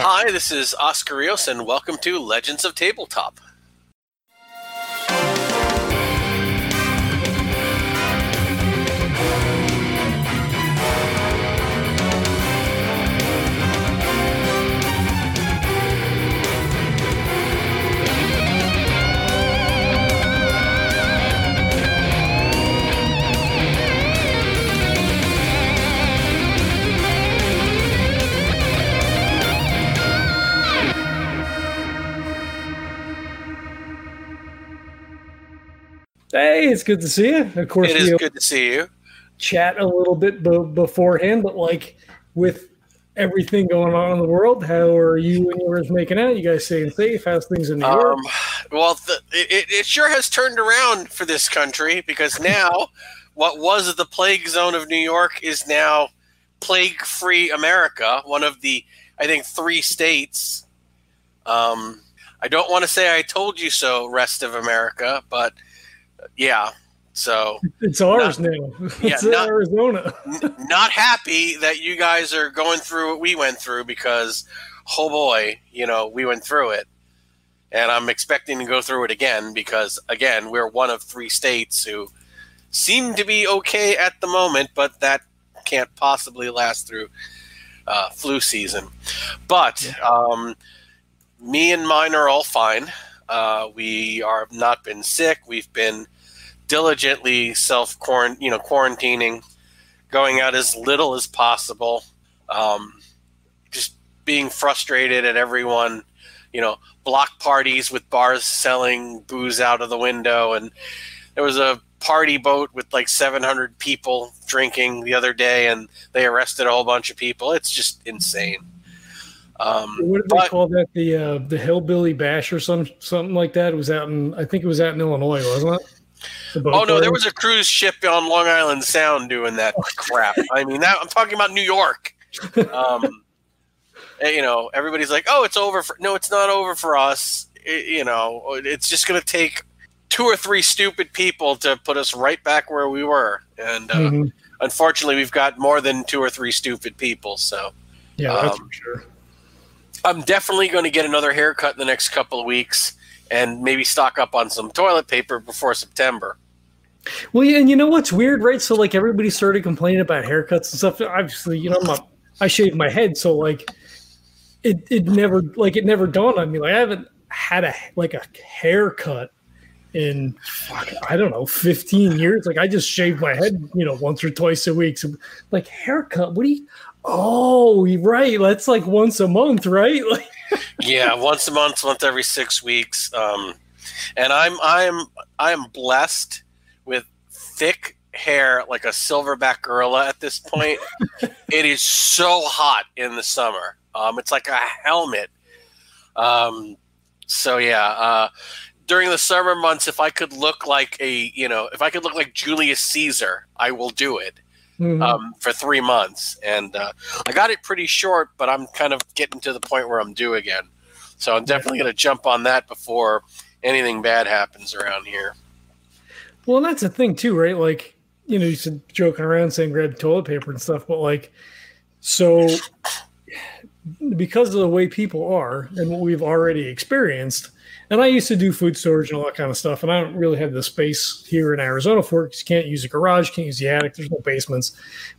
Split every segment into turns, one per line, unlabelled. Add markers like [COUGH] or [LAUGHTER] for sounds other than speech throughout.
Hi, this is Oscar Rios, and welcome to Legends of Tabletop.
Hey, it's good to see you. Of course,
It is good to see you.
chat a little bit b- beforehand, but like with everything going on in the world, how are you and yours making out? You guys staying safe? How's things in New York?
Um, well, the, it, it sure has turned around for this country because now [LAUGHS] what was the plague zone of New York is now plague free America, one of the, I think, three states. Um, I don't want to say I told you so, rest of America, but yeah. So,
It's ours now.
yeah,
It's
not-
Arizona.
not happy that you guys are going through what we went through because, oh boy, you know, we went through it. And I'm expecting to go through it again because, again, we're one of three states who seem to be okay at the moment, but that can't possibly last through uh, flu season. But um, me and mine are all fine. Uh, we are not been sick. We've been diligently self quarant, you know, quarantining, going out as little as possible. Um, just being frustrated at everyone, you know, block parties with bars selling booze out of the window, and there was a party boat with like 700 people drinking the other day, and they arrested a whole bunch of people. It's just insane. Um,
What did they
but-
call that? The uh, the hillbilly bash or some something like that. It was out in I think it was out in Illinois, wasn't it?
Oh no, there was a cruise ship on Long Island Sound doing that [LAUGHS] crap. I mean, that, I'm talking about New York. Um, [LAUGHS] eh, you know, everybody's like, "Oh, it's over." For, no, it's not over for us. It- you know, it's just going to take two or three stupid people to put us right back where we were. And uh,
Mhm.
unfortunately, we've got more than two or three stupid people. So
Yeah, that's
um,
for sure.
I'm definitely going to get another haircut in the next couple of weeks, and maybe stock up on some toilet paper before September.
Well, yeah, and you know what's weird, right? So like everybody started complaining about haircuts and stuff. Obviously, you know, I'm not, I shave my head, so like it it never like it never dawned on me. Like I haven't had a like a haircut in fuck, I don't know, 15 years. Like I just shave my head, you know, once or twice a week. So like haircut, what do you Oh, right. That's like once a month, right? [LAUGHS]
Yeah, once a month, once every six weeks. Um, and I'm I'm I'm blessed with thick hair like a silverback gorilla at this point. [LAUGHS] it is so hot in the summer. Um, it's like a helmet. Um, so yeah, uh, during the summer months, if I could look like a you know if I could look like Julius Caesar, I will do it
Mhm.
um, for three months, and uh, I got it pretty short, but I'm kind of getting to the point where I'm due again. So I'm definitely going to jump on that before anything bad happens around here.
Well, that's the thing too, right? Like, you know, you said joking around saying grab toilet paper and stuff, but like, so [SIGHS] because of the way people are and what we've already experienced, and I used to do food storage and all that kind of stuff, and I don't really have the space here in Arizona for it because you can't use a garage, can't use the attic, there's no basements.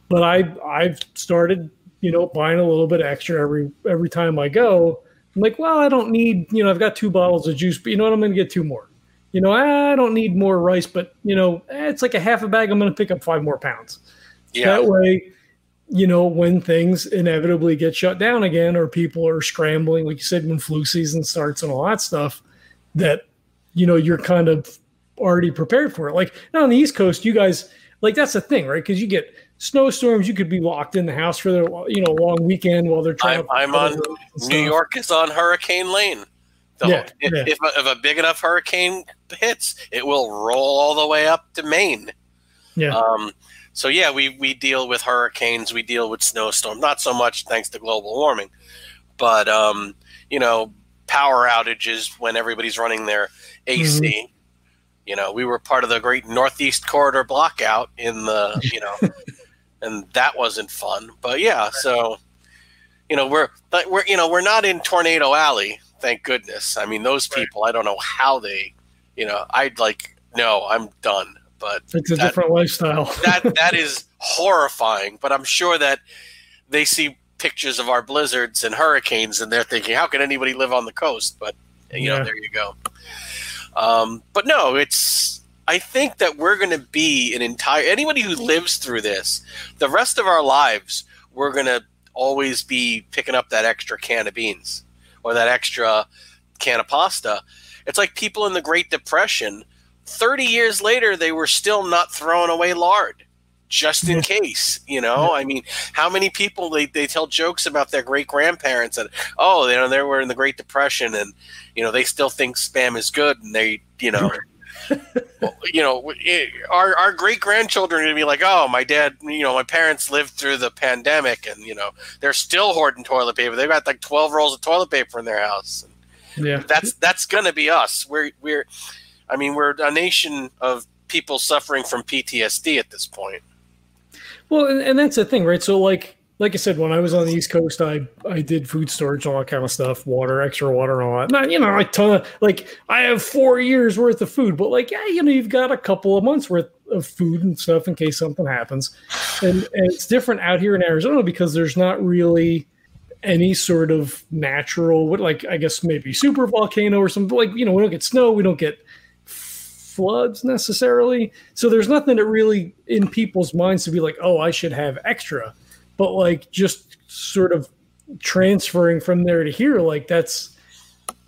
But I I've started, you know, buying a little bit extra every every time I go. I'm like, well, I don't need, you know, I've got two bottles of juice, but you know what? I'm going to get two more. You know, I don't need more rice, but you know, eh, it's like a half a bag. I'm going to pick up five more pounds.
Yeah,
That way, you know, when things inevitably get shut down again, or people are scrambling, like you said, when flu season starts and all that stuff, that you know you're kind of already prepared for it. Like now on the East Coast, you guys like that's the thing, right? Because you get snowstorms, you could be locked in the house for the you know long weekend while they're trying.
I'm,
to
I'm on. New. York is on Hurricane Lane. The
Yeah,
if,
yeah.
if, a, if a big enough hurricane hits, it will roll all the way up to Maine.
Yeah.
Um, so yeah, we we deal with hurricanes, we deal with snowstorms. Not so much thanks to global warming, but um, you know, power outages when everybody's running their AC.
Mm-hmm.
You know, we were part of the Great Northeast Corridor blockout in the [LAUGHS] you know, and that wasn't fun. But yeah, so you know, we're but we're you know we're not in Tornado Alley, thank goodness. I mean, those people, I don't know how they, you know, I'd like no, I'm done. But
it's a that, different lifestyle.
that that [LAUGHS] is horrifying. But I'm sure that they see pictures of our blizzards and hurricanes, and they're thinking, how can anybody live on the coast? But you yeah. know, there you go. Um, but no, it's. I think that we're going to be an entire anybody who lives through this, the rest of our lives, we're going to always be picking up that extra can of beans or that extra can of pasta. It's like people in the Great Depression. Thirty years later, they were still not throwing away lard just in case you know? I mean how many people they, they tell jokes about their great grandparents and oh you know they were in the great depression and you know they still think spam is good and they you know [LAUGHS] you know eh, our, our great grandchildren are going to be like oh my dad you know my parents lived through the pandemic and you know they're still hoarding toilet paper. They've got like 12 rolls of toilet paper in their house.
Yeah.
That's that's going to be us. We're we're i mean we're a nation of people suffering from ptsd at this point
well, and, and that's the thing, right? So, like, like I said, when I was on the East Coast, I I did food storage, all that kind of stuff, water, extra water, and all that. Not, you know, a ton of like I have four years worth of food, but like, yeah, you know, you've got a couple of months worth of food and stuff in case something happens. And, and it's different out here in Arizona because there's not really any sort of natural, what like I guess maybe super volcano or something. Like you know, we don't get snow, we don't get floods necessarily. So there's nothing that really in people's minds to be like, oh, I should have extra. But like just sort of transferring from there to here, like that's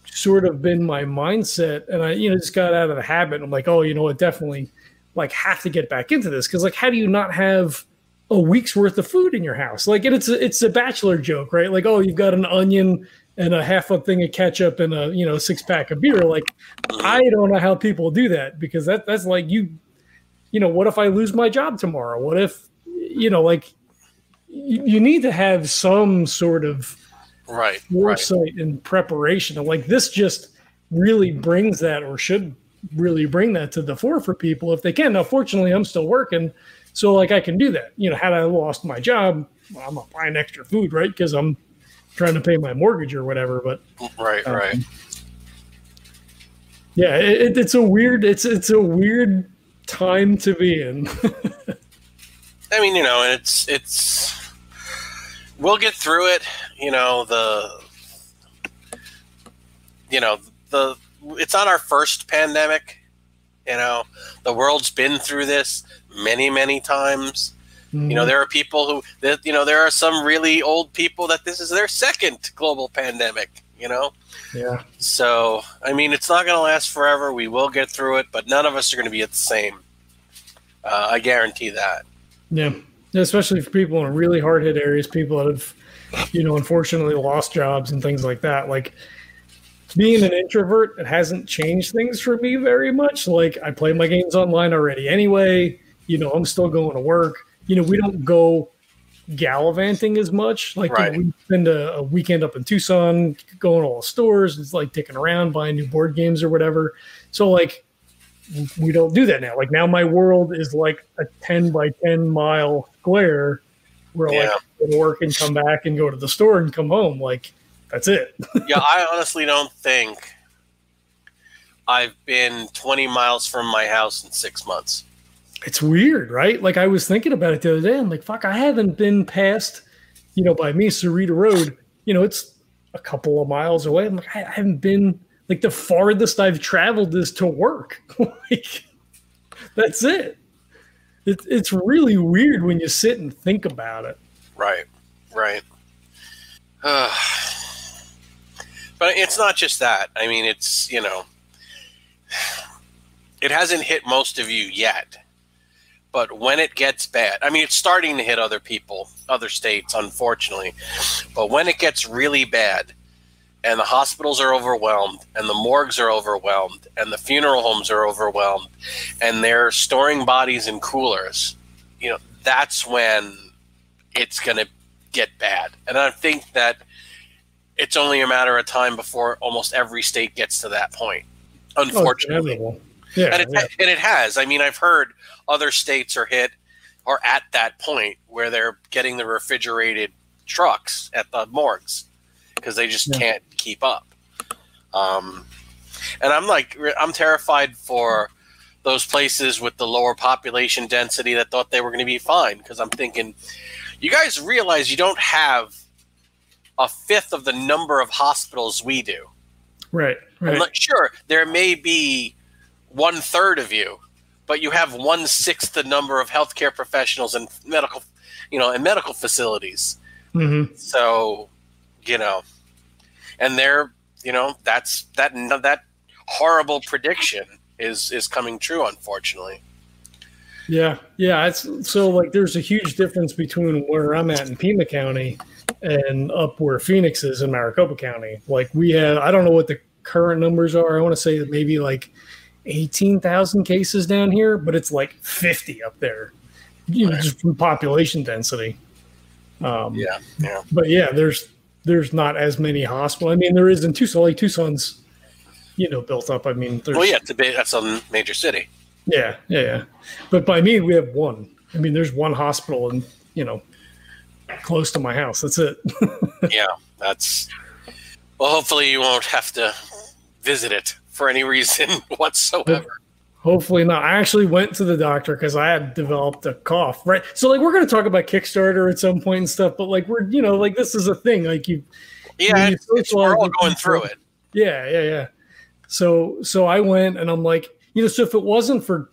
sort of been my mindset. And I, you know, just got out of the habit. I'm like, oh, you know what, definitely like have to get back into this. Cause like, how do you not have a week's worth of food in your house? Like, and it's a, it's a bachelor joke, right? Like, oh, you've got an onion and a half a thing of ketchup and a you know six pack of beer. Like I don't know how people do that because that that's like you, you know, what if I lose my job tomorrow? What if you know like you, you need to have some sort of
right
foresight right. and preparation. And like this just really brings that or should really bring that to the fore for people if they can. Now, fortunately, I'm still working. So like I can do that. You know, had I lost my job, well, I'm not buying extra food, right? Because I'm trying to pay my mortgage or whatever. But
right, um, right.
Yeah, it, it's a weird. It's it's a weird time to be in. [LAUGHS]
I mean, you know, and it's it's. We'll get through it. You know the. You know the. It's not our first pandemic. You know, the world's been through this many, many times. Mm-hmm. You know, mm-hmm. there are people who, that, you know, there are some really old people that this is their second global pandemic. You know.
Yeah.
So I mean, it's not going to last forever. We will get through it, but none of us are going to be at the same. Uh, I guarantee that.
Yeah, especially for people in really hard hit areas, people that have, you know, unfortunately lost jobs and things like that. Like being an introvert, it hasn't changed things for me very much. Like I play my games online already anyway. You know, I'm still going to work you know, we don't go gallivanting as much. Like right. we spend a, a, weekend up in Tucson, going to all the stores. It's like taking around, buying new board games or whatever. So like we don't do that now. Like now my world is like a 10 by 10 mile square where yeah. like I go to work and come back and go to the store and come home. Like that's it. [LAUGHS]
yeah, I honestly don't think I've been 20 miles from my house in six months
it's weird, right? Like I was thinking about it the other day. I'm like, fuck, I haven't been past, you know, by me, Cerrito Road. You know, it's a couple of miles away. I'm like, I haven't been like the farthest I've traveled is to work. [LAUGHS] like that's it. it. It's really weird when you sit and think about it.
Right, right. Uh, but it's not just that. I mean, it's you know, [SIGHS] it hasn't hit most of you yet but when it gets bad, I mean, it's starting to hit other people, other states, unfortunately. But when it gets really bad, and the hospitals are overwhelmed, and the morgues are overwhelmed, and the funeral homes are overwhelmed, and they're storing bodies in coolers, you know, that's when it's going to get bad. And I think that it's only a matter of time before almost every state gets to that point, oh, unfortunately. Oh, yeah, and it, yeah. and it has. I mean, I've heard other states are hit or at that point where they're getting the refrigerated trucks at the morgues because they just
Yeah.
can't keep up. Um, and I'm like, I'm terrified for those places with the lower population density that thought they were going to be fine because I'm thinking, you guys realize you don't have a fifth of the number of hospitals we do.
Right. Right.
like, sure, there may be one third of you, but you have one sixth the number of healthcare professionals and medical, you know, and medical facilities.
hmm
So, you know, and they're, you know, that's that that horrible prediction is is coming true, unfortunately.
Yeah, yeah. It's so like there's a huge difference between where I'm at in Pima County and up where Phoenix is in Maricopa County. Like we have, I don't know what the current numbers are. I want to say that maybe like eighteen thousand cases down here, but it's like fifty up there. You know,
Right.
just from population density. Um,
Yeah, yeah,
but yeah, there's there's not as many hospitals. I mean, there is in Tucson. Like Tucson's, you know, built up. I mean, there's
well, yeah, it's a that's a major city.
yeah, yeah, yeah. But by me, we have one. I mean, there's one hospital, and you know, close to my house. That's it. [LAUGHS]
yeah, that's. Well, hopefully you won't have to visit it for any reason [LAUGHS] whatsoever.
Hopefully not. I actually went to the doctor because I had developed a cough. Right. So like we're gonna talk about Kickstarter at some point and stuff, but like we're you know like this is a thing. Like you
Yeah,
you
it's, it's, we're all going through it.
Yeah, yeah, yeah. So so I went and I'm like, you know, so if it wasn't for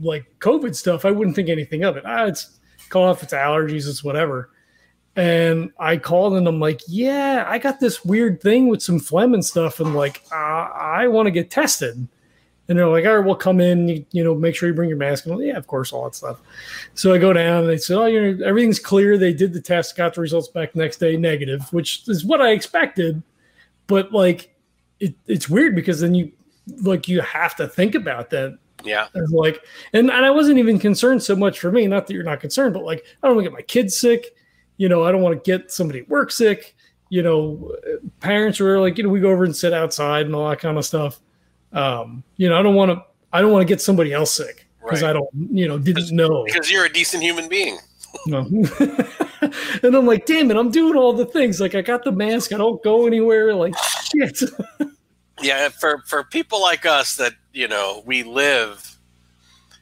like COVID stuff, I wouldn't think anything of it. Ah, it's cough, it's allergies, it's whatever. And I called and I'm like, yeah, I got this weird thing with some phlegm and stuff, and like, uh, I want to get tested. And they're like, all right, we'll come in, you, you know, make sure you bring your mask. And like, yeah, of course, all that stuff. So I go down and they said, oh, you know, everything's clear. They did the test, got the results back next day, negative, which is what I expected. But like, it, it's weird because then you like you have to think about that
Yeah,
as like and, and I wasn't even concerned so much for me, not that you're not concerned, but like I don't want to get my kids sick, you know, I don't want to get somebody work sick, you know, parents were like, you know, we go over and sit outside and all that kind of stuff. Um, you know, I don't want to I don't want to get somebody else sick because
Right.
I don't, you know, didn't know.
because you're a decent human being.
No. [LAUGHS] and I'm like, damn it, I'm doing all the things. Like I got the mask, I don't go anywhere. Like shit. [LAUGHS]
Yeah, for for people like us that you know we live,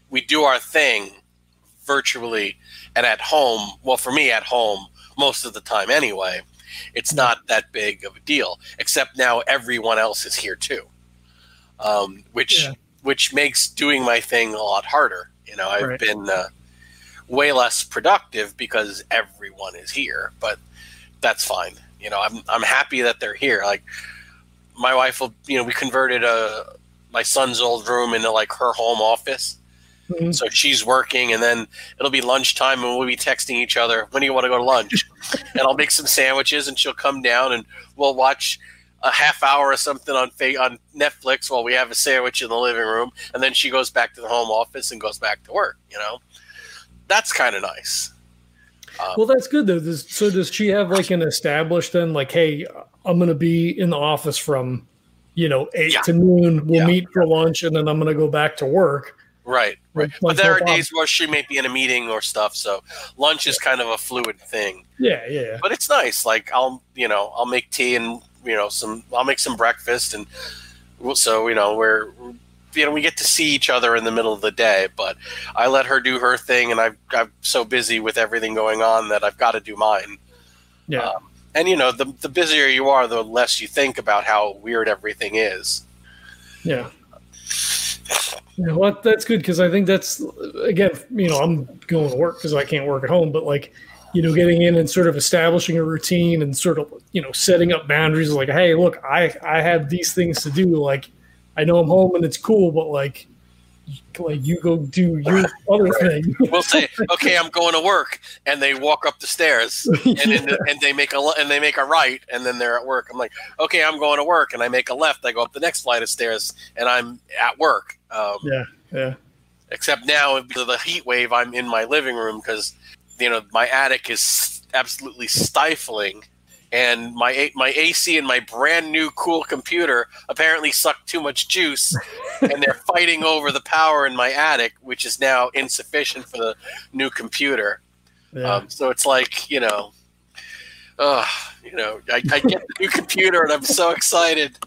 we do our thing virtually and at home. Well, for me, at home most of the time anyway. It's not that big of a deal. Except now everyone else is here too, um, which
Yeah.
which makes doing my thing a lot harder. You know, I've
Right.
been uh, way less productive because everyone is here, but that's fine. You know, I'm I'm happy that they're here. Like my wife will, you know, we converted a my son's old room into like her home office.
Mhm.
So she's working, and then it'll be lunchtime, and we'll be texting each other. When do you want to go to lunch? [LAUGHS] and I'll make some sandwiches, and she'll come down, and we'll watch a half hour or something on on Netflix while we have a sandwich in the living room, and then she goes back to the home office and goes back to work. You know, that's kind of nice.
Well, that's good though. Does, so does she have like an established then? Like, hey, I'm going to be in the office from, you know, eight
Yeah.
to noon. We'll
Yeah.
meet for lunch, and then I'm going to go back to work.
Right, right.
Like-
but there are days where she may be in a meeting or stuff, so lunch is kind of a fluid thing.
Yeah, yeah,
but it's nice. Like I'll, you know, I'll make tea and you know some. I'll make some breakfast, and we'll- so you know we're, you know, we get to see each other in the middle of the day. But I let her do her thing, and I've, I'm so busy with everything going on that I've got to do mine.
yeah.
Um, and you know, the the busier you are, the less you think about how weird everything is.
Yeah. Yeah, well, that's good because I think that's again, you know, I'm going to work because I can't work at home, but like, you know, getting in and sort of establishing a routine and sort of, you know, setting up boundaries. Like, hey, look, I I have these things to do. Like, I know I'm home and it's cool, but like, like you go do your other thing. [LAUGHS]
We'll say, okay, I'm going to work, and they walk up the stairs, [LAUGHS] and then and they make a and they make a right, and then they're at work. I'm like, okay, I'm going to work, and I make a left. I go up the next flight of stairs, and I'm at work. Um,
yeah, yeah,
Except now, because of the heat wave, I'm in my living room because you know my attic is absolutely stifling, and my my AC and my brand new cool computer apparently sucked too much juice, [LAUGHS] and they're fighting over the power in my attic, which is now insufficient for the new computer.
yeah.
Um, so it's like you know, uh, you know, I, I get the new computer and I'm so excited,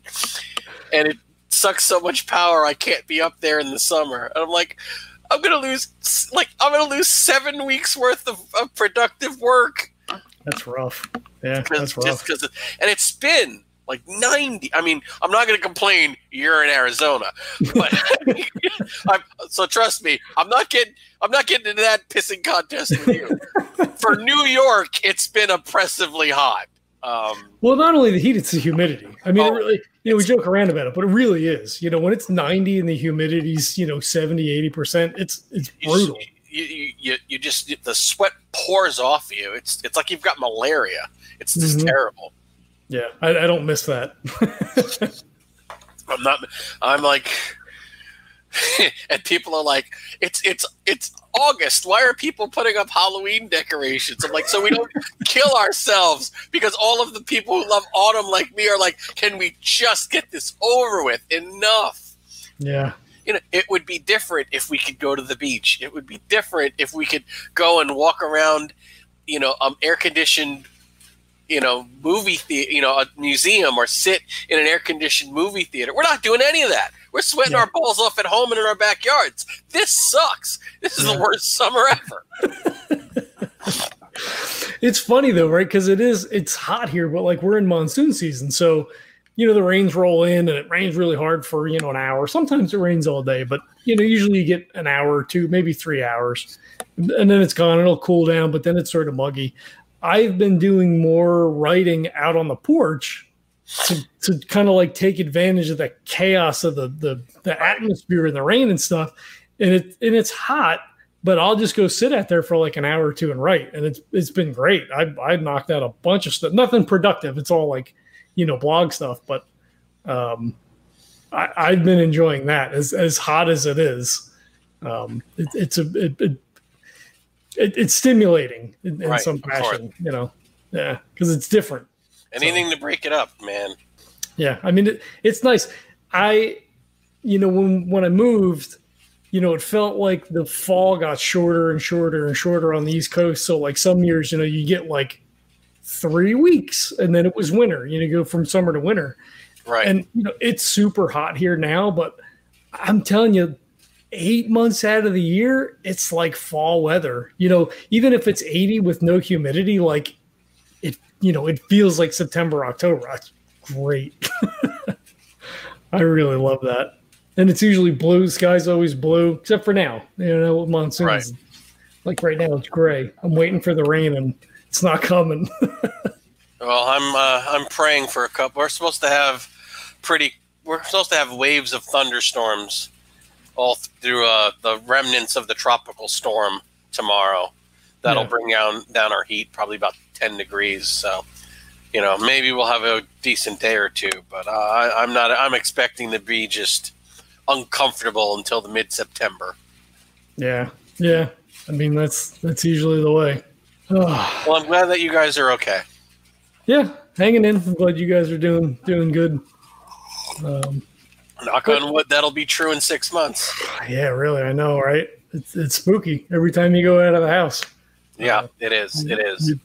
and it sucks so much power. I can't be up there in the summer, and I'm like, I'm gonna lose like I'm gonna lose seven weeks worth of, of productive work.
That's rough. Yeah, that's rough.
Just because, and it's been like 90. I mean, I'm not going to complain. You're in Arizona, but [LAUGHS] I'm, so trust me, I'm not getting. I'm not getting into that pissing contest with you. [LAUGHS] For New York, it's been oppressively hot. Um,
well, not only the heat, it's the humidity. I mean, oh, really, you know, we joke around about it, but it really is. You know, when it's 90 and the humidity's, you know, 70, 80%, it's it's brutal.
You, you, you just the sweat pours off you. It's it's like you've got malaria. It's just mm-hmm. terrible.
Yeah, I, I don't miss that.
I'm not. I'm like, [LAUGHS] and people are like, it's it's it's August. Why are people putting up Halloween decorations? I'm like, so we don't [LAUGHS] kill ourselves because all of the people who love autumn like me are like, can we just get this over with? Enough.
Yeah.
You know, it would be different if we could go to the beach. It would be different if we could go and walk around, you know, um, air conditioned you know movie theater, you know a museum, or sit in an air conditioned movie theater. We're not doing any of that. We're sweating yeah. our balls off at home and in our backyards. This sucks. This is yeah. the worst summer ever. [LAUGHS]
it's funny though, right? Because it is it's hot here, but like we're in monsoon season, so you know the rains roll in and it rains really hard for you know an hour. Sometimes it rains all day, but you know usually you get an hour or two, maybe three hours, and then it's gone. It'll cool down, but then it's sort of muggy. I've been doing more writing out on the porch to, to kind of like take advantage of the chaos of the, the the atmosphere and the rain and stuff. And it and it's hot, but I'll just go sit out there for like an hour or two and write. And it's it's been great. I I knocked out a bunch of stuff. Nothing productive. It's all like, you know, blog stuff. But um I, I've been enjoying that as as hot as it is. Um it, it's a it, it it, it's stimulating in, in right, some fashion, you know. Yeah, because it's different.
Anything so, to break it up, man.
Yeah, I mean it, it's nice. I, you know, when when I moved, you know, it felt like the fall got shorter and shorter and shorter on the East Coast. So like some years, you know, you get like three weeks, and then it was winter. You know, you go from summer to winter.
Right.
And you know, it's super hot here now, but I'm telling you, eight months out of the year, it's like fall weather. You know, even if it's 80 with no humidity, like it, you know, it feels like September, October. That's great. [LAUGHS] I really love that. And it's usually blue. Sky's always blue, except for now. You know, monsoons. Right. Like right now, it's gray. I'm waiting for the rain, and it's not coming. [LAUGHS]
well, I'm uh, I'm praying for a couple. We're supposed to have pretty. We're supposed to have waves of thunderstorms all through uh, the remnants of the tropical storm tomorrow. That'll yeah. bring down down our heat probably about ten degrees. So, you know, maybe we'll have a decent day or two. But uh, I, I'm not. I'm expecting to be just uncomfortable until the mid September.
Yeah, yeah. I mean, that's that's usually the way. [SIGHS]
well, I'm glad that you guys are okay.
Yeah, hanging in. I'm glad you guys are doing doing good. Um,
Knock on wood, that'll be true in six months.
Yeah, really, I know, right? It's it's spooky every time you go out of the house.
Yeah, uh, it is. It is. You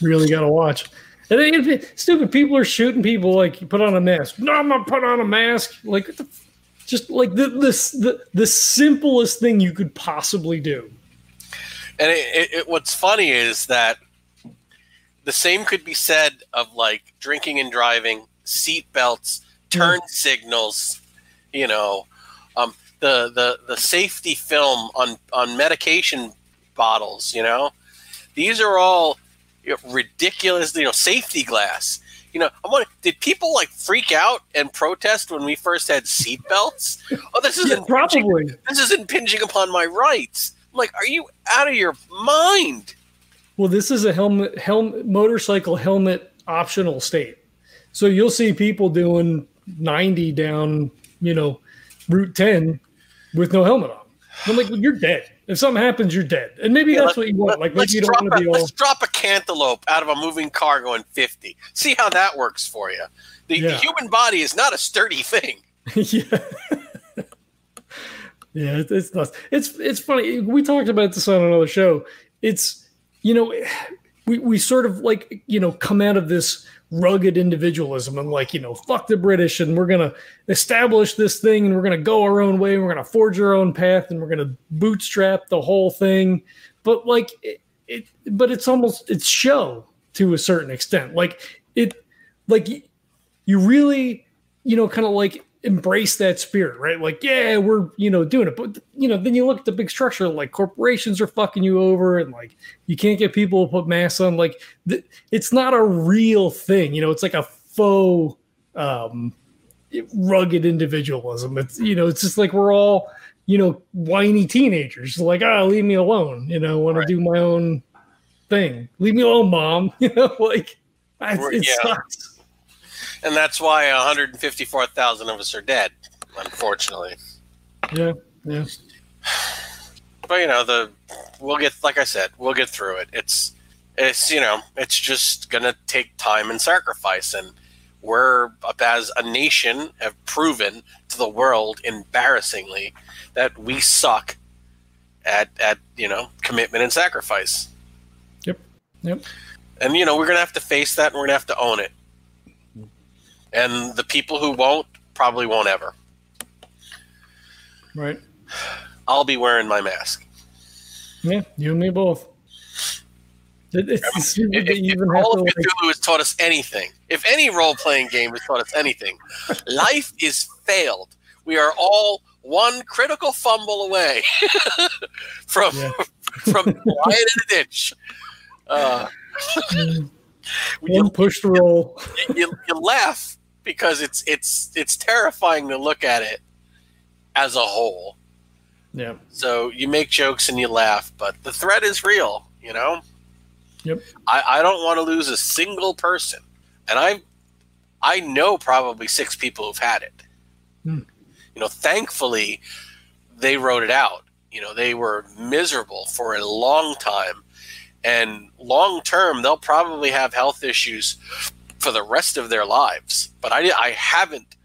really got to watch. And stupid people are shooting people like you put on a mask. No, I'm not put on a mask. Like, the, just like the, this the the simplest thing you could possibly do.
And it, it, what's funny is that the same could be said of like drinking and driving, seat belts, turn mm. signals, you know, um, the the the safety film on on medication bottles. You know, these are all you know, ridiculous. You know, safety glass. You know, I'm wondering, did people like freak out and protest when we first had seatbelts? Oh, this is
yeah, probably
this is impinging upon my rights. Like, are you out of your mind?
Well, this is a helmet, helmet, motorcycle helmet optional state. So you'll see people doing 90 down, you know, Route 10 with no helmet on. I'm like, well, you're dead. If something happens, you're dead. And maybe yeah, that's what you want. Like, maybe you don't want to be all.
Let's drop a cantaloupe out of a moving car going 50. See how that works for you. The, yeah. the human body is not a sturdy thing. [LAUGHS]
yeah. Yeah, it's, it's It's it's funny. We talked about this on another show. It's you know, we we sort of like you know come out of this rugged individualism and like you know fuck the british and we're gonna establish this thing and we're gonna go our own way and we're gonna forge our own path and we're gonna bootstrap the whole thing but like it, it but it's almost it's show to a certain extent like it like you really you know kind of like embrace that spirit, right? Like, yeah, we're you know doing it, but you know, then you look at the big structure, like corporations are fucking you over, and like you can't get people to put masks on. Like, th- it's not a real thing, you know. It's like a faux, um, rugged individualism. It's you know, it's just like we're all you know whiny teenagers, like, ah, oh, leave me alone. You know, want right. to do my own thing. Leave me alone, mom. [LAUGHS] You know, like it yeah. sucks
and that's why 154,000 of us are dead, unfortunately.
Yeah, yeah.
But you know, the we'll get like I said, we'll get through it. It's it's you know, it's just gonna take time and sacrifice, and we're as a nation have proven to the world embarrassingly that we suck at at you know commitment and sacrifice.
Yep. Yep.
And you know, we're gonna have to face that, and we're gonna have to own it and the people who won't probably won't ever.
Right.
I'll be wearing my mask.
Yeah, you and me both.
It's, if, if Call of Cthulhu has taught us anything, if any role-playing game has taught us anything, [LAUGHS] life is failed. We are all one critical fumble away [LAUGHS] from [LAUGHS] from lying in a ditch. Uh,
one push roll.
You, you, you laugh because it's it's it's terrifying to look at it as a whole.
Yeah.
So you make jokes and you laugh, but the threat is real, you know?
Yep.
I, I don't want to lose a single person. And I I know probably six people who've had it. Hmm. You know, thankfully they wrote it out. You know, they were miserable for a long time. And long term they'll probably have health issues for the rest of their lives. But I, I haven't,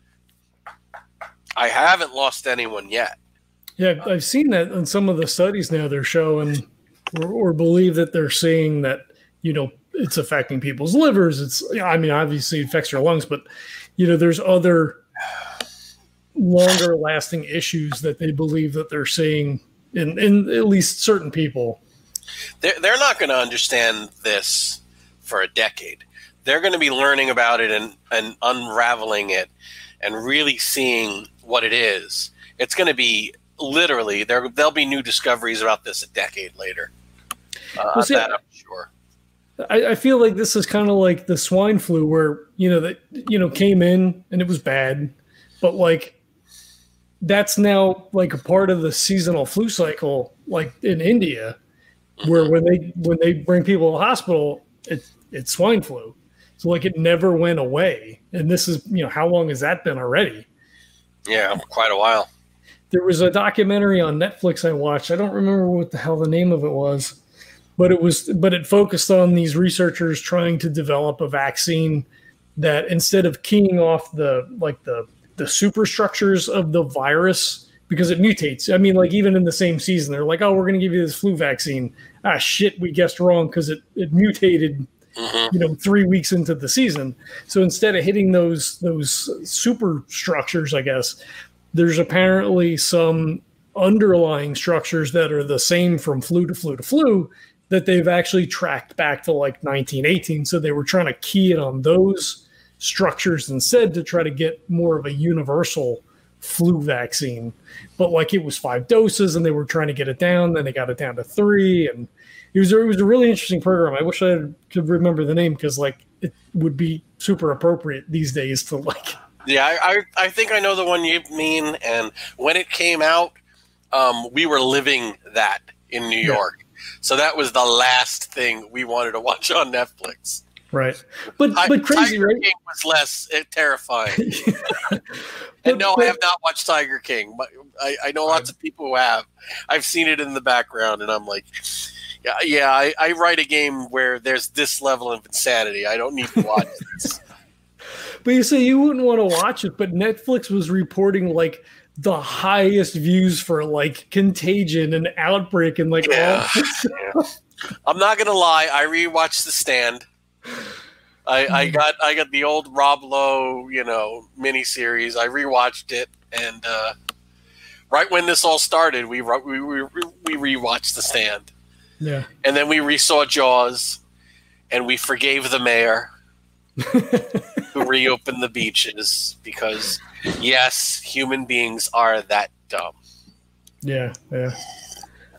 I haven't lost anyone yet.
Yeah, I've seen that in some of the studies now. They're showing or, or believe that they're seeing that you know it's affecting people's livers. It's, I mean, obviously it affects your lungs, but you know, there's other longer lasting issues that they believe that they're seeing in, in at least certain people.
They're, they're not going to understand this for a decade they're going to be learning about it and, and unraveling it and really seeing what it is. It's going to be literally there. There'll be new discoveries about this a decade later. Uh, well, see, that I'm sure.
I, I feel like this is kind of like the swine flu, where you know that you know came in and it was bad, but like that's now like a part of the seasonal flu cycle, like in India, where mm-hmm. when they when they bring people to the hospital, it's it's swine flu. So like it never went away. And this is, you know, how long has that been already?
Yeah, quite a while.
There was a documentary on Netflix I watched. I don't remember what the hell the name of it was, but it was but it focused on these researchers trying to develop a vaccine that instead of keying off the like the the superstructures of the virus because it mutates. I mean, like even in the same season, they're like, "Oh, we're going to give you this flu vaccine." Ah, shit, we guessed wrong because it it mutated mm-hmm. you know three weeks into the season. So instead of hitting those those super structures, I guess there's apparently some underlying structures that are the same from flu to flu to flu that they've actually tracked back to like 1918. So they were trying to key it on those structures instead to try to get more of a universal flu vaccine. But like it was five doses and they were trying to get it down, then they got it down to three. And it was a, it was a really interesting program. I wish I could remember the name because like it would be super appropriate these days to like.
Yeah, I, I, I think I know the one you mean. And when it came out, um, we were living that in New York, yeah. so that was the last thing we wanted to watch on Netflix.
Right, but I, but crazy,
Tiger
right?
King was less uh, terrifying. [LAUGHS] and no, but, I have not watched Tiger King, but I, I know lots of people who have. I've seen it in the background, and I'm like, yeah, yeah. I, I write a game where there's this level of insanity. I don't need to watch [LAUGHS] this.
but you say you wouldn't want to watch it, but Netflix was reporting like the highest views for like contagion and outbreak and like
yeah.
all
I'm not gonna lie. I rewatched The Stand. I, I got I got the old Rob Lowe, you know, miniseries. I rewatched it, and uh, right when this all started, we we we, we rewatched The Stand.
Yeah,
and then we resaw Jaws, and we forgave the mayor [LAUGHS] who reopened the beaches because yes, human beings are that dumb.
Yeah, yeah.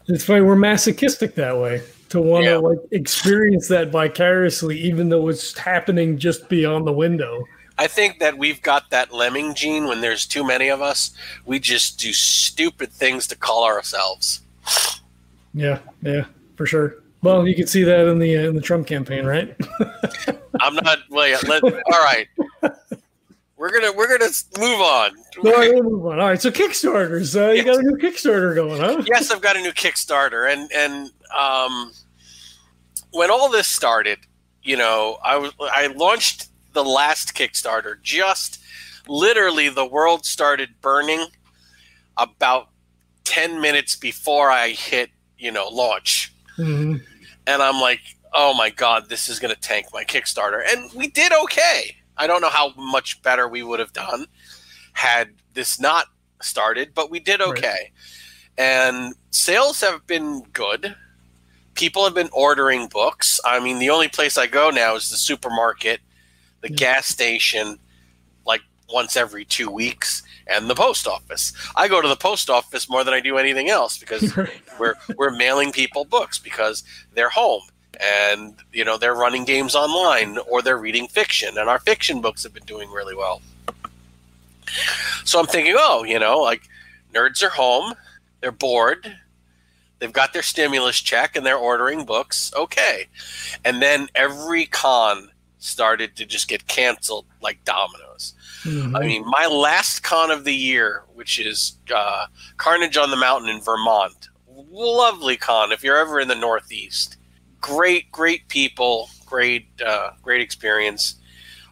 It's funny we're masochistic that way to want to yeah. like experience that vicariously, even though it's happening just beyond the window.
I think that we've got that lemming gene. When there's too many of us, we just do stupid things to call ourselves.
Yeah, yeah, for sure. Well, you can see that in the uh, in the Trump campaign, right? [LAUGHS]
I'm not. Well, let, all right. We're gonna we're gonna move on.
No, we'll move on. All right. So Kickstarters. Uh, you got a new Kickstarter going, huh?
Yes, I've got a new Kickstarter, and and um, when all this started, you know, I was I launched the last Kickstarter just literally the world started burning about 10 minutes before I hit, you know, launch. Mm-hmm. And I'm like, oh my God, this is going to tank my Kickstarter. And we did okay. I don't know how much better we would have done had this not started, but we did okay. Right. And sales have been good. People have been ordering books. I mean, the only place I go now is the supermarket, the yeah. gas station, like once every two weeks, and the post office. I go to the post office more than I do anything else because [LAUGHS] we're we're mailing people books because they're home and you know they're running games online or they're reading fiction and our fiction books have been doing really well. So i'm thinking oh you know like nerds are home they're bored they've got their stimulus check and they're ordering books okay. And then every con started to just get canceled like dominoes mm-hmm. i mean my last con of the year which is uh, carnage on the mountain in vermont lovely con if you're ever in the northeast great, great people, great, uh, great experience.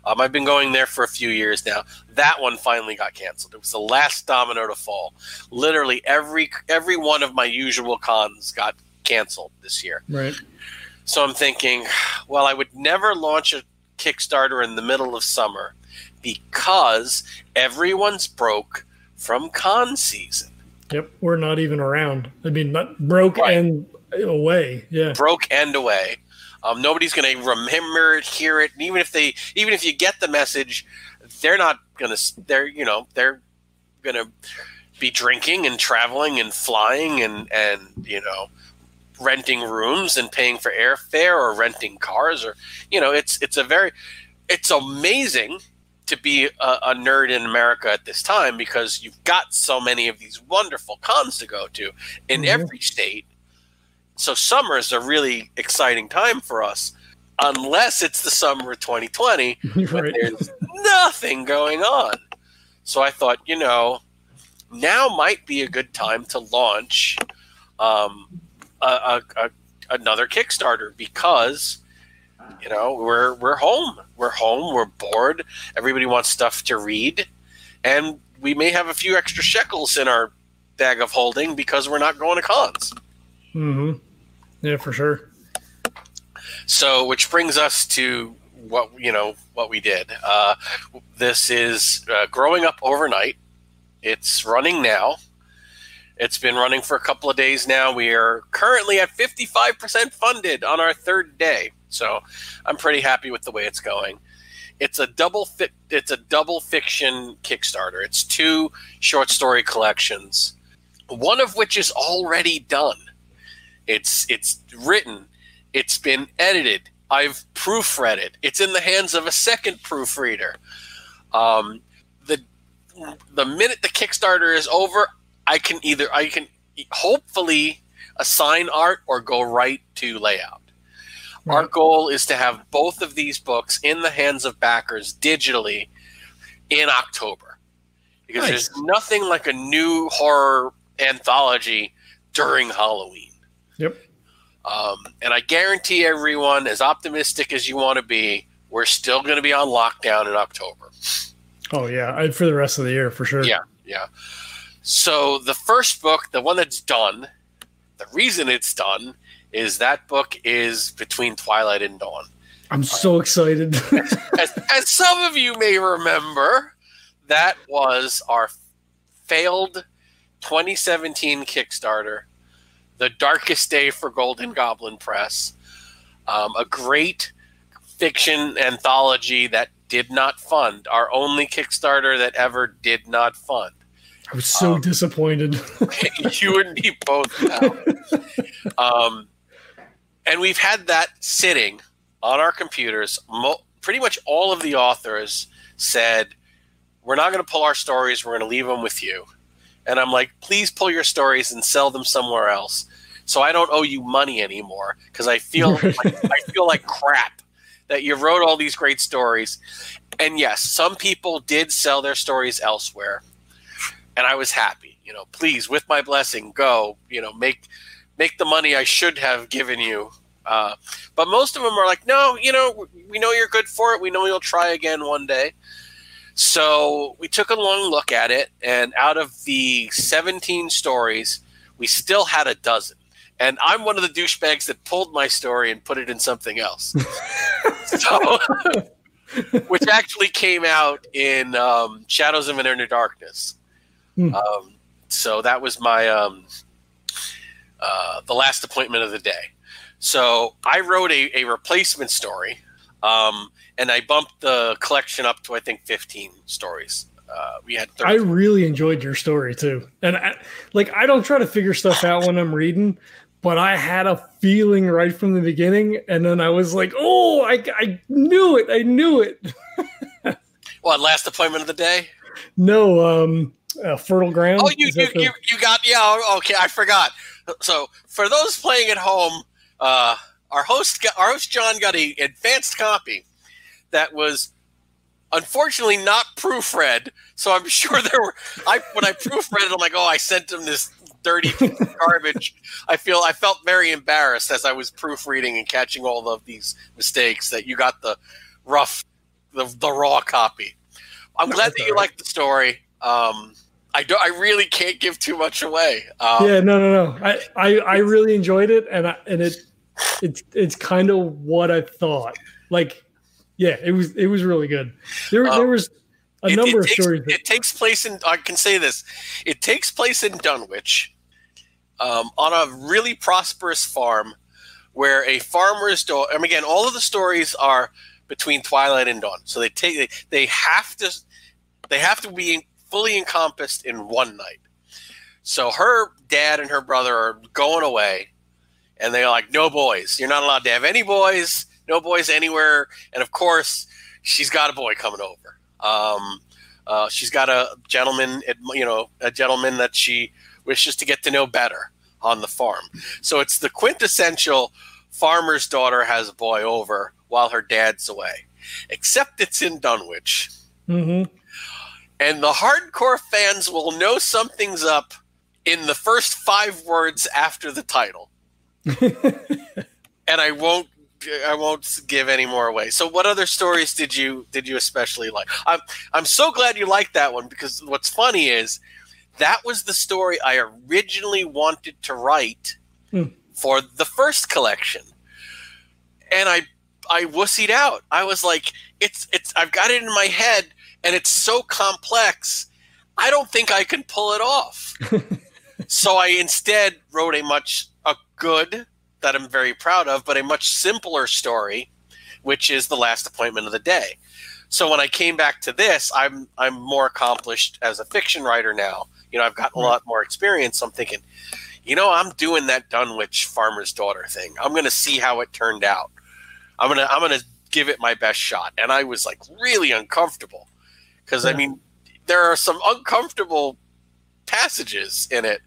Um, I've been going there for a few years now. That one finally got canceled. It was the last domino to fall. Literally every every one of my usual cons got canceled this year.
Right.
So I'm thinking, well, I would never launch a Kickstarter in the middle of summer because everyone's broke from con season.
Yep, we're not even around. I mean, not broke right. and away. Yeah,
broke and away. Um, nobody's going to remember it, hear it, and even if they, even if you get the message, they're not going to. They're you know they're going to be drinking and traveling and flying and and you know renting rooms and paying for airfare or renting cars or you know it's it's a very it's amazing to be a, a, nerd in America at this time because you've got so many of these wonderful cons to go to in mm-hmm. every state so summer is a really exciting time for us, unless it's the summer of 2020 [LAUGHS] right. when there's nothing going on. So I thought, you know, now might be a good time to launch um, a, a, a, another Kickstarter because you know we're we're home, we're home, we're bored. Everybody wants stuff to read, and we may have a few extra shekels in our bag of holding because we're not going to cons.
Mm-hmm. Yeah, for sure.
So, which brings us to what you know what we did. Uh, this is uh, growing up overnight. It's running now. It's been running for a couple of days now. We are currently at 55% funded on our third day. So I'm pretty happy with the way it's going. It's a double fit it's a double fiction Kickstarter. It's two short story collections. One of which is already done. It's it's written. It's been edited. I've proofread it. It's in the hands of a second proofreader. Um, the the minute the Kickstarter is over, I can either I can hopefully assign art or go right to layout. Right. Our goal is to have both of these books in the hands of backers digitally in October. Because nice. there's nothing like a new horror anthology during Halloween.
Yep.
Um, and I guarantee everyone, as optimistic as you want to be, we're still going to be on lockdown in October.
Oh yeah, for the rest of the year for sure.
Yeah, yeah. So the first book, the one that's done, the reason it's done is that book is between Twilight and Dawn.
I'm so excited. [LAUGHS]
as, as some of you may remember, that was our failed 2017 Kickstarter, The Darkest Day for Golden Goblin Press. Um, a great fiction anthology that did not fund, our only Kickstarter that ever did not fund.
I was so um, disappointed. [LAUGHS] [LAUGHS]
you and me both um, and we've had that sitting on our computers. Mo- pretty much all of the authors said, We're not going to pull our stories, we're going to leave them with you. And I'm like, Please pull your stories and sell them somewhere else. So I don't owe you money anymore because I feel [LAUGHS] like, I feel like crap that you wrote all these great stories. And yes, some people did sell their stories elsewhere and I was happy. You know, please, with my blessing, go. You know, make make the money I should have given you. Uh, but most of them are like, no, you know, we know you're good for it. We know you'll try again one day. So we took a long look at it, and out of the 17 stories, we still had a dozen. And I'm one of the douchebags that pulled my story and put it in something else. [LAUGHS] so, which actually came out in um, Shadows of an Inner Darkness. Hmm. Um, so that was my um, uh, the last appointment of the day. So I wrote a, a replacement story, um, and I bumped the collection up to I think 15 stories. Uh, we had.
30. I really enjoyed your story too, and I, like I don't try to figure stuff out when I'm reading, but I had a feeling right from the beginning, and then I was like, "Oh, I, I knew it! I knew it!" [LAUGHS]
what last appointment of the day?
No, um, uh, fertile ground.
Oh, you you, the... you you got yeah. Okay, I forgot. So for those playing at home, uh, our host our host John got a advanced copy that was unfortunately not proofread. So I'm [LAUGHS] sure there were. I when I proofread it, I'm like, oh, I sent him this dirty [LAUGHS] garbage. I feel I felt very embarrassed as I was proofreading and catching all of these mistakes that you got the rough, the, the raw copy. I'm glad that you liked the story. Um, I don't. I really can't give too much away.
Um, yeah, no, no, no. I, I, I really enjoyed it, and I, and it, it's, it's kind of what I thought. Like, yeah, it was, it was really good. There, um, there was a it, number
it
of
takes,
stories.
That, it takes place in. I can say this. It takes place in Dunwich, um, on a really prosperous farm, where a farmer's daughter. And again, all of the stories are between twilight and dawn. So they take they, they have to they have to be fully encompassed in one night. So her dad and her brother are going away, and they're like, "No boys. You're not allowed to have any boys. No boys anywhere." And of course, she's got a boy coming over. Um, uh, she's got a gentleman, you know, a gentleman that she wishes to get to know better on the farm. So it's the quintessential farmer's daughter has a boy over while her dad's away, except it's in Dunwich.
Mm-hmm
and the hardcore fans will know something's up in the first five words after the title. [LAUGHS] and I won't I won't give any more away. So what other stories did you did you especially like? I'm I'm so glad you liked that one because what's funny is that was the story I originally wanted to write hmm. for the first collection. And I I wussied out. I was like, it's it's I've got it in my head and it's so complex. I don't think I can pull it off. [LAUGHS] so I instead wrote a much a good that I'm very proud of, but a much simpler story, which is the last appointment of the day. So when I came back to this, I'm I'm more accomplished as a fiction writer now. You know, I've gotten a lot more experience. So I'm thinking, you know, I'm doing that Dunwich farmer's daughter thing. I'm going to see how it turned out. I'm gonna I'm gonna give it my best shot. And I was like really uncomfortable because yeah. I mean, there are some uncomfortable passages in it,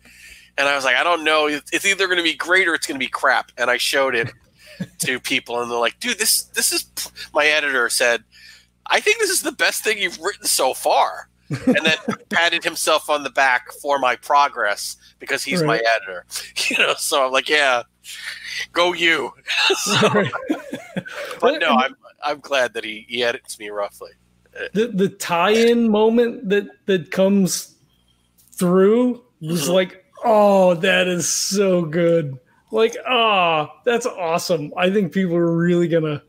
and I was like, I don't know, it's either going to be great or it's going to be crap. And I showed it [LAUGHS] to people, and they're like, dude, this this is. My editor said, I think this is the best thing you've written so far. and then [LAUGHS] patted himself on the back for my progress because he's right. my editor. [LAUGHS] You know, so I'm like, yeah, go you. so, but no, I'm I'm glad that he, he edits me roughly
the the tie-in moment that that comes through was mm-hmm. like, oh, that is so good. Like, ah, that's awesome. I think people are really gonna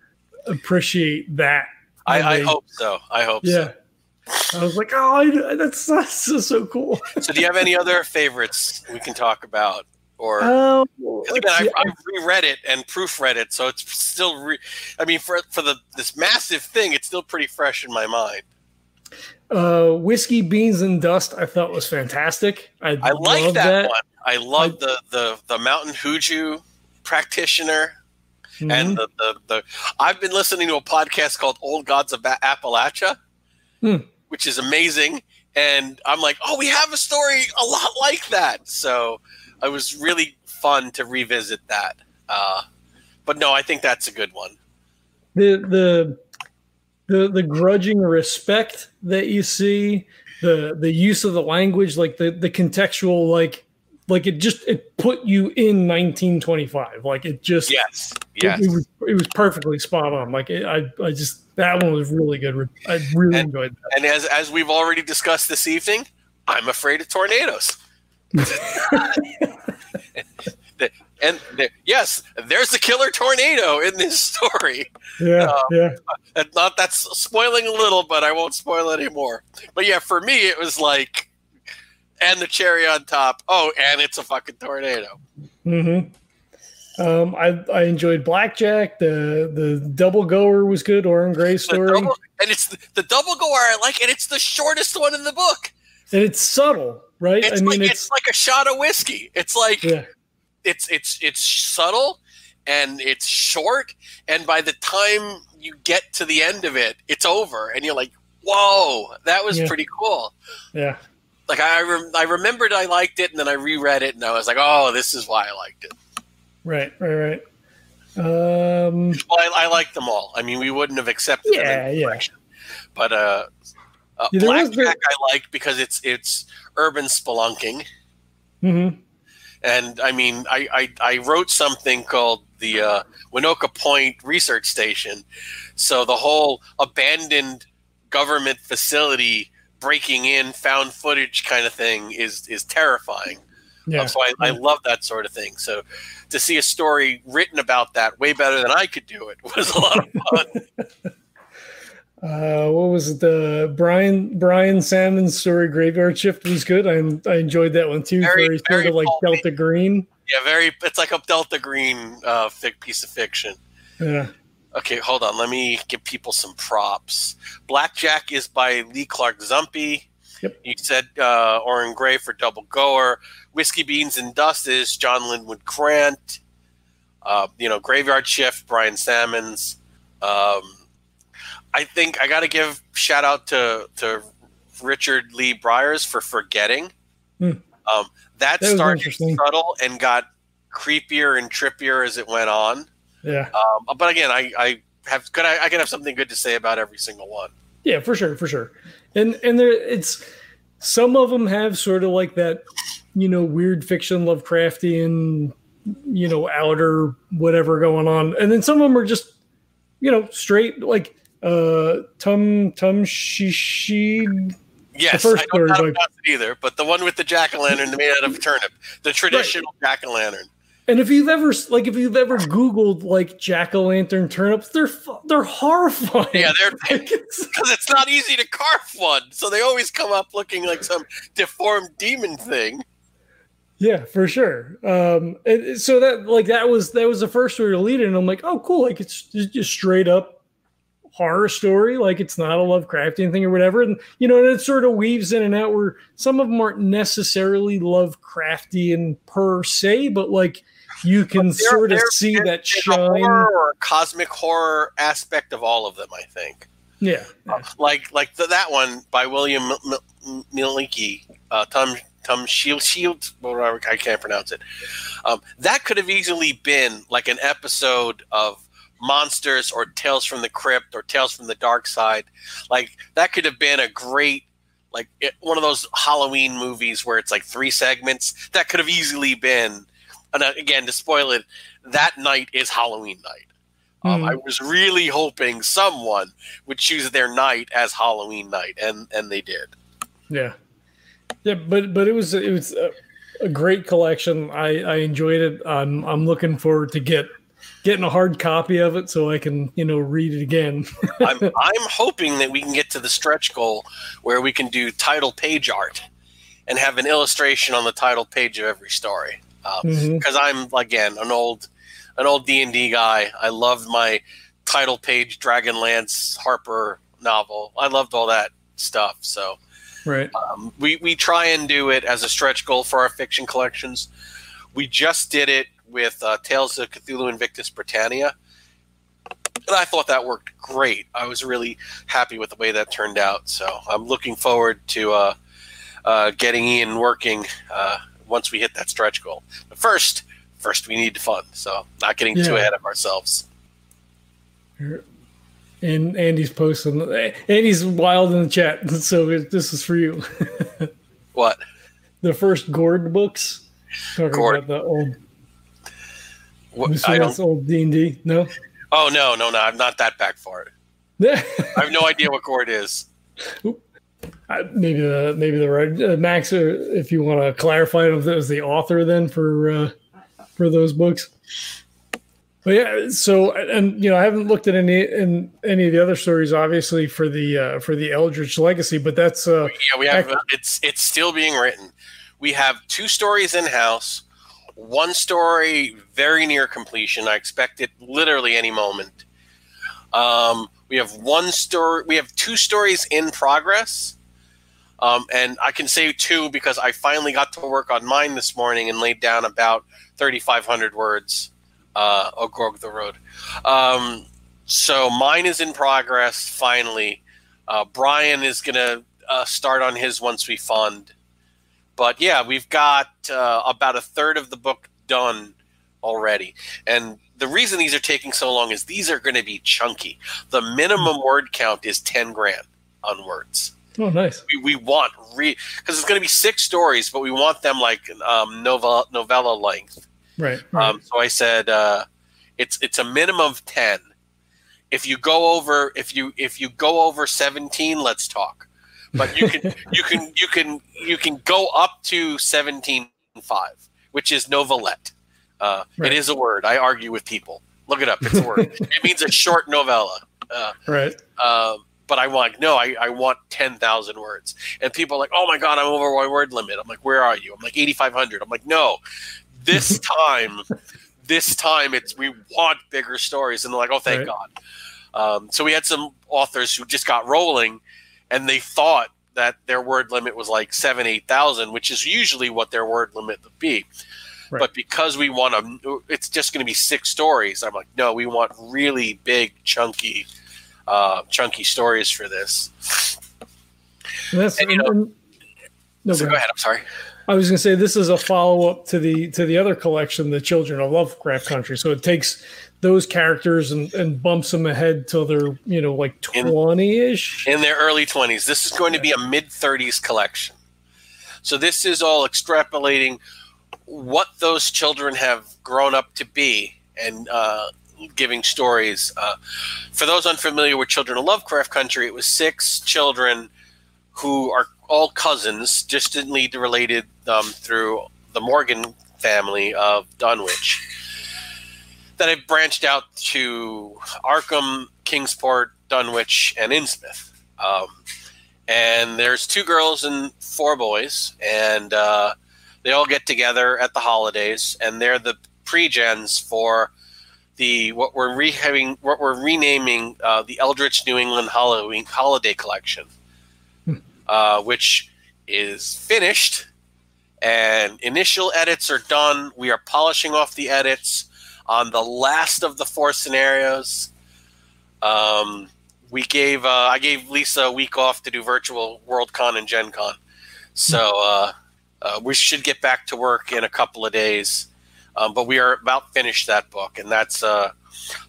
appreciate that.
I,
when
I hope so. I hope
Yeah. I was like, oh, I, that's, [LAUGHS] that's so, so cool.
so. So, do you have any other favorites we can talk about? Or
Um,
again. I, I reread it and proofread it, so it's still. Re- I mean, for for the this massive thing, it's still pretty fresh in my mind.
uh, whiskey, beans, and dust. I thought was fantastic. I,
I like
love
that, one. I love the the the Mountain Hoodoo practitioner
Mhm.
and the, the the. I've been listening to a podcast called Old Gods of Appalachia,
Hmm.
which is amazing, and I'm like, oh, we have a story a lot like that. So it was really fun to revisit that. Uh, but no, I think that's a good one.
the the the the grudging respect that you see, the the use of the language, like the the contextual, like like it just it put you in 1925. Like it just
Yes,
it-
yes.
It, was it was perfectly spot on. Like it, I I just that one was really good. I really
And-
enjoyed that.
And as as we've already discussed this evening, I'm afraid of tornadoes. The- and the- yes, there's a killer tornado in this story.
Yeah,
uh,
yeah.
And not that's spoiling a little, but I won't spoil anymore. But yeah, for me, it was like, and the cherry on top. Oh, and it's a fucking tornado.
hmm Um, I I enjoyed Blackjack. The the double goer was good. Orrin Grey
The
story,
double, and it's the, the double goer I like, and it's the shortest one in the book.
And it's subtle, right?
It's
I mean,
like
it's,
it's, like a shot of whiskey. It's like
yeah,
it's it's it's subtle and it's short and by the time you get to the end of it it's over and you're like whoa that was
Yeah.
pretty cool
yeah.
like I, rem- I remembered i liked it and then i reread it and i was like oh this is why i liked it
Right, right, right. Um,
well i, I like them all i mean we wouldn't have accepted them
Yeah,
in
yeah.
but uh, uh
Yeah, there was
blackjack i like because it's it's urban spelunking
mhm.
and I mean, I, I, I wrote something called the uh, Winoka Point Research Station. So the whole abandoned government facility breaking in, found footage kind of thing is is terrifying.
Yeah,
Um, so I, I love that sort of thing. So to see a story written about that way better than I could do it [LAUGHS] was a lot of fun. [LAUGHS]
uh, what was? The Brian Brian Sammons story Graveyard Shift was good. I I enjoyed that one too.
Very-
Very, sort of like
pulpy.
Delta Green.
yeah, very. It's like a Delta Green uh, fic, piece of fiction.
Yeah,
Okay, hold on. Let me give people some props. Blackjack is by Lee Clark Zumpe.
Yep.
You said uh, Orrin Grey for Double Goer. Whiskey Beans and Dust is John Linwood Grant. Uh, you know, Graveyard Shift, Brian Sammons. Um, I think I got to give shout out to to Richard Lee Byers for forgetting.
Hmm.
Um, that,
That
started subtle and got creepier and trippier as it went on.
yeah,
Um, but again, I, I have could I, I can have something good to say about every single one.
yeah, for sure, for sure. And and there, it's some of them have sort of like that, you know, weird fiction, Lovecraftian, you know, outer whatever going on, and then some of them are just, you know, straight like uh Tum Tum Shishid.
Yes,
first
I don't know how to pronounce it either, but the one with the jack o' lantern made out of turnip, the traditional jack o' lantern.
And if you've ever like if you've ever Googled like jack o' lantern turnips, they're they're horrifying.
Yeah, they're [LAUGHS] because [LAUGHS] it's not easy to carve one, so they always come up looking like some deformed demon thing.
Yeah, for sure. Um, and so that like that was that was the first story to lead it, and I'm like, oh, cool. Like it's just straight up horror story. Like it's not a Lovecraftian thing or whatever. And you know, and it sort of weaves in and out where some of them aren't necessarily Lovecraftian per se, but like you can
There-
sort of see that shine.
horror or cosmic horror aspect of all of them. I think,
Yeah,
like like the, that one by William M- M- uh, Tom Tom Shield Shield, whatever I can't pronounce it. Um, that could have easily been like an episode of Monsters or Tales from the Crypt or Tales from the Dark Side. Like that could have been a great like it, one of those Halloween movies where it's like three segments. That could have easily been. And uh, again, to spoil it, that night is Halloween night. Um,
Mhm.
I was really hoping someone would choose their night as Halloween night, and and they did.
yeah, yeah. But but it was it was a, a great collection. I, I enjoyed it. I'm I'm looking forward to get getting a hard copy of it so I can you know read it again. [LAUGHS]
I'm I'm hoping that we can get to the stretch goal where we can do title page art and have an illustration on the title page of every story. Because um, mm-hmm. I'm again an old an old D and D guy. I loved my title page Dragonlance Harper novel. I loved all that stuff. So
right,
um, we we try and do it as a stretch goal for our fiction collections. We just did it with uh, Tales of Cthulhu Invictus Britannia. And I thought that worked great. I was really happy with the way that turned out. So I'm looking forward to uh, uh, getting Ian working uh, once we hit that stretch goal. But first, first we need to fund. So not getting yeah. too ahead of ourselves.
And Andy's posting. Andy's wild in the chat, [LAUGHS] so this is for you. [LAUGHS]
what?
The first Gord books. Talking Gord. about the old. What, I don't, old D and D. No.
Oh no, no, no! I'm not that back for it. [LAUGHS] I have no idea what Gord is.
Uh, maybe the maybe the right uh, Max, uh, if you want to clarify if that was the author then for uh, for those books. But yeah, so and you know I haven't looked at any in any of the other stories, obviously for the uh, for the Eldritch Legacy, but that's uh,
yeah we have it's it's still being written. We have two stories in house, one story very near completion. I expect it literally any moment. Um, we have one story. We have two stories in progress, um, and I can say two because I finally got to work on mine this morning and laid down about 3,500 words. Uh, Gord the Rogue. Um, so mine is in progress finally. Uh, Brian is going to uh, start on his once we fund. But yeah, we've got uh, about a third of the book done already. And the reason these are taking so long is these are going to be chunky. The minimum word count is 10 grand on words.
Oh, nice.
We, we want re because it's going to be six stories, but we want them like um, novella novella length.
Right. right.
Um, so I said uh, it's it's a minimum of ten. If you go over if you if you go over seventeen, let's talk. But you can you can you can you can go up to seventeen five, which is novelette. Uh, right. It is a word. I argue with people. Look it up. It's a word. [LAUGHS] it means a short novella.
Uh, right.
Um, but I want no, I, I want ten thousand words. And people are like, oh my god, I'm over my word limit. I'm like, where are you? I'm like eighty five hundred. I'm like, no, this [LAUGHS] time, this time it's we want bigger stories. And they're like, oh thank right. God. Um, so we had some authors who just got rolling, and they thought that their word limit was like seven, eight thousand, which is usually what their word limit would be. Right. But because we want to, it's just going to be six stories. I'm like, no, we want really big, chunky uh, chunky stories for this.
That's and, you know,
no, so go ahead. I'm sorry.
I was going to say this is a follow up to the to the other collection, the Children of Lovecraft Country. So it takes those characters and, and bumps them ahead till they're you know like twenty ish
in their early twenties. This is going to be a mid thirties collection. So this is all extrapolating what those children have grown up to be and uh, giving stories. Uh, for those unfamiliar with Children of Lovecraft Country, it was six children who are all cousins, distantly related um, through the Morgan family of Dunwich, that have branched out to Arkham, Kingsport, Dunwich, and Innsmouth. Um, and there's two girls and four boys, and uh, they all get together at the holidays, and they're the pre-gens for the what we're rehaving what we're renaming uh, the Eldritch New England Halloween Holiday Collection, hmm. uh, which is finished, and initial edits are done. We are polishing off the edits on the last of the four scenarios. Um, we gave uh, I gave Lisa a week off to do virtual Worldcon and Gen Con, so uh, uh, we should get back to work in a couple of days. Um, but we are about finished that book, and that's uh,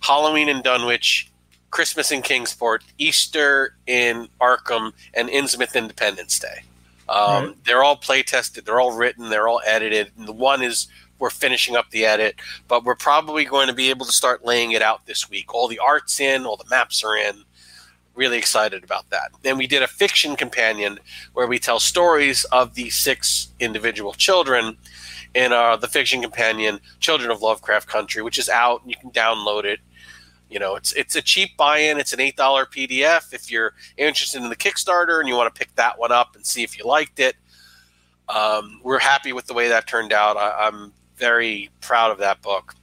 Halloween in Dunwich, Christmas in Kingsport, Easter in Arkham, and Innsmouth Independence Day. Um, right. They're all play tested, they're all written, they're all edited. And the one is we're finishing up the edit, but we're probably going to be able to start laying it out this week. All the art's in, all the maps are in. really excited about that. Then we did a fiction companion where we tell stories of the six individual children in uh, the fiction companion Children of Lovecraft Country, which is out. and You can download it. You know, it's it's a cheap buy-in. It's an eight dollar PDF. If you're interested in the Kickstarter and you want to pick that one up and see if you liked it, um, we're happy with the way that turned out. I, I'm very proud of that book.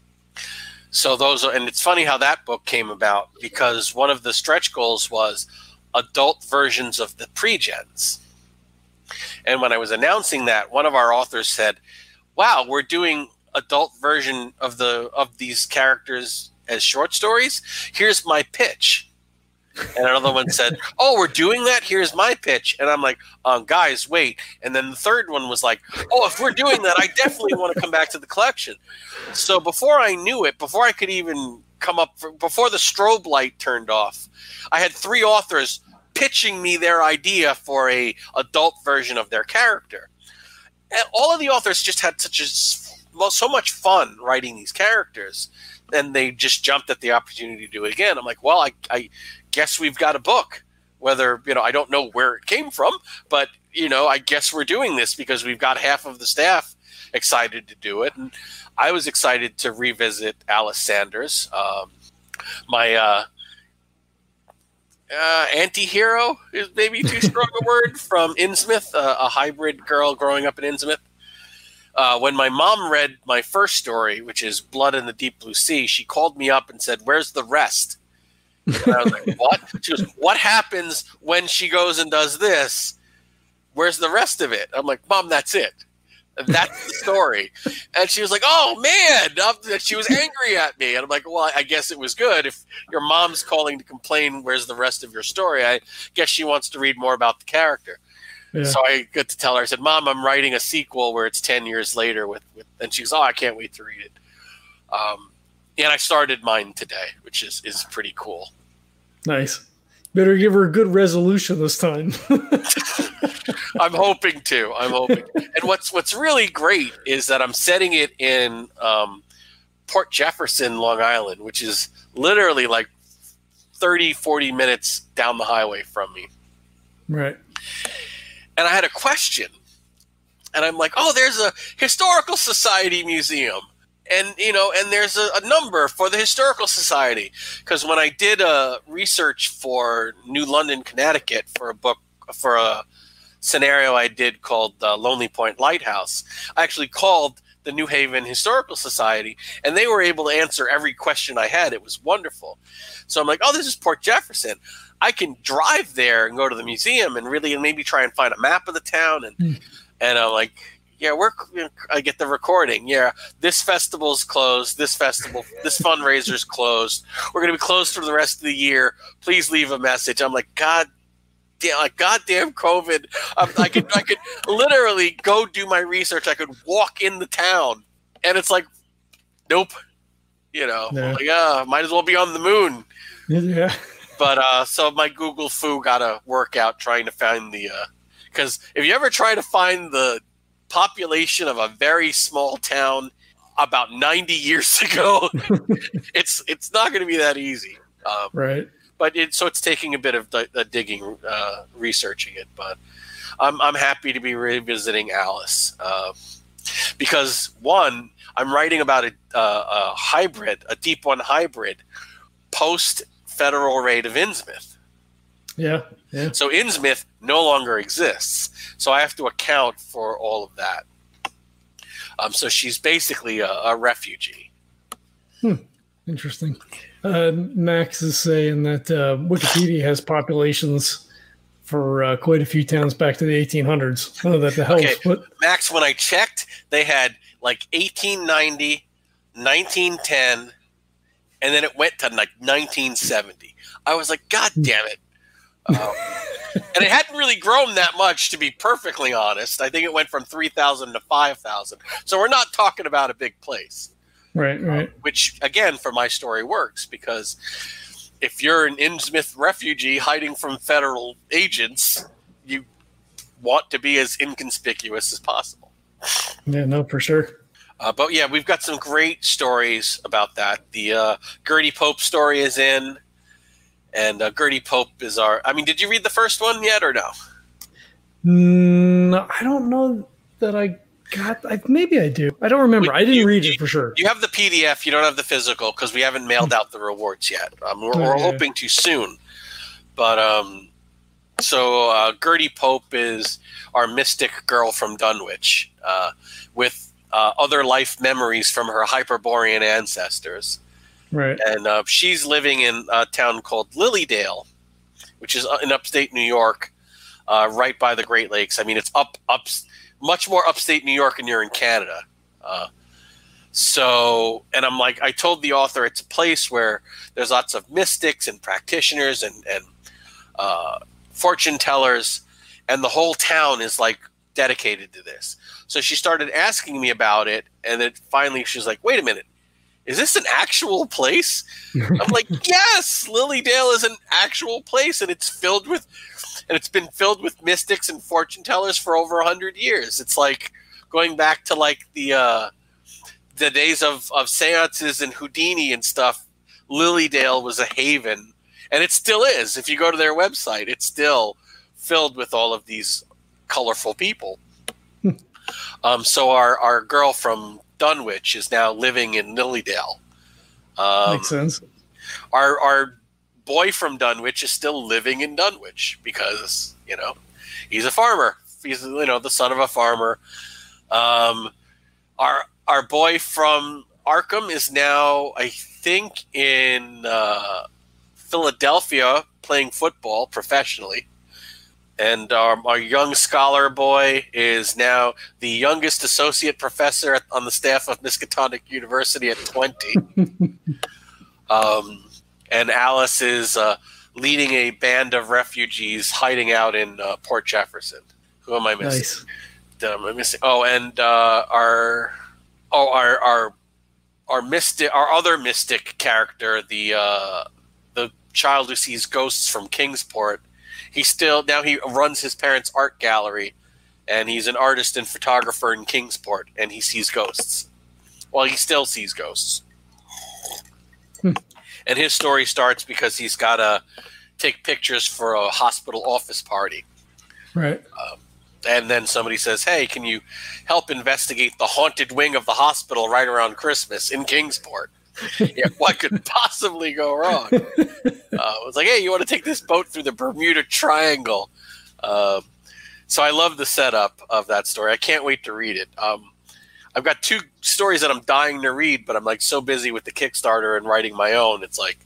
So those are, and it's funny how that book came about because one of the stretch goals was adult versions of the pre-gens. And when I was announcing that, one of our authors said, "Wow, we're doing adult version of the of these characters as short stories. Here's my pitch." And another one said, "Oh, we're doing that. Here's my pitch." And I'm like, um, "Guys, wait." And then the third one was like, "Oh, if we're doing that, I definitely want to come back to the collection." So before I knew it, before I could even come up, for, before the strobe light turned off, I had three authors pitching me their idea for a adult version of their character. And all of the authors just had such a well, so much fun writing these characters and they just jumped at the opportunity to do it again. I'm like, well, I, I guess we've got a book. Whether you know, I don't know where it came from, but you know, I guess we're doing this because we've got half of the staff excited to do it, and I was excited to revisit Alice Sanders, um, my uh, uh, anti-hero is maybe too strong a word from Innsmouth, uh, a hybrid girl growing up in Innsmouth. Uh, when my mom read my first story, which is Blood in the Deep Blue Sea, she called me up and said, "Where's the rest?" And I was like, [LAUGHS] "What?" She goes, "What happens when she goes and does this? Where's the rest of it?" I'm like, "Mom, that's it. That's the story." And she was like, "Oh man!" She was angry at me, and I'm like, "Well, I guess it was good. If your mom's calling to complain, where's the rest of your story? I guess she wants to read more about the character." Yeah. So I got to tell her, I said, "Mom, I'm writing a sequel where it's ten years later." With, with and she goes, "Oh, I can't wait to read it." Um, and I started mine today, which is is pretty cool.
Nice. Better give her a good resolution this time. [LAUGHS]
I'm hoping to. I'm hoping. And what's what's really great is that I'm setting it in um, Port Jefferson, Long Island, which is literally like 30, 40 minutes down the highway from me.
Right.
And I had a question. And I'm like, oh, there's a historical society museum. And you know and there's a, a number for the historical society. Because when i did a research for new london connecticut for a book for a scenario i did called uh, lonely point lighthouse i actually called the new haven historical society and they were able to answer every question i had. It was wonderful. So i'm like oh this is port jefferson i can drive there and go to the museum and really maybe try and find a map of the town and mm. and i'm like yeah, we're I get the recording. Yeah, this festival's closed. This festival, this fundraiser's closed. We're gonna be closed for the rest of the year. Please leave a message. I'm like, God damn, like goddamn COVID. Um, I could I could literally go do my research. I could walk in the town, and it's like, nope. You know, yeah. like, uh, might as well be on the moon.
Yeah.
But uh, so my Google foo got to work out trying to find the because uh, if you ever try to find the population of a very small town about 90 years [LAUGHS] ago, [LAUGHS] it's it's not going to be that easy.
Um, right.
But it, so it's taking a bit of digging, uh, researching it. But I'm I'm happy to be revisiting Alice uh, because one, I'm writing about a, uh, a hybrid, a deep one hybrid, post federal raid of Innsmouth.
Yeah, yeah.
So Innsmouth no longer exists. So I have to account for all of that. Um, so she's basically a, a refugee.
Hmm. Interesting. Uh, Max is saying that uh, Wikipedia has populations for uh, quite a few towns back to the 1800s. Oh, that the hell okay.
Max, when I checked, they had like 1890, 1910, and then it went to like 1970. I was like, God hmm. damn it. Um, and it hadn't really grown that much, to be perfectly honest. I think it went from 3,000 to 5,000. So we're not talking about a big place.
Right, um, right.
Um, which, again, for my story works because if you're an Innsmouth refugee hiding from federal agents, you want to be as inconspicuous as possible.
Yeah, no, for sure.
Uh, but yeah, we've got some great stories about that. The uh, Gertie Pope story is in and uh, Gertie Pope is our. I mean, did you read the first one yet or no?
Mm, I don't know that I got. I, maybe I do. I don't remember. I didn't
You-
read
you-
it for sure.
You have the PDF. You don't have the physical because we haven't mailed out the rewards yet. Um, we're,
Oh,
we're
yeah.
hoping to soon. But um, so uh, Gertie Pope is our mystic girl from Dunwich uh, with uh, other life memories from her Hyperborean ancestors.
Right.
and uh, she's living in a town called Lilydale, which is uh, in upstate New York, uh, right by the Great Lakes. I mean, it's up, up, much more upstate New York, and you're in Canada. Uh, so, and I'm like, I told the author it's a place where there's lots of mystics and practitioners and and uh, fortune tellers, and the whole town is like dedicated to this. So she started asking me about it, and then finally she's like, "Wait a minute." Is this an actual place? I'm like, [LAUGHS] yes, Lilydale is an actual place, and it's filled with, and it's been filled with mystics and fortune tellers for over a hundred years. It's like going back to like the uh, the days of of seances and Houdini and stuff. Lilydale was a haven, and it still is. If you go to their website, it's still filled with all of these colorful people. um, so our our girl from Dunwich is now living in Lilydale. Um,
Makes sense.
our our boy from Dunwich is still living in Dunwich because you know he's a farmer. He's you know the son of a farmer. Um, our our boy from Arkham is now I think in uh, Philadelphia playing football professionally. And um, our young scholar boy is now the youngest associate professor at, on the staff of Miskatonic University at 20. [LAUGHS] Um, and Alice is uh, leading a band of refugees hiding out in uh, Port Jefferson. Who am I missing?
Nice.
Am I missing? Oh, and uh, our oh our our our mystic our other mystic character, the uh, the child who sees ghosts from Kingsport. He still now he runs his parents' art gallery, and he's an artist and photographer in Kingsport, and he sees ghosts. Well, he still sees ghosts.
Hmm.
And his story starts because he's got to take pictures for a hospital office party.
Right.
And then somebody says, Hey, can you help investigate the haunted wing of the hospital right around Christmas in Kingsport? [LAUGHS] yeah, what could possibly go wrong? [LAUGHS] Uh, it was like, Hey, you want to take this boat through the Bermuda Triangle? Um, so I love the setup of that story. I can't wait to read it. Um, I've got two stories that I'm dying to read, but I'm like so busy with the Kickstarter and writing my own. It's like,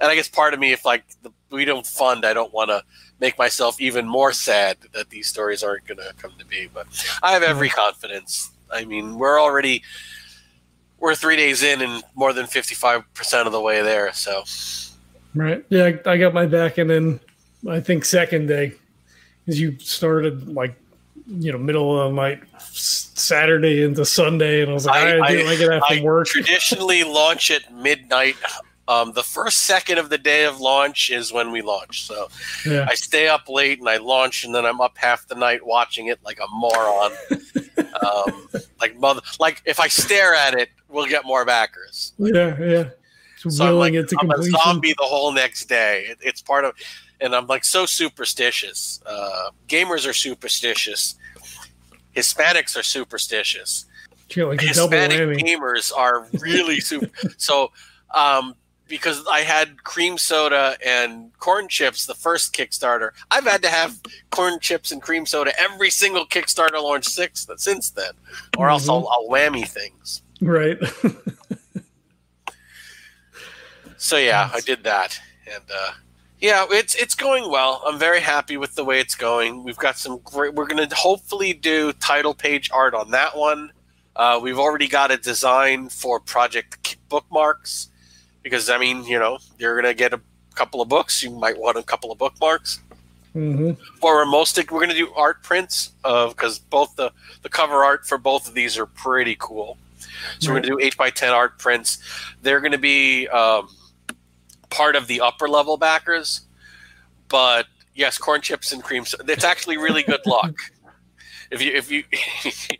and I guess part of me, if like the, we don't fund, I don't want to make myself even more sad that these stories aren't going to come to be. But I have every confidence. I mean, we're already we're three days in and more than fifty five percent of the way there. So
Right. Yeah, I, I got my back and then I think second day because you started like you know middle of the night s- Saturday into Sunday, and I was like,
I-
I,
I-
like it after
I
work. [LAUGHS]
traditionally launch at midnight. Um, the first second of the day of launch is when we launch. So
Yeah.
I stay up late and I launch, and then I'm up half the night watching it like a moron. [LAUGHS] um, like mother, like if I stare at it, we'll get more backers.
Yeah, yeah. Just
So I'm like, I'm a zombie the whole next day. It, it's part of, and I'm like so superstitious. Uh, gamers are superstitious. Hispanics are superstitious.
Like
Hispanic gamers are really super. [LAUGHS] so, um, because I had cream soda and corn chips the first Kickstarter, I've had to have corn chips and cream soda every single Kickstarter launch six since then, or else I'll, I'll whammy things.
Right. [LAUGHS]
So yeah, I did that, and uh, yeah, it's it's going well. I'm very happy with the way it's going. We've got some great. We're going to hopefully do title page art on that one. Uh, we've already got a design for Project Bookmarks because I mean, you know, you're going to get a couple of books. You might want a couple of bookmarks.
hmm
For most we're going to do art prints of because both the the cover art for both of these are pretty cool. So we're going to do eight by ten art prints. They're going to be um, part of the upper level backers, but yes, corn chips and cream. It's actually really good luck. If you if you [LAUGHS]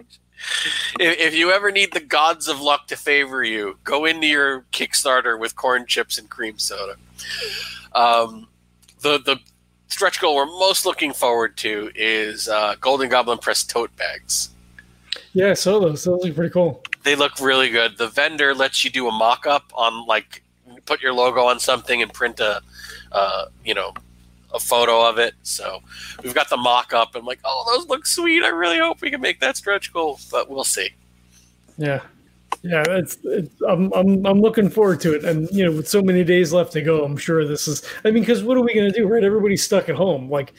if, if you ever need the gods of luck to favor you, go into your Kickstarter with corn chips and cream soda. Um, the the stretch goal we're most looking forward to is uh, Golden Goblin Press tote bags.
Yeah, I saw those. Those look pretty cool.
They look really good. The vendor lets you do a mock up on like put your logo on something and print a uh, you know a photo of it. So we've got the mock up. I'm like, oh, those look sweet. I really hope we can make that stretch goal, but we'll see.
Yeah, yeah, it's, it's I'm, I'm I'm looking forward to it, and you know, with so many days left to go, I'm sure this is. I mean, because what are we going to do, right? Everybody's stuck at home. Like,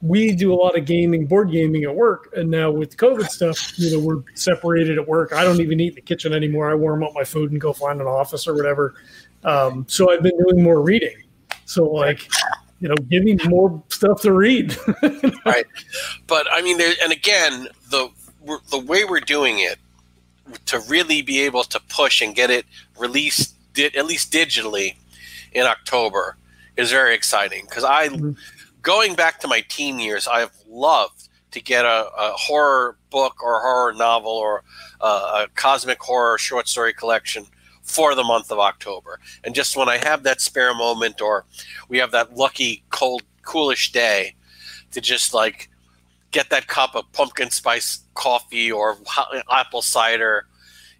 we do a lot of gaming, board gaming at work, and now with COVID stuff, you know, we're separated at work. I don't even eat in the kitchen anymore. I warm up my food and go find an office or whatever. Um, so I've been doing more reading. So like, you know, giving more stuff to read. [LAUGHS]
right, but I mean, there, and again, the the way we're doing it to really be able to push and get it released di- at least digitally in October is very exciting because I mm-hmm. going back to my teen years I've loved to get a, a horror book or horror novel or uh, a cosmic horror short story collection for the month of October and just when I have that spare moment or we have that lucky cold coolish day to just like get that cup of pumpkin spice coffee or apple cider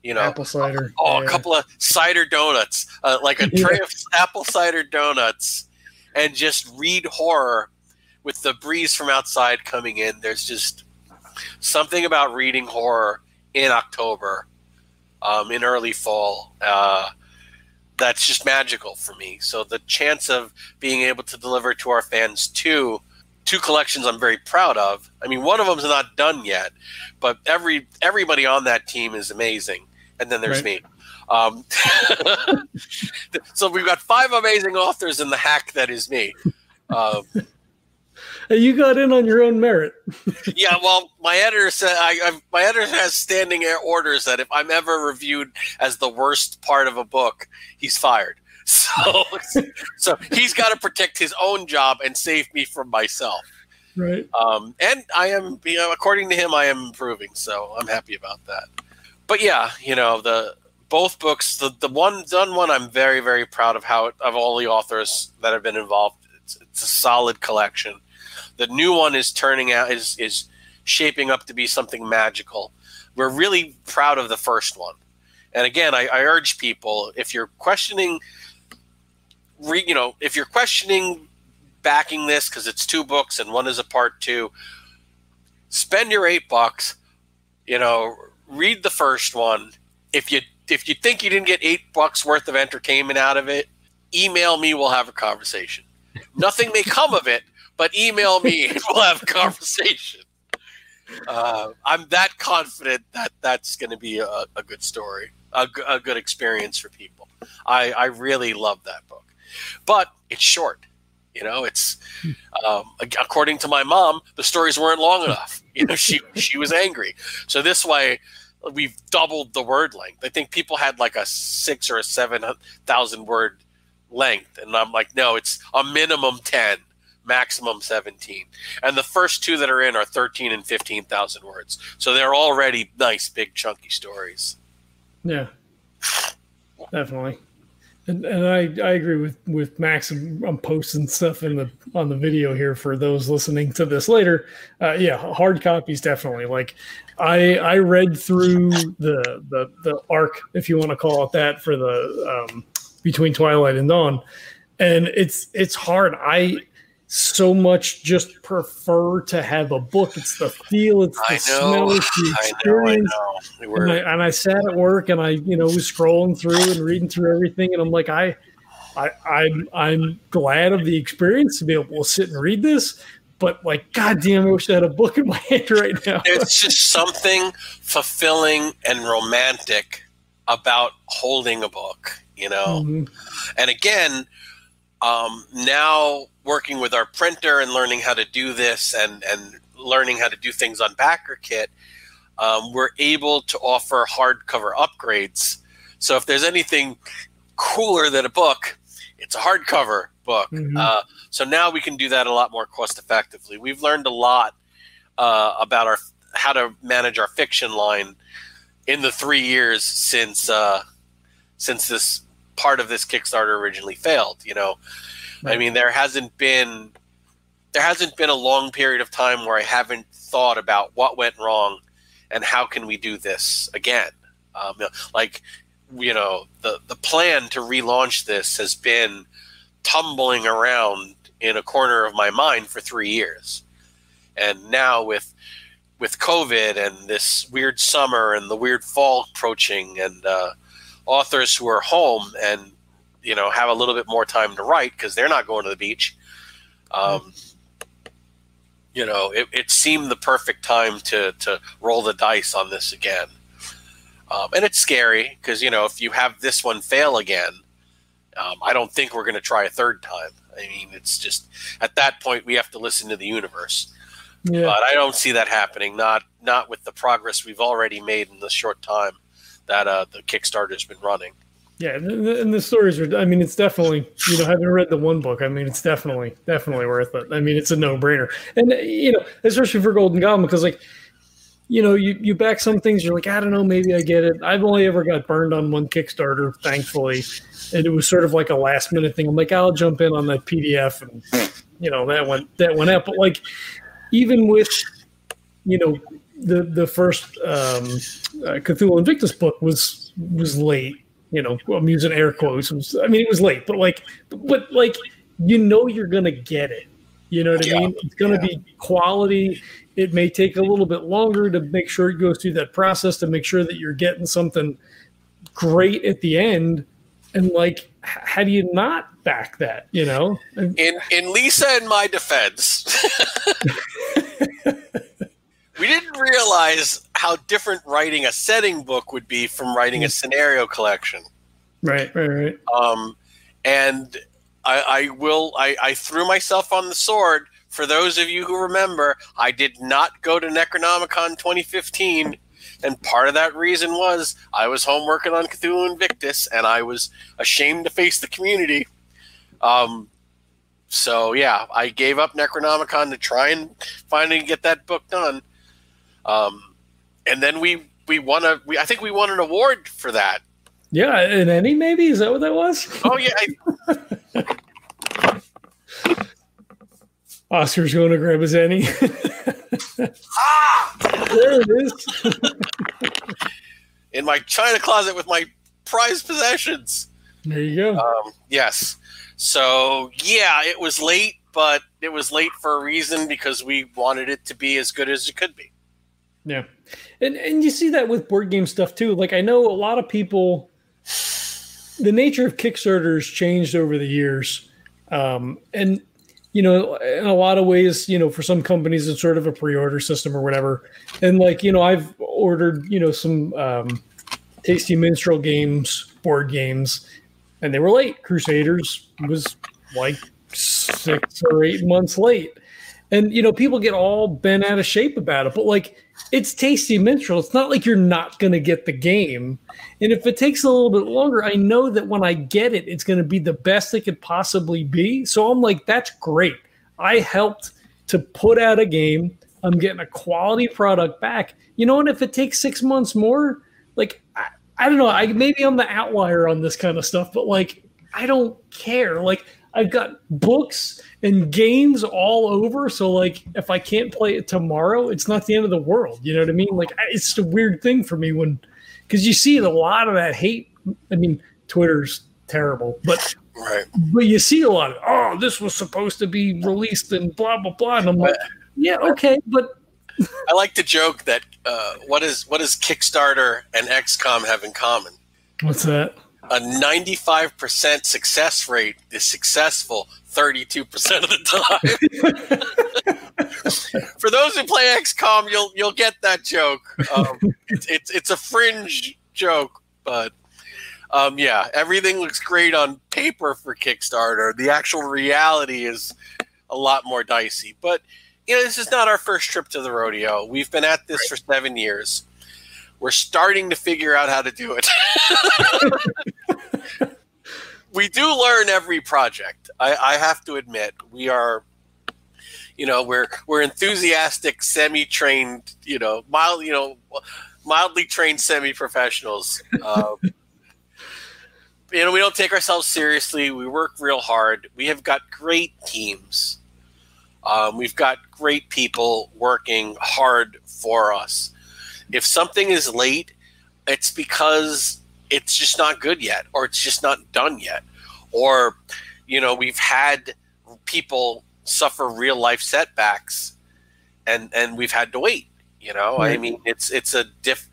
you know
apple cider
oh yeah. a couple of cider donuts uh, like a [LAUGHS] tray yeah. of apple cider donuts and just read horror with the breeze from outside coming in there's just something about reading horror in october um, in early fall uh, that's just magical for me so the chance of being able to deliver to our fans two two collections I'm very proud of. I mean, one of them's not done yet, but every everybody on that team is amazing. And then there's right. me. Um, [LAUGHS] so we've got five amazing authors in the hack that is me. Um, [LAUGHS]
you got in on your own merit. [LAUGHS]
yeah, well, my editor said I, I, my editor has standing orders that if I'm ever reviewed as the worst part of a book, he's fired. [LAUGHS] So, so he's got to protect his own job and save me from myself.
Right.
Um, and I am, you know, according to him, I am improving. So I'm happy about that. But yeah, you know, the both books, the, the one done one, I'm very, very proud of how of all the authors that have been involved. It's, it's a solid collection. The new one is turning out is is shaping up to be something magical. We're really proud of the first one. And again, I, I urge people if you're questioning re, you know, if you're questioning backing this because it's two books and one is a part two, spend your eight bucks. You know, read the first one. If you if you think you didn't get eight bucks worth of entertainment out of it, email me. We'll have a conversation. Nothing may come of it, but email me and [LAUGHS] we'll have a conversation. Uh, I'm that confident that that's going to be a, a, good story, a, a, good experience for people. I, I really love that book but it's short. You know, it's um, according to my mom, the stories weren't long enough. You know, she [LAUGHS] she was angry. So this way, we've doubled the word length. I think people had like a six or a seven thousand word length, and I'm like, no, it's a minimum ten, maximum seventeen. And the first two that are in are thirteen and fifteen thousand words. So they're already nice, big, chunky stories.
Yeah, definitely. And, and I, I agree with with Max. I'm posting stuff in the on the video here for those listening to this later. Uh, yeah, hard copies definitely. Like I I read through the the the arc, if you want to call it that, for the um, between Twilight and Dawn, and it's it's hard. I so much just prefer to have a book. It's the feel, it's the smell, it's the experience. I know, I know. And, I, and, I, sat at work and I, you know, was scrolling through and reading through everything, and I'm like, I, I, I'm, I'm glad of the experience to be able to sit and read this. But like, goddamn, I wish I had a book in my [LAUGHS] hand right now.
It's just something fulfilling and romantic about holding a book, you know. Mm-hmm. And again, um, now working with our printer and learning how to do this and, and learning how to do things on BackerKit, um, we're able to offer hardcover upgrades. So if there's anything cooler than a book, it's a hardcover book. Mm-hmm. Uh, so now we can do that a lot more cost effectively. We've learned a lot uh, about our how to manage our fiction line in the three years since uh, since this part of this Kickstarter originally failed. You know, I mean, there hasn't been there hasn't been a long period of time where I haven't thought about what went wrong and how can we do this again. Um, like, you know, the the plan to relaunch this has been tumbling around in a corner of my mind for three years, and now with with COVID and this weird summer and the weird fall approaching, and uh, authors who are home and you know have a little bit more time to write because they're not going to the beach. Um, you know, it, it, seemed the perfect time to to roll the dice on this again. Um, and it's scary because you know if you have this one fail again, um, I don't think we're going to try a third time. I mean, it's just at that point we have to listen to the universe. Yeah. But I don't see that happening. Not not with the progress we've already made in the short time that uh, the Kickstarter's been running.
Yeah, and the stories are. I mean, it's definitely you know having read the one book. I mean, it's definitely definitely worth it. I mean, it's a no brainer, and you know, especially for Golden Goblin because like, you know, you you back some things. You're like, I don't know, maybe I get it. I've only ever got burned on one Kickstarter, thankfully, and it was sort of like a last minute thing. I'm like, I'll jump in on that PDF, and you know that went that went out. But like, even with you know the the first um, uh, Cthulhu Invictus book was was late you know, I'm using air quotes. Was, I mean, it was late, but like, but like, you know, you're gonna get it. You know what yeah. I mean? It's gonna yeah. be quality. It may take a little bit longer to make sure it goes through that process to make sure that you're getting something great at the end. And like, how do you not back that? You know?
In in Lisa and my defense. [LAUGHS] [LAUGHS] we didn't realize how different writing a setting book would be from writing a hmm. scenario collection.
Right, right, right.
Um, and I, I will. I, I threw myself on the sword. For those of you who remember, I did not go to Necronomicon 2015, and part of that reason was I was home working on Cthulhu Invictus, and I was ashamed to face the community. Um, so yeah, I gave up Necronomicon to try and finally get that book done. Um, and then we we won a we I think we won an award for that.
Yeah, an Emmy maybe is that what that was?
Oh yeah.
I... [LAUGHS] Oscar's going to grab his Emmy. [LAUGHS]
ah!
There it is. [LAUGHS]
In my china closet with my prized possessions.
There you go.
Um, yes. So yeah, it was late, but it was late for a reason because we wanted it to be as good as it could be.
Yeah. And and you see that with board game stuff too. Like I know a lot of people the nature of Kickstarters changed over the years. Um, and you know, in a lot of ways, you know, for some companies it's sort of a pre-order system or whatever. And like, you know, I've ordered, you know, some um, tasty minstrel games, board games, and they were late. Crusaders was like six or eight months late. And you know, people get all bent out of shape about it, but like it's tasty minstrel. It's not like you're not going to get the game. And if it takes a little bit longer, I know that when I get it, it's going to be the best it could possibly be. So I'm like, that's great. I helped to put out a game. I'm getting a quality product back. You know, and if it takes six months more, like I, I don't know, I maybe I'm the outlier on this kind of stuff, but like I don't care. Like I've got books and games all over. So like, if I can't play it tomorrow, it's not the end of the world. You know what I mean? Like, it's a weird thing for me when, because you see a lot of that hate. I mean, Twitter's terrible, but
right.
but you see a lot of oh, this was supposed to be released and blah blah blah, and I'm like, yeah, okay, but. [LAUGHS]
I like to joke that uh, what is what does Kickstarter and XCOM have in common?
What's that?
A 95% success rate is successful 32% of the time. [LAUGHS] For those who play XCOM, you'll you'll get that joke. Um, it's, it's, it's a fringe joke, but um, yeah, everything looks great on paper for Kickstarter. The actual reality is a lot more dicey. But you know, this is not our first trip to the rodeo. We've been at this for seven years we're starting to figure out how to do it. [LAUGHS] we do learn every project. I, I, have to admit, we are, you know, we're we're enthusiastic, semi-trained, you know, mild, you know, mildly trained semi-professionals. Um, [LAUGHS] you know, we don't take ourselves seriously. We work real hard. We have got great teams. Um, we've got great people working hard for us. If something is late, it's because it's just not good yet, or it's just not done yet, or you know, we've had people suffer real life setbacks, and and we've had to wait. You know, I mean, it's it's a diff.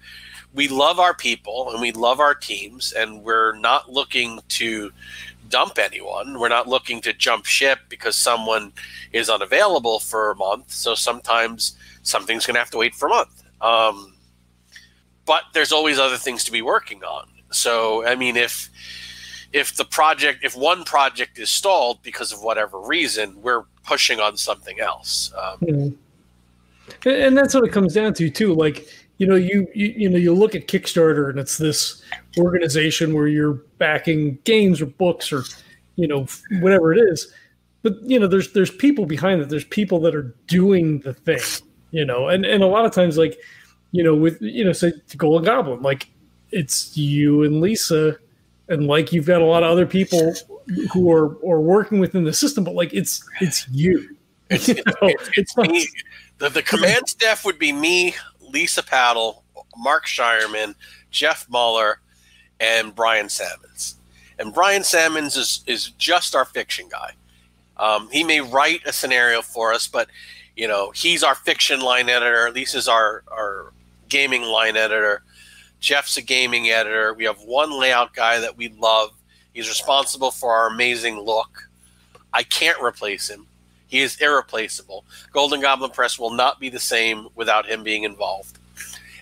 We love our people and we love our teams, and we're not looking to dump anyone. We're not looking to jump ship because someone is unavailable for a month. So sometimes something's going to have to wait for a month. Um, but there's always other things to be working on. So I mean, if if the project, if one project is stalled because of whatever reason, we're pushing on something else. Um,
mm-hmm. And that's what it comes down to too. Like you know, you, you you know, you look at Kickstarter and it's this organization where you're backing games or books or you know whatever it is. But you know, there's there's people behind it. There's people that are doing the thing. You know, and and a lot of times like you know with you know say to Golden Goblin like it's you and Lisa and like you've got a lot of other people who are are working within the system, but like it's it's you. [LAUGHS]
It's, [LAUGHS] you know, it's, it's, it's me. The, the command staff would be me, Lisa Padol, Mark Shireman, Jeff Muller, and Brian Sammons. And Brian Sammons is is just our fiction guy. Um, he may write a scenario for us, but you know he's our fiction line editor. Lisa's our our gaming line editor. Jeff's a gaming editor. We have one layout guy that we love. He's responsible for our amazing look. I can't replace him. He is irreplaceable. Golden Goblin Press will not be the same without him being involved.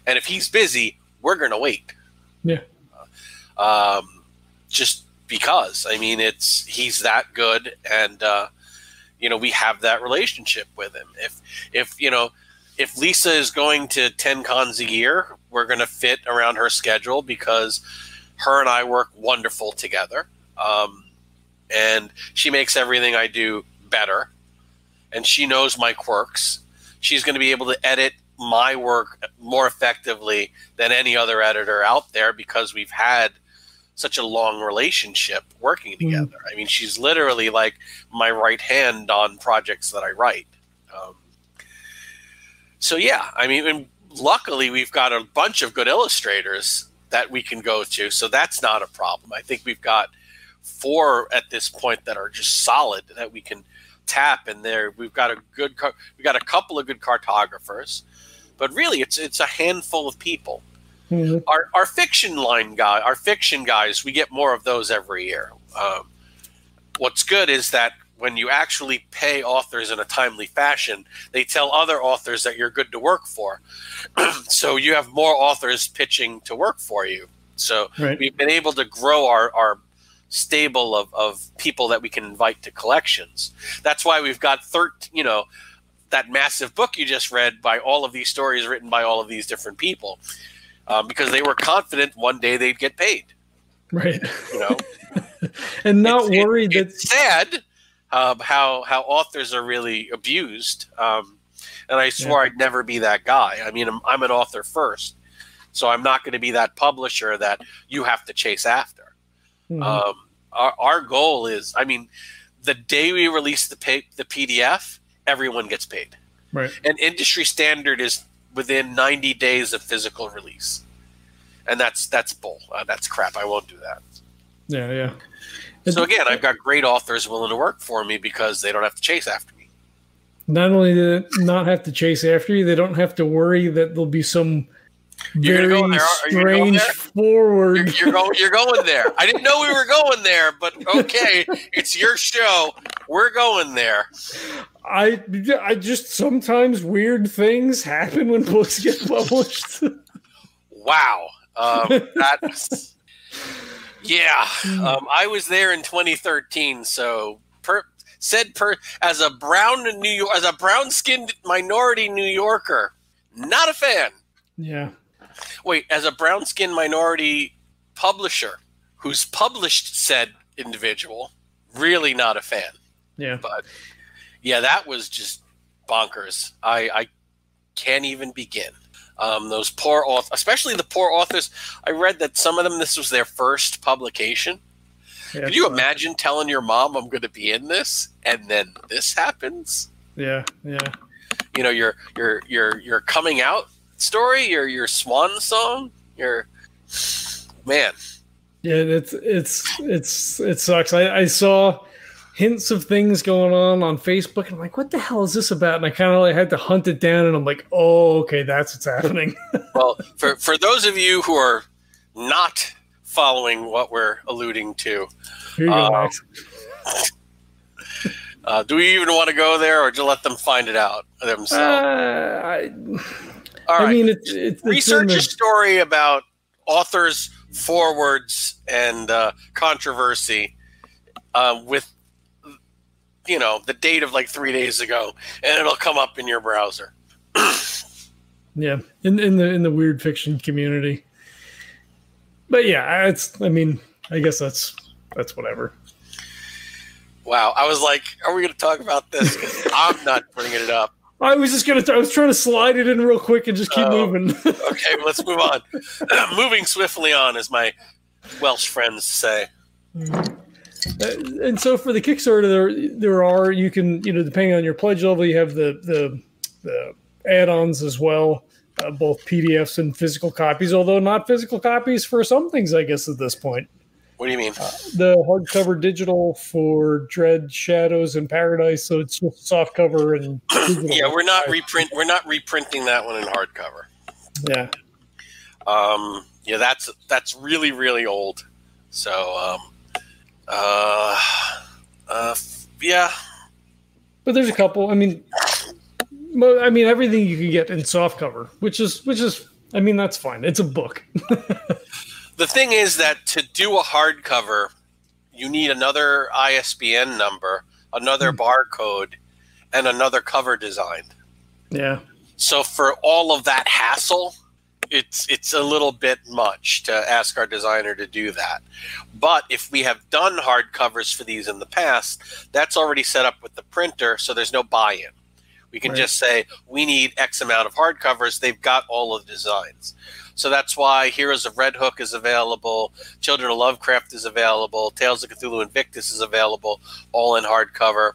And if he's busy, we're going to wait.
Yeah.
Um, just because. I mean, it's he's that good, and uh, you know we have that relationship with him. If if you know if Lisa is going to 10 cons a year, we're going to fit around her schedule because her and I work wonderful together. Um, and she makes everything I do better. And she knows my quirks. She's going to be able to edit my work more effectively than any other editor out there because we've had such a long relationship working hmm. together. Mm. I mean, she's literally like my right hand on projects that I write. So yeah, I mean, luckily we've got a bunch of good illustrators that we can go to, so that's not a problem. I think we've got four at this point that are just solid that we can tap in there. We've got a good, we got a couple of good cartographers, but really it's it's a handful of people. Mm-hmm. Our our fiction line guy, our fiction guys, we get more of those every year. Um, what's good is that when you actually pay authors in a timely fashion, they tell other authors that you're good to work for. [CLEARS THROAT] so you have more authors pitching to work for you. So right. we've been able to grow our, our stable of, of people that we can invite to collections. That's why we've got 13, you know, that massive book you just read by all of these stories written by all of these different people um, because they were confident one day they'd get paid.
Right.
You know, [LAUGHS]
and not it's, worried
it,
that
sad um, how how authors are really abused. Um, and I swore yeah. I'd never be that guy. I mean, I'm, I'm an author first, so I'm not going to be that publisher that you have to chase after. Mm-hmm. Um, our, our goal is, I mean, the day we release the pay, the PDF, everyone gets paid.
Right.
And industry standard is within 90 days of physical release, and that's that's bull. Uh, that's crap. I won't do that.
Yeah, yeah.
So again, I've got great authors willing to work for me because they don't have to chase after me.
Not only do they not have to chase after you, they don't have to worry that there'll be some very go strange forward.
You're, you're, going. You're going there. I didn't know we were going there, but okay, [LAUGHS] it's your show. We're going there.
I I just sometimes weird things happen when books get published. [LAUGHS]
wow, um, that's [LAUGHS] yeah, hmm. um, I was there in 2013. So per, said per as a brown New York as a brown skinned minority New Yorker, not a fan.
Yeah.
Wait, as a brown skinned minority publisher who's published said individual, really not a fan.
Yeah.
But yeah, that was just bonkers. I I can't even begin. Um, those poor authors, especially the poor authors. I read that some of them this was their first publication,
Yeah,
Could you
it's, uh,
imagine telling your mom I'm going to be in this, and then this happens?
Yeah, yeah.
You know, your your your your coming out story, your your swan song, your man.
Yeah, it's it's it's it sucks. I, I saw hints of things going on on Facebook, and I'm like, "What the hell is this about?" And I kind of like had to hunt it down, and I'm like, "Oh, okay, that's what's happening." [LAUGHS]
Well, for for those of you who are not following what we're alluding to, Um, [LAUGHS] uh, do we even want to go there, or just let them find it out
Uh,
themselves?
I,
All
I mean, it's, it's it's
research
the-
a story about authors' forwards and uh, controversy uh, with, you know, the date of like three days ago, and it'll come up in your browser. [CLEARS THROAT]
Yeah, in in the in the weird fiction community. But yeah, it's. I mean, I guess that's that's whatever.
Wow, I was like, are we going to talk about this? [LAUGHS] I'm not bringing it up.
I was just gonna. I was trying to slide it in real quick and just keep
Oh.
moving. [LAUGHS]
Okay, let's move on. [CLEARS THROAT] Moving swiftly on, as my Welsh friends say.
Uh, and so for the Kickstarter, there there are you can you know depending on your pledge level, you have the the, the add-ons as well, uh, both PDFs and physical copies. Although not physical copies for some things, I guess at this point.
What do you mean?
The hardcover digital for Dread Shadows in Paradise, so it's just soft cover and. [COUGHS]
Yeah, we're not reprint. We're not reprinting that one in hardcover.
yeah.
Um, yeah, that's that's really really old. So, um, uh, uh, yeah,
But there's a couple. I mean, I mean everything you can get in soft cover, which is which is. I mean that's fine. It's a book. [LAUGHS]
the thing is that to do a hardcover, you need another ISBN number, another barcode, and another cover design.
yeah.
So for all of that hassle, it's it's a little bit much to ask our designer to do that. But if we have done hardcovers for these in the past, that's already set up with the printer, so there's no buy-in. We can
Right.
just say we need X amount of hardcovers. They've got all of the designs. So that's why Heroes of Red Hook is available, Children of Lovecraft is available, Tales of Cthulhu Invictus is available, all in hardcover,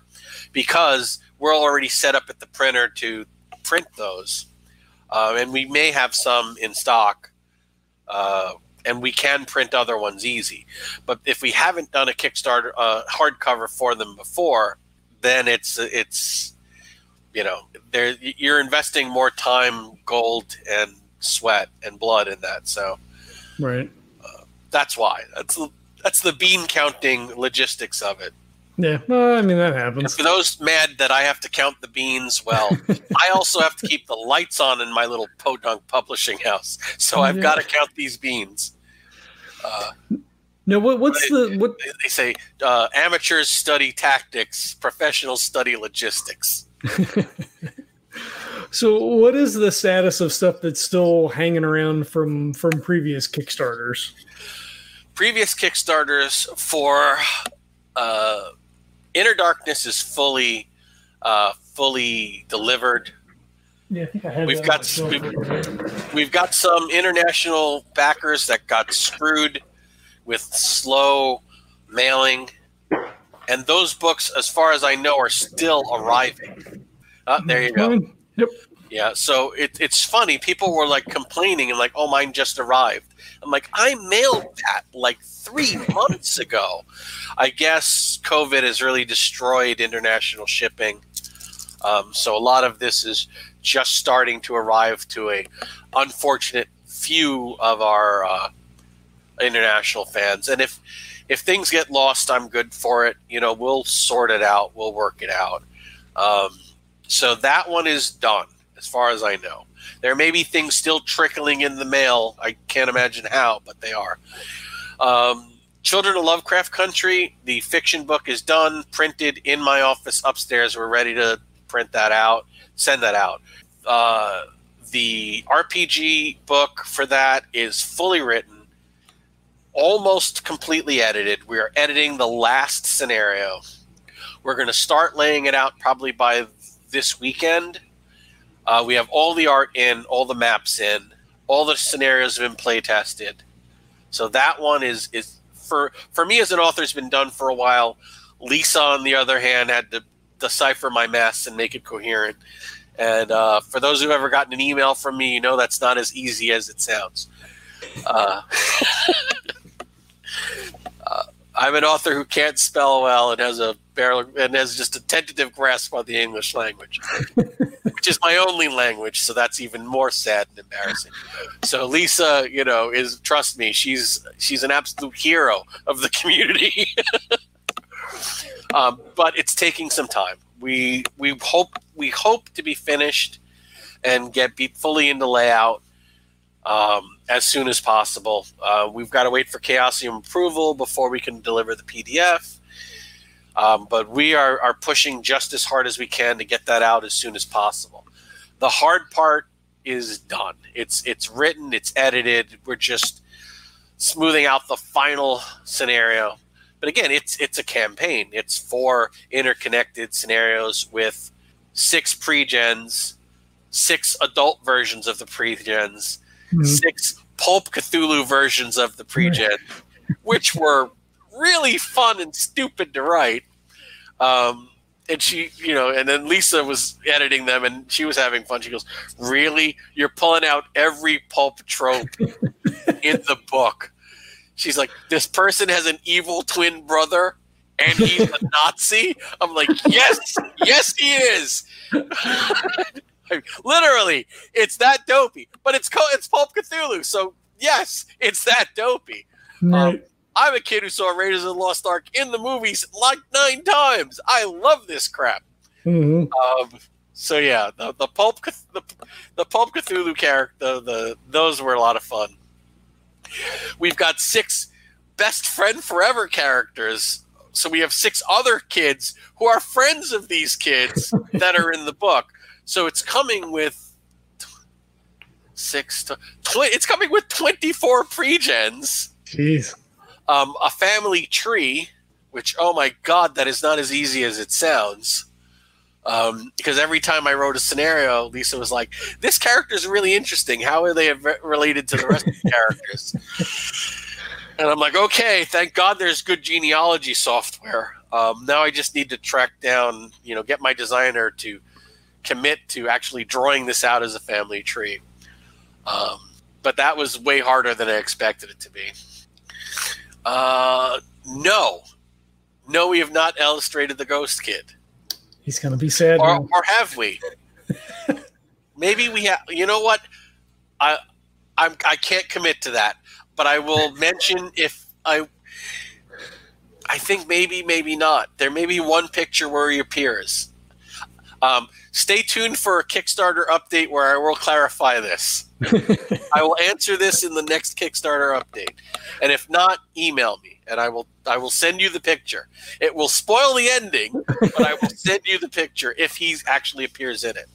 because we're already set up at the printer to print those, um, and we may have some in stock, uh, and we can print other ones easy. But if we haven't done a Kickstarter uh, hardcover for them before, then it's it's you know there you're investing more time, gold, and sweat and blood in that. So
Right.
that's why that's that's the bean counting logistics of it.
Yeah. Well, I mean that
And
happens.
for those mad that I have to count the beans, well, [LAUGHS] I also have to keep the lights on in my little podunk publishing house, so I've
Yeah.
got to count these beans. Uh,
No. What, what's the what?
they- they say uh, amateurs study tactics, professionals study logistics. [LAUGHS]
So what is the status of stuff that's still hanging around from from previous Kickstarters?
Previous Kickstarters for uh, Inner Darkness is fully uh, fully delivered.
Yeah, I think I had
We've got- we've- We've got some international backers that got screwed with slow mailing, and those books, as far as I know, are still arriving. Uh, there you go.
Yep.
Yeah, so it, it's funny. People were like complaining and like, "Oh, mine just arrived." I'm like, "I mailed that like three [LAUGHS] months ago." I guess COVID has really destroyed international shipping, um, so a lot of this is just starting to arrive to a unfortunate few of our uh, international fans. And if if things get lost, I'm good for it. You know, we'll sort it out. We'll work it out. Um, so that one is done, as far as I know. There may be things still trickling in the mail. I can't imagine how, but they are. Um, Children of Lovecraft Country, the fiction book is done, printed in my office upstairs. We're ready to print that out, send that out. Uh, the RPG book for that is fully written, almost completely edited. We are editing the last scenario. We're going to start laying it out probably by this weekend. Uh, we have all the art in, all the maps in, all the scenarios have been play tested. So that one is is for for me as an author has been done for a while. Lisa, on the other hand, had to decipher my mess and make it coherent. And uh, for those who've ever gotten an email from me, you know that's not as easy as it sounds. Uh, [LAUGHS] I'm an author who can't spell well and has a barely and has just a tentative grasp on the English language, [LAUGHS] which is my only language. So that's even more sad and embarrassing. So Lisa, you know, is trust me, she's she's an absolute hero of the community. [LAUGHS] um, but it's taking some time. We we hope we hope to be finished and get be fully into layout um, as soon as possible. Uh, we've got to wait for Chaosium approval before we can deliver the PDF. Um, but we are, are pushing just as hard as we can to get that out as soon as possible. The hard part is done. It's it's written, it's edited. We're just smoothing out the final scenario. But again, it's it's a campaign. It's four interconnected scenarios with six pre-gens, six adult versions of the pre-gens, mm-hmm. six pulp Cthulhu versions of the pre-gen, which were really fun and stupid to write. Um, and she, you know, and then Lisa was editing them, and she was having fun. She goes, "Really? You're pulling out every pulp trope [LAUGHS] in the book." She's like, "This person has an evil twin brother, and he's a Nazi." I'm like, "Yes, yes, he is." [LAUGHS] [LAUGHS] Literally, it's that dopey. But it's it's Pulp Cthulhu, so yes, it's that dopey. Right. Um, I'm a kid who saw Raiders of the Lost Ark in the movies like nine times. I love this crap. Mm-hmm. Um, so yeah, the, the pulp the, the pulp Cthulhu character, the, the those were a lot of fun. We've got six best friend forever characters. So we have six other kids who are friends of these kids [LAUGHS] that are in the book. So it's coming with six to tw- it's coming with 24 pre-gens.
Jeez.
Um, a family tree, which oh my god, that is not as easy as it sounds. Um, because every time I wrote a scenario, Lisa was like, "This character is really interesting. How are they related to the rest of the [LAUGHS] characters?" And I'm like, "Okay, thank God there's good genealogy software. Um, now I just need to track down, you know, get my designer to commit to actually drawing this out as a family tree. Um, but that was way harder than I expected it to be. Uh, no, no, we have not illustrated the Ghost Kid.
He's gonna be sad.
Or, or have we? [LAUGHS] Maybe we have. You know what? I I'm I can't commit to that, but I will [LAUGHS] mention if I. I think maybe, maybe not. There may be one picture where he appears. Um, stay tuned for a Kickstarter update where I will clarify this. [LAUGHS] I will answer this in the next Kickstarter update, and if not, email me, and I will I will send you the picture. It will spoil the ending, but I will send you the picture if he actually appears in it.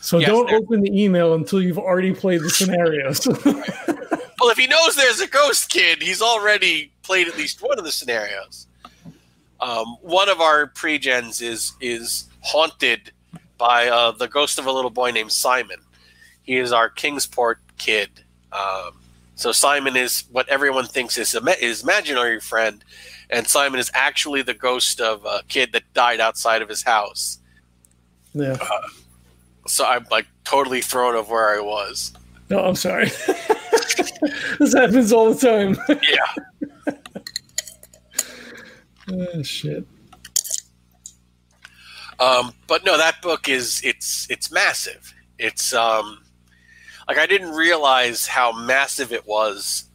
So yes, don't open the email until you've already played the scenarios. [LAUGHS]
well, if he knows there's a ghost kid, he's already played at least one of the scenarios. Um, one of our pre-gens is is haunted by uh, the ghost of a little boy named Simon. He is our Kingsport kid. Um, so Simon is what everyone thinks is his imaginary friend, and Simon is actually the ghost of a kid that died outside of his house.
Yeah.
Uh, so I'm like totally thrown of where I was.
No, I'm sorry. [LAUGHS] this happens all the time.
yeah.
oh, [LAUGHS] shit.
Um, but no, that book is it's it's massive. It's um, like I didn't realize how massive it was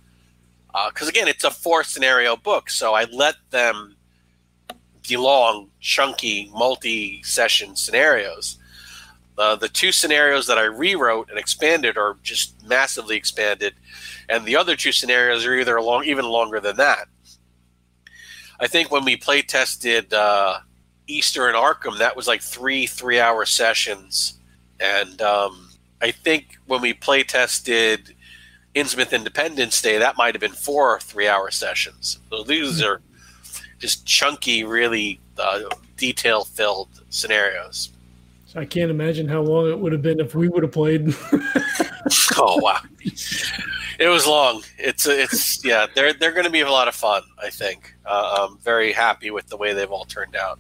because uh, again, it's a four scenario book, so I let them be long, chunky, multi session scenarios. Uh, the two scenarios that I rewrote and expanded are just massively expanded, and the other two scenarios are either long, even longer than that. I think when we play tested uh, Easter in Arkham, that was like three three hour sessions, and um, I think when we play tested Innsmouth Independence Day, that might have been four three hour sessions. So these are just chunky, really uh, detail filled scenarios.
So I can't imagine how long it would have been if we would have played. [LAUGHS]
oh wow! [LAUGHS] It was long. It's it's yeah. They're they're going to be a lot of fun. I think. Uh, I'm very happy with the way they've all turned out.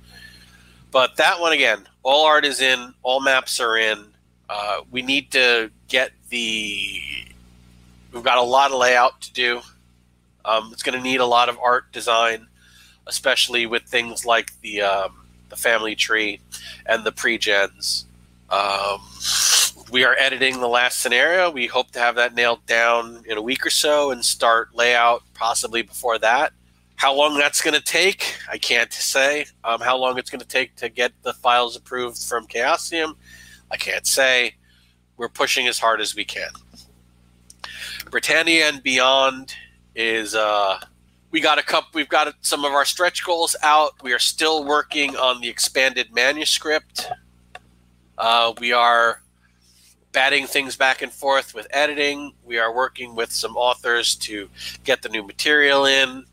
But that one again, all art is in, all maps are in. Uh, we need to get the. We've got a lot of layout to do. Um, it's going to need a lot of art design, especially with things like the um, the family tree and the pre-gens. Um, we are editing the last scenario. We hope to have that nailed down in a week or so and start layout possibly before that. How long that's going to take, I can't say. Um, how long it's going to take to get the files approved from Chaosium, I can't say. We're pushing as hard as we can. Britannia and Beyond is uh, we got a couple. We've got some of our stretch goals out. We are still working on the expanded manuscript. Uh, we are batting things back and forth with editing. We are working with some authors to get the new material in.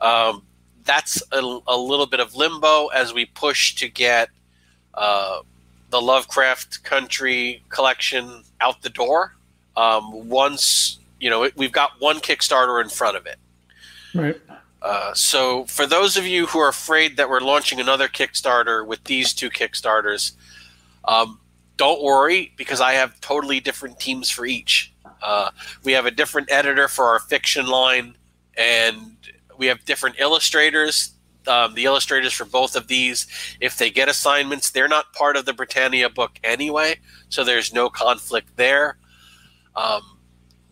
Um, that's a, a, little bit of limbo as we push to get uh, the Lovecraft Country collection out the door. Um, once you know, it, we've got one Kickstarter in front of it.
Right.
Uh, so, for those of you who are afraid that we're launching another Kickstarter with these two Kickstarters, um, don't worry because I have totally different teams for each. Uh, we have a different editor for our fiction line, and we have different illustrators. Um, the illustrators for both of these, if they get assignments, they're not part of the Britannia book anyway, so there's no conflict there. Um,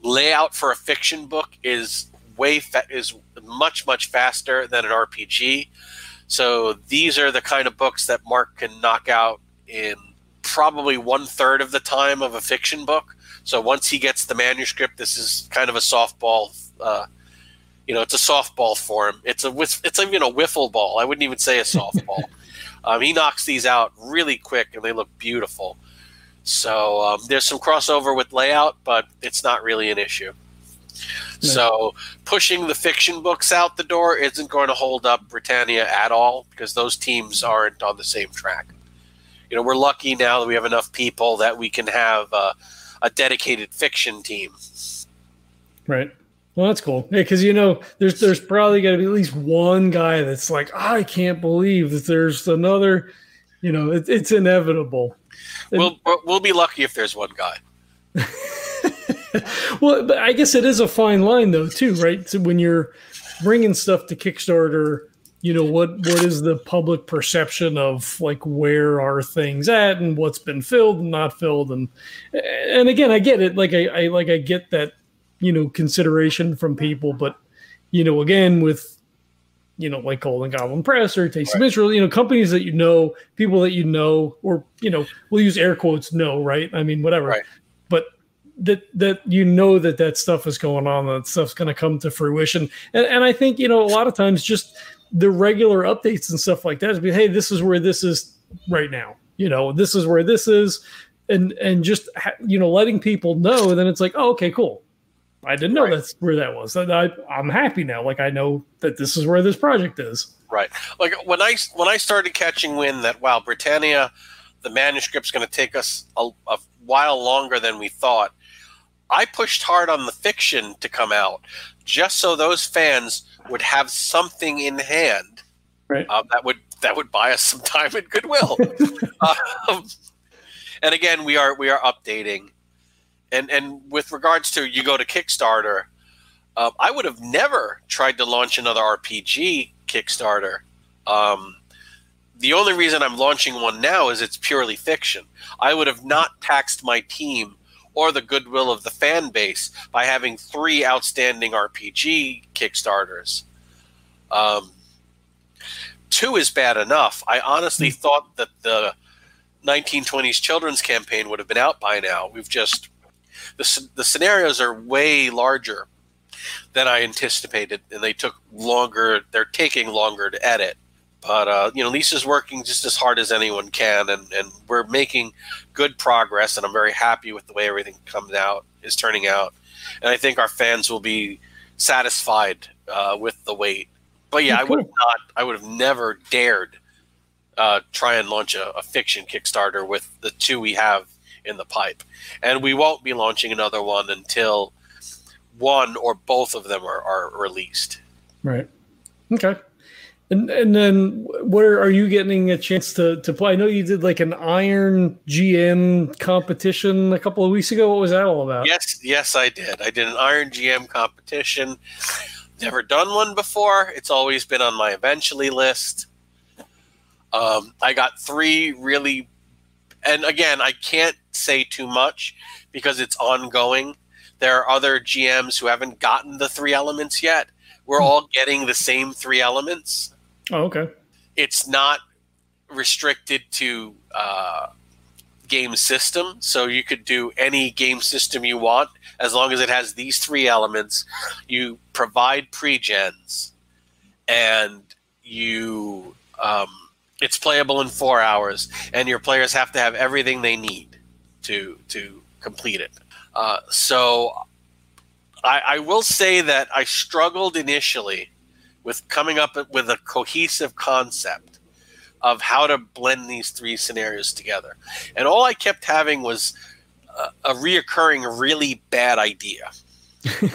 layout for a fiction book is way fa- is much much faster than an RPG. So these are the kind of books that Mark can knock out in probably one third of the time of a fiction book. So once he gets the manuscript, this is kind of a softball. Uh, you know, it's a softball for him. It's a it's a you know wiffle ball. I wouldn't even say a softball. [LAUGHS] um, he knocks these out really quick, and they look beautiful. So um, there's some crossover with layout, but it's not really an issue. So pushing the fiction books out the door isn't going to hold up Britannia at all because those teams aren't on the same track you know, we're lucky now that we have enough people that we can have uh, a dedicated fiction team.
Right. Well, that's cool. Yeah, because you know, there's there's probably got to be at least one guy that's like, I can't believe that there's another. You know, it, it's inevitable.
We'll we'll be lucky if there's one guy. [LAUGHS]
well, but I guess it is a fine line though, too, right? So when you're bringing stuff to Kickstarter you know what what is the public perception of like where are things at and what's been filled and not filled and and again i get it like i, I like i get that you know consideration from people but you know again with you know like golden goblin press or tasty right. Mitchell, you know companies that you know people that you know or you know we'll use air quotes no right i mean whatever right. but that that you know that that stuff is going on that stuff's going to come to fruition and, and i think you know a lot of times just the regular updates and stuff like that. Be hey, this is where this is right now. You know, this is where this is, and and just you know letting people know. Then it's like, oh, okay, cool. I didn't know right. that's where that was. I, I'm happy now. Like I know that this is where this project is.
Right. Like when I when I started catching wind that wow, Britannia, the manuscript's going to take us a, a while longer than we thought. I pushed hard on the fiction to come out just so those fans would have something in hand
right.
uh, that would that would buy us some time and Goodwill. [LAUGHS] um, and again, we are we are updating, and and with regards to you go to Kickstarter, uh, I would have never tried to launch another RPG Kickstarter. Um, the only reason I'm launching one now is it's purely fiction. I would have not taxed my team or the goodwill of the fan base by having three outstanding RPG Kickstarters. Um, two is bad enough. I honestly hmm. thought that the 1920s children's campaign would have been out by now. We've just the the scenarios are way larger than I anticipated, and they took longer. They're taking longer to edit. But uh, you know, Lisa's working just as hard as anyone can, and, and we're making good progress. And I'm very happy with the way everything comes out is turning out, and I think our fans will be satisfied uh, with the wait. But yeah, I would have not. I would have never dared uh, try and launch a, a fiction Kickstarter with the two we have in the pipe, and we won't be launching another one until one or both of them are, are released.
Right. Okay. And and then where are you getting a chance to to play? I know you did like an Iron GM competition a couple of weeks ago. What was that all about?
Yes, yes, I did. I did an Iron GM competition. Never done one before. It's always been on my eventually list. Um, I got three really, and again, I can't say too much because it's ongoing. There are other GMs who haven't gotten the three elements yet. We're
Hmm.
all getting the same three elements.
Oh, okay.
it's not restricted to uh, game system, so you could do any game system you want as long as it has these three elements. You provide pre-gens, and you um, it's playable in four hours, and your players have to have everything they need to to complete it. Uh, so, I, I will say that I struggled initially with coming up with a cohesive concept of how to blend these three scenarios together. And all I kept having was a, a reoccurring really bad idea. [LAUGHS]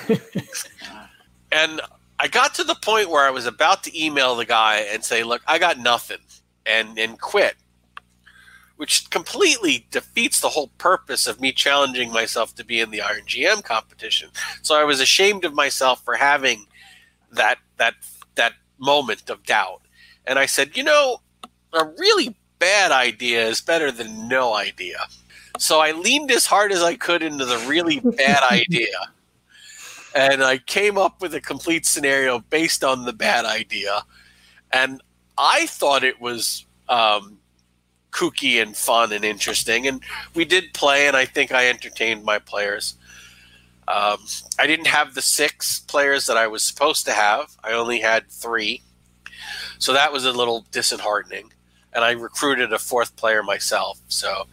and I got to the point where I was about to email the guy and say, "Look, I got nothing," and and quit. Which completely defeats the whole purpose of me challenging myself to be in the Iron GM competition. So I was ashamed of myself for having that that that moment of doubt. And I said, you know, a really bad idea is better than no idea. So I leaned as hard as I could into the really bad [LAUGHS] idea. And I came up with a complete scenario based on the bad idea. And I thought it was um, kooky and fun and interesting. And we did play, and I think I entertained my players. Um, I didn't have the six players that I was supposed to have. I only had three. So that was a little disheartening. And I recruited a fourth player myself. So,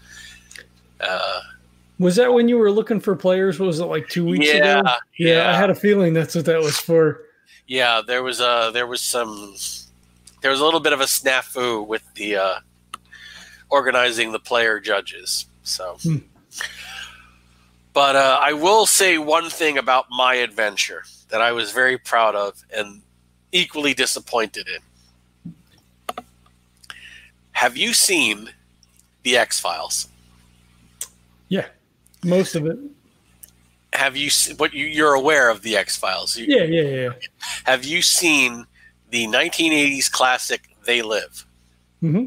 uh,
Was that when you were looking for players? Was it like two weeks
Yeah,
ago?
yeah.
I had a feeling that's what that was for.
yeah, there was a there was some there was a little bit of a snafu with the uh, organizing the player judges. So,
Hmm.
but uh, I will say one thing about my adventure that I was very proud of and equally disappointed in. Have you seen the X Files?
Yeah, most of it.
Have you what you, you're aware of the X Files?
Yeah, yeah, yeah.
Have you seen the 1980s classic They Live?
hmm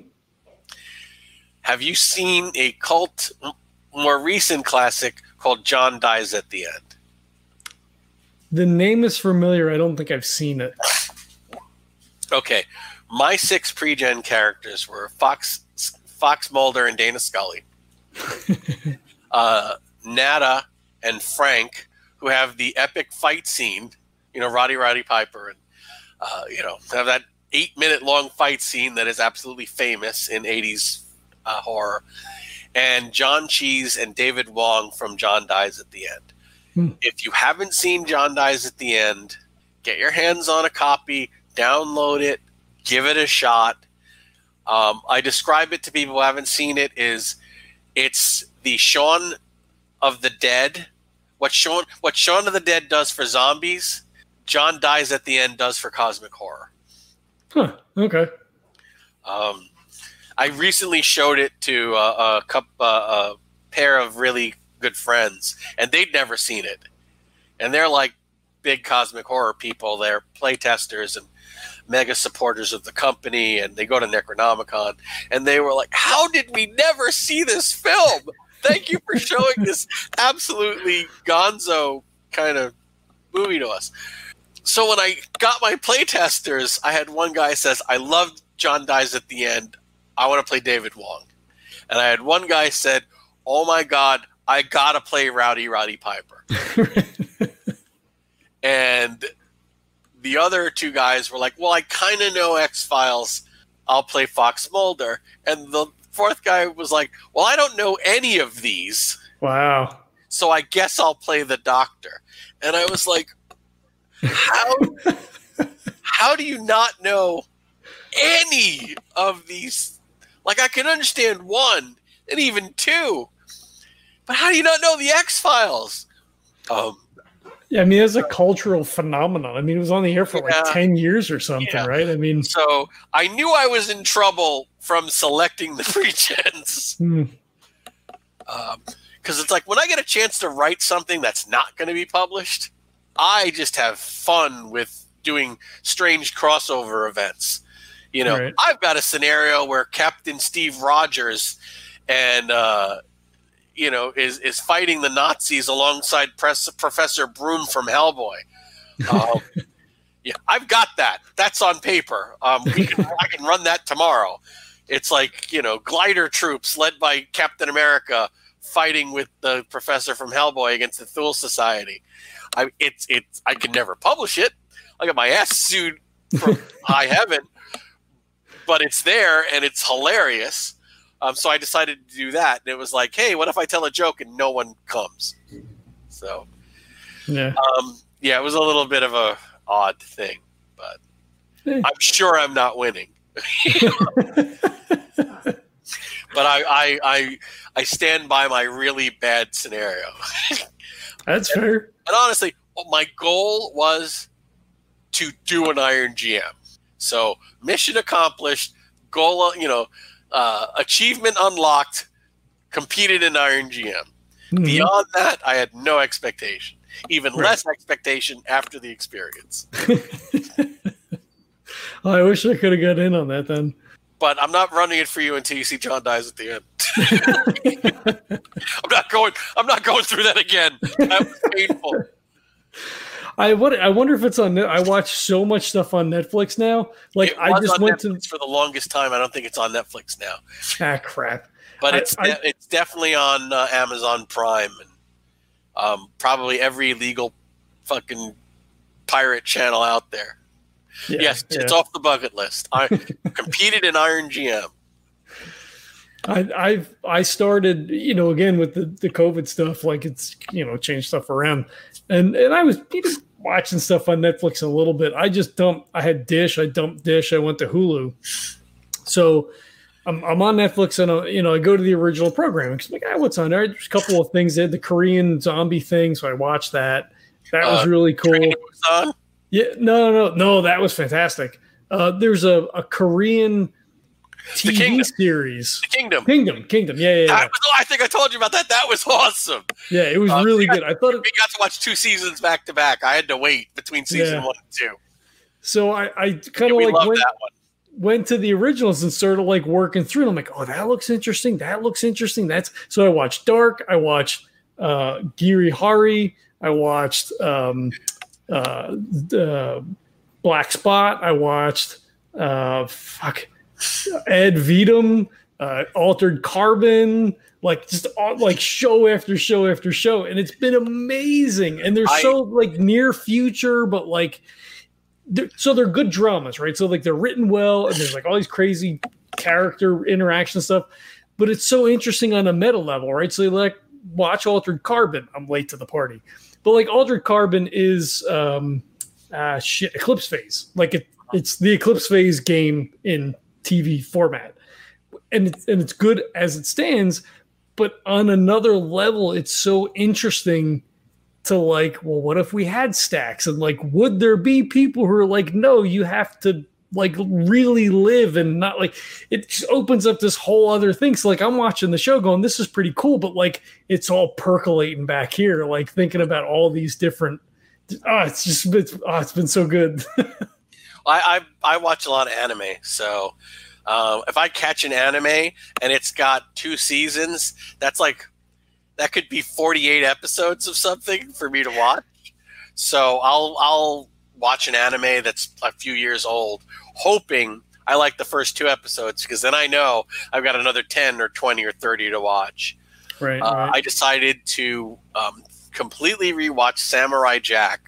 Have you seen a cult, more recent classic called John Dies at the End?
The name is familiar. I don't think I've seen it.
Okay, my six pre-gen characters were Fox, Fox Mulder and Dana Scully, [LAUGHS] uh, Nada and Frank, who have the epic fight scene. You know, Roddy Roddy Piper, and uh, you know, have that eight-minute-long fight scene that is absolutely famous in '80s uh, horror. And John Cheese and David Wong from John Dies at the End.
Hmm.
If you haven't seen John Dies at the End, get your hands on a copy, download it, give it a shot. Um, I describe it to people who haven't seen it is it's the Shaun of the Dead. What Shaun what Shaun of the Dead does for zombies, John Dies at the End does for cosmic horror.
Huh. Okay.
Um, I recently showed it to a, a, couple, uh, a pair of really good friends, and they'd never seen it. And they're like big cosmic horror people. They're playtesters and mega supporters of the company, and they go to Necronomicon. And they were like, "How did we never see this film? Thank you for showing this absolutely gonzo kind of movie to us." So when I got my playtesters, I had one guy says, "I loved John dies at the end. I want to play David Wong," and I had one guy said, "Oh my God, I gotta play Rowdy Roddy Piper," [LAUGHS] and the other two guys were like, "Well, I kind of know X Files. I'll play Fox Mulder," and the fourth guy was like, "Well, I don't know any of these."
wow.
so I guess I'll play the doctor. And I was like, how how do you not know any of these? Like I can understand one and even two, but how do you not know the X Files? Um,
Yeah, I mean, it's a cultural phenomenon. I mean, it was on the air for like
Yeah.
10 years or something,
Yeah.
right? I mean,
So I knew I was in trouble from selecting the [LAUGHS] pre-gens.
hmm,
because it's like when I get a chance to write something that's not going to be published, I just have fun with doing strange crossover events. You know,
Right.
I've got a scenario where Captain Steve Rogers and uh, you know is is fighting the Nazis alongside Press, Professor Broom from Hellboy. [LAUGHS] Um, yeah, I've got that. That's on paper. Um, we can, [LAUGHS] I can run that tomorrow. It's like you know, glider troops led by Captain America fighting with the professor from Hellboy against the Thule Society. I it's it's I can never publish it. I got my ass sued from [LAUGHS] high heaven, but it's there and it's hilarious. Um, so I decided to do that, and it was like, hey, what if I tell a joke and no one comes? So
yeah.
um, yeah, it was a little bit of a odd thing, but. I'm sure I'm not winning. [LAUGHS] [LAUGHS] But I, I I I stand by my really bad scenario. [LAUGHS]
That's fair.
And honestly, my goal was to do an Iron GM. So mission accomplished, goal, you know, uh, achievement unlocked, competed in Iron GM.
Mhm.
Beyond that, I had no expectation. Even
Right.
less expectation after the experience. [LAUGHS]
I wish I could have got in on that then.
But I'm not running it for you until you see John dies at the end. [LAUGHS] I'm not going. I'm not going through that again. That was painful.
I what I wonder if it's on. I watch so much stuff on Netflix now. Like I just went
Netflix for the longest time. I don't think it's on Netflix now.
ah crap.
but
I-
it's
I-
it's definitely on uh, Amazon Prime and um, probably every legal fucking pirate channel out there.
Yeah,
yes,
yeah.
it's off the bucket list. I [LAUGHS] competed in Iron GM.
I I've I started you know again with the the COVID stuff like it's you know changed stuff around and and I was watching stuff on Netflix a little bit. I just dumped. I had Dish. I dumped Dish. I went to Hulu. So I'm, I'm on Netflix and uh, you know I go to the original programming. I'm like, ah, what's on there? There's a couple of things. They had the Korean zombie thing, so I watched that. That was
Uh,
really cool. Yeah, no, no, no, no, that was fantastic. Uh, there's a, a Korean
The
TV
Kingdom.
series.
The Kingdom.
Kingdom, Kingdom, yeah, yeah, yeah.
That was, I think I told you about that. That was awesome.
yeah it was
Uh,
really
yeah.
good. I thought it,
We got to watch two seasons back to back. I had to wait between season
Yeah.
one and two.
so. I, I kind of
we
like went,
that one.
went to the originals and started like working through. And I'm like, oh, that looks interesting. That looks interesting. That's so. I watched Dark. I watched uh, Giri/Haji. I watched um, uh, uh, Black Spot. I watched uh, fuck Ed Vedum, uh, Altered Carbon. Like just all, like show after show after show, and it's been amazing. And they're
I-
so like near future, but like they're, so they're good dramas, right? So like they're written well, and there's like all these crazy character interaction stuff, but it's so interesting on a meta level, right? So like watch Altered Carbon. I'm late to the party, but like Altered Carbon is um uh shit Eclipse Phase, like it, it's the Eclipse Phase game in TV format, and it's and it's good as it stands, but on another level, it's so interesting to like, well, what if we had stacks? And like, would there be people who are like, no, you have to like really live and not like it just opens up this whole other thing. So like I'm watching the show going, this is pretty cool, but like it's all percolating back here, like thinking about all these different oh, it's just it's, oh, it's been so good. [LAUGHS]
I, I I watch a lot of anime, so um, if I catch an anime and it's got two seasons, that's like that could be forty eight episodes of something for me to watch. So I'll I'll watch an anime that's a few years old, hoping I like the first two episodes because then I know I've got another ten or twenty or thirty to watch.
right.
Uh,
right.
I decided to um, completely rewatch Samurai Jack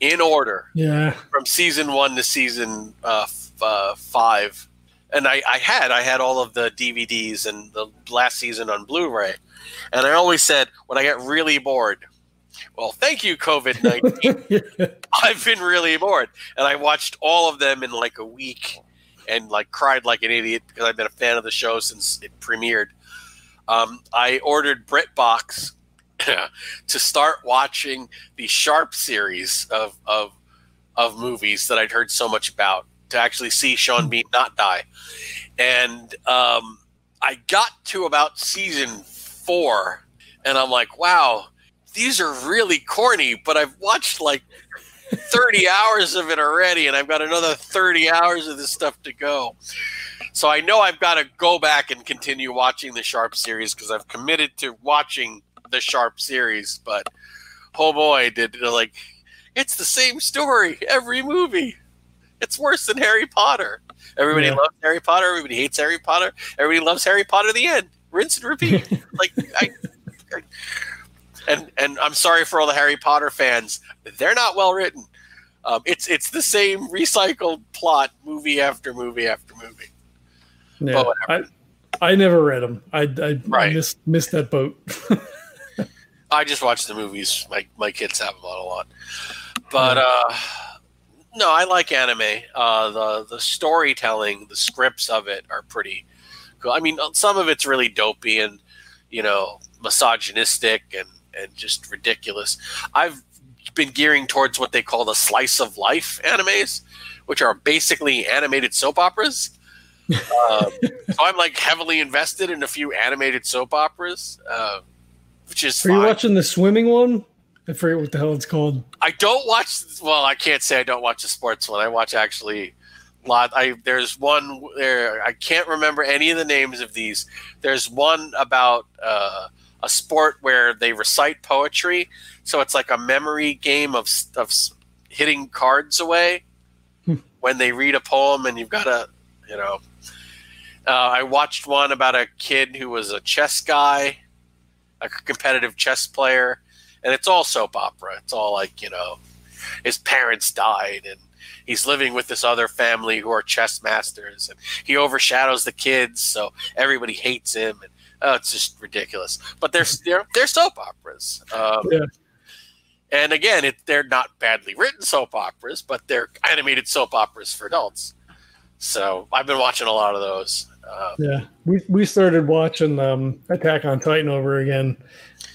in order
yeah.
from season one to season uh, f- uh, five, and I, I had I had all of the DVDs and the last season on Blu-ray, and I always said when I get really bored, well, thank you COVID nineteen. [LAUGHS] I've been really bored, and I watched all of them in like a week, and like cried like an idiot because I've been a fan of the show since it premiered. Um, I ordered BritBox [CLEARS THROAT] to start watching the Sharpe series of of of movies that I'd heard so much about. To actually see Sean Bean not die, and um, I got to about season four, and I'm like, wow, these are really corny. But I've watched like 30 [LAUGHS] hours of it already, and I've got another 30 hours of this stuff to go. So I know I've got to go back and continue watching the Sharpe series because I've committed to watching the Sharpe series. But oh boy, did like it's the same story every movie. It's worse than Harry Potter. Everybody yeah. loves Harry Potter. Everybody hates Harry Potter. Everybody loves Harry Potter. The end. Rinse and repeat. [LAUGHS] like I, I and and I'm sorry for all the Harry Potter fans. They're not well written. Um, it's it's the same recycled plot, movie after movie after movie.
Yeah, I, I never read them. I, I right. missed missed that boat. [LAUGHS]
I just watch the movies. My my kids have them on a lot, but uh, no, I like anime. Uh, the the storytelling, the scripts of it are pretty cool. I mean, some of it's really dopey and you know misogynistic and and just ridiculous. I've been gearing towards what they call the slice of life animes, which are basically animated soap operas. um, so I'm like heavily invested in a few animated soap operas, uh, which is.
Are fine. you watching the swimming one? I forget what the hell it's called.
I don't watch. Well, I can't say I don't watch the sports one. I watch actually a lot. I there's one there. I can't remember any of the names of these. There's one about. Uh, a sport where they recite poetry. So it's like a memory game of, of hitting cards away hmm. when they read a poem, and you've got to, you know. Uh, I watched one about a kid who was a chess guy, a competitive chess player, and it's all soap opera. It's all like, you know, his parents died and he's living with this other family who are chess masters and he overshadows the kids so everybody hates him and Oh, it's just ridiculous. But they're they're, they're soap operas. Um, yeah. And again, it, they're not badly written soap operas, but they're animated soap operas for adults. So I've been watching a lot of those.
Um, yeah, we we started watching um, Attack on Titan over again.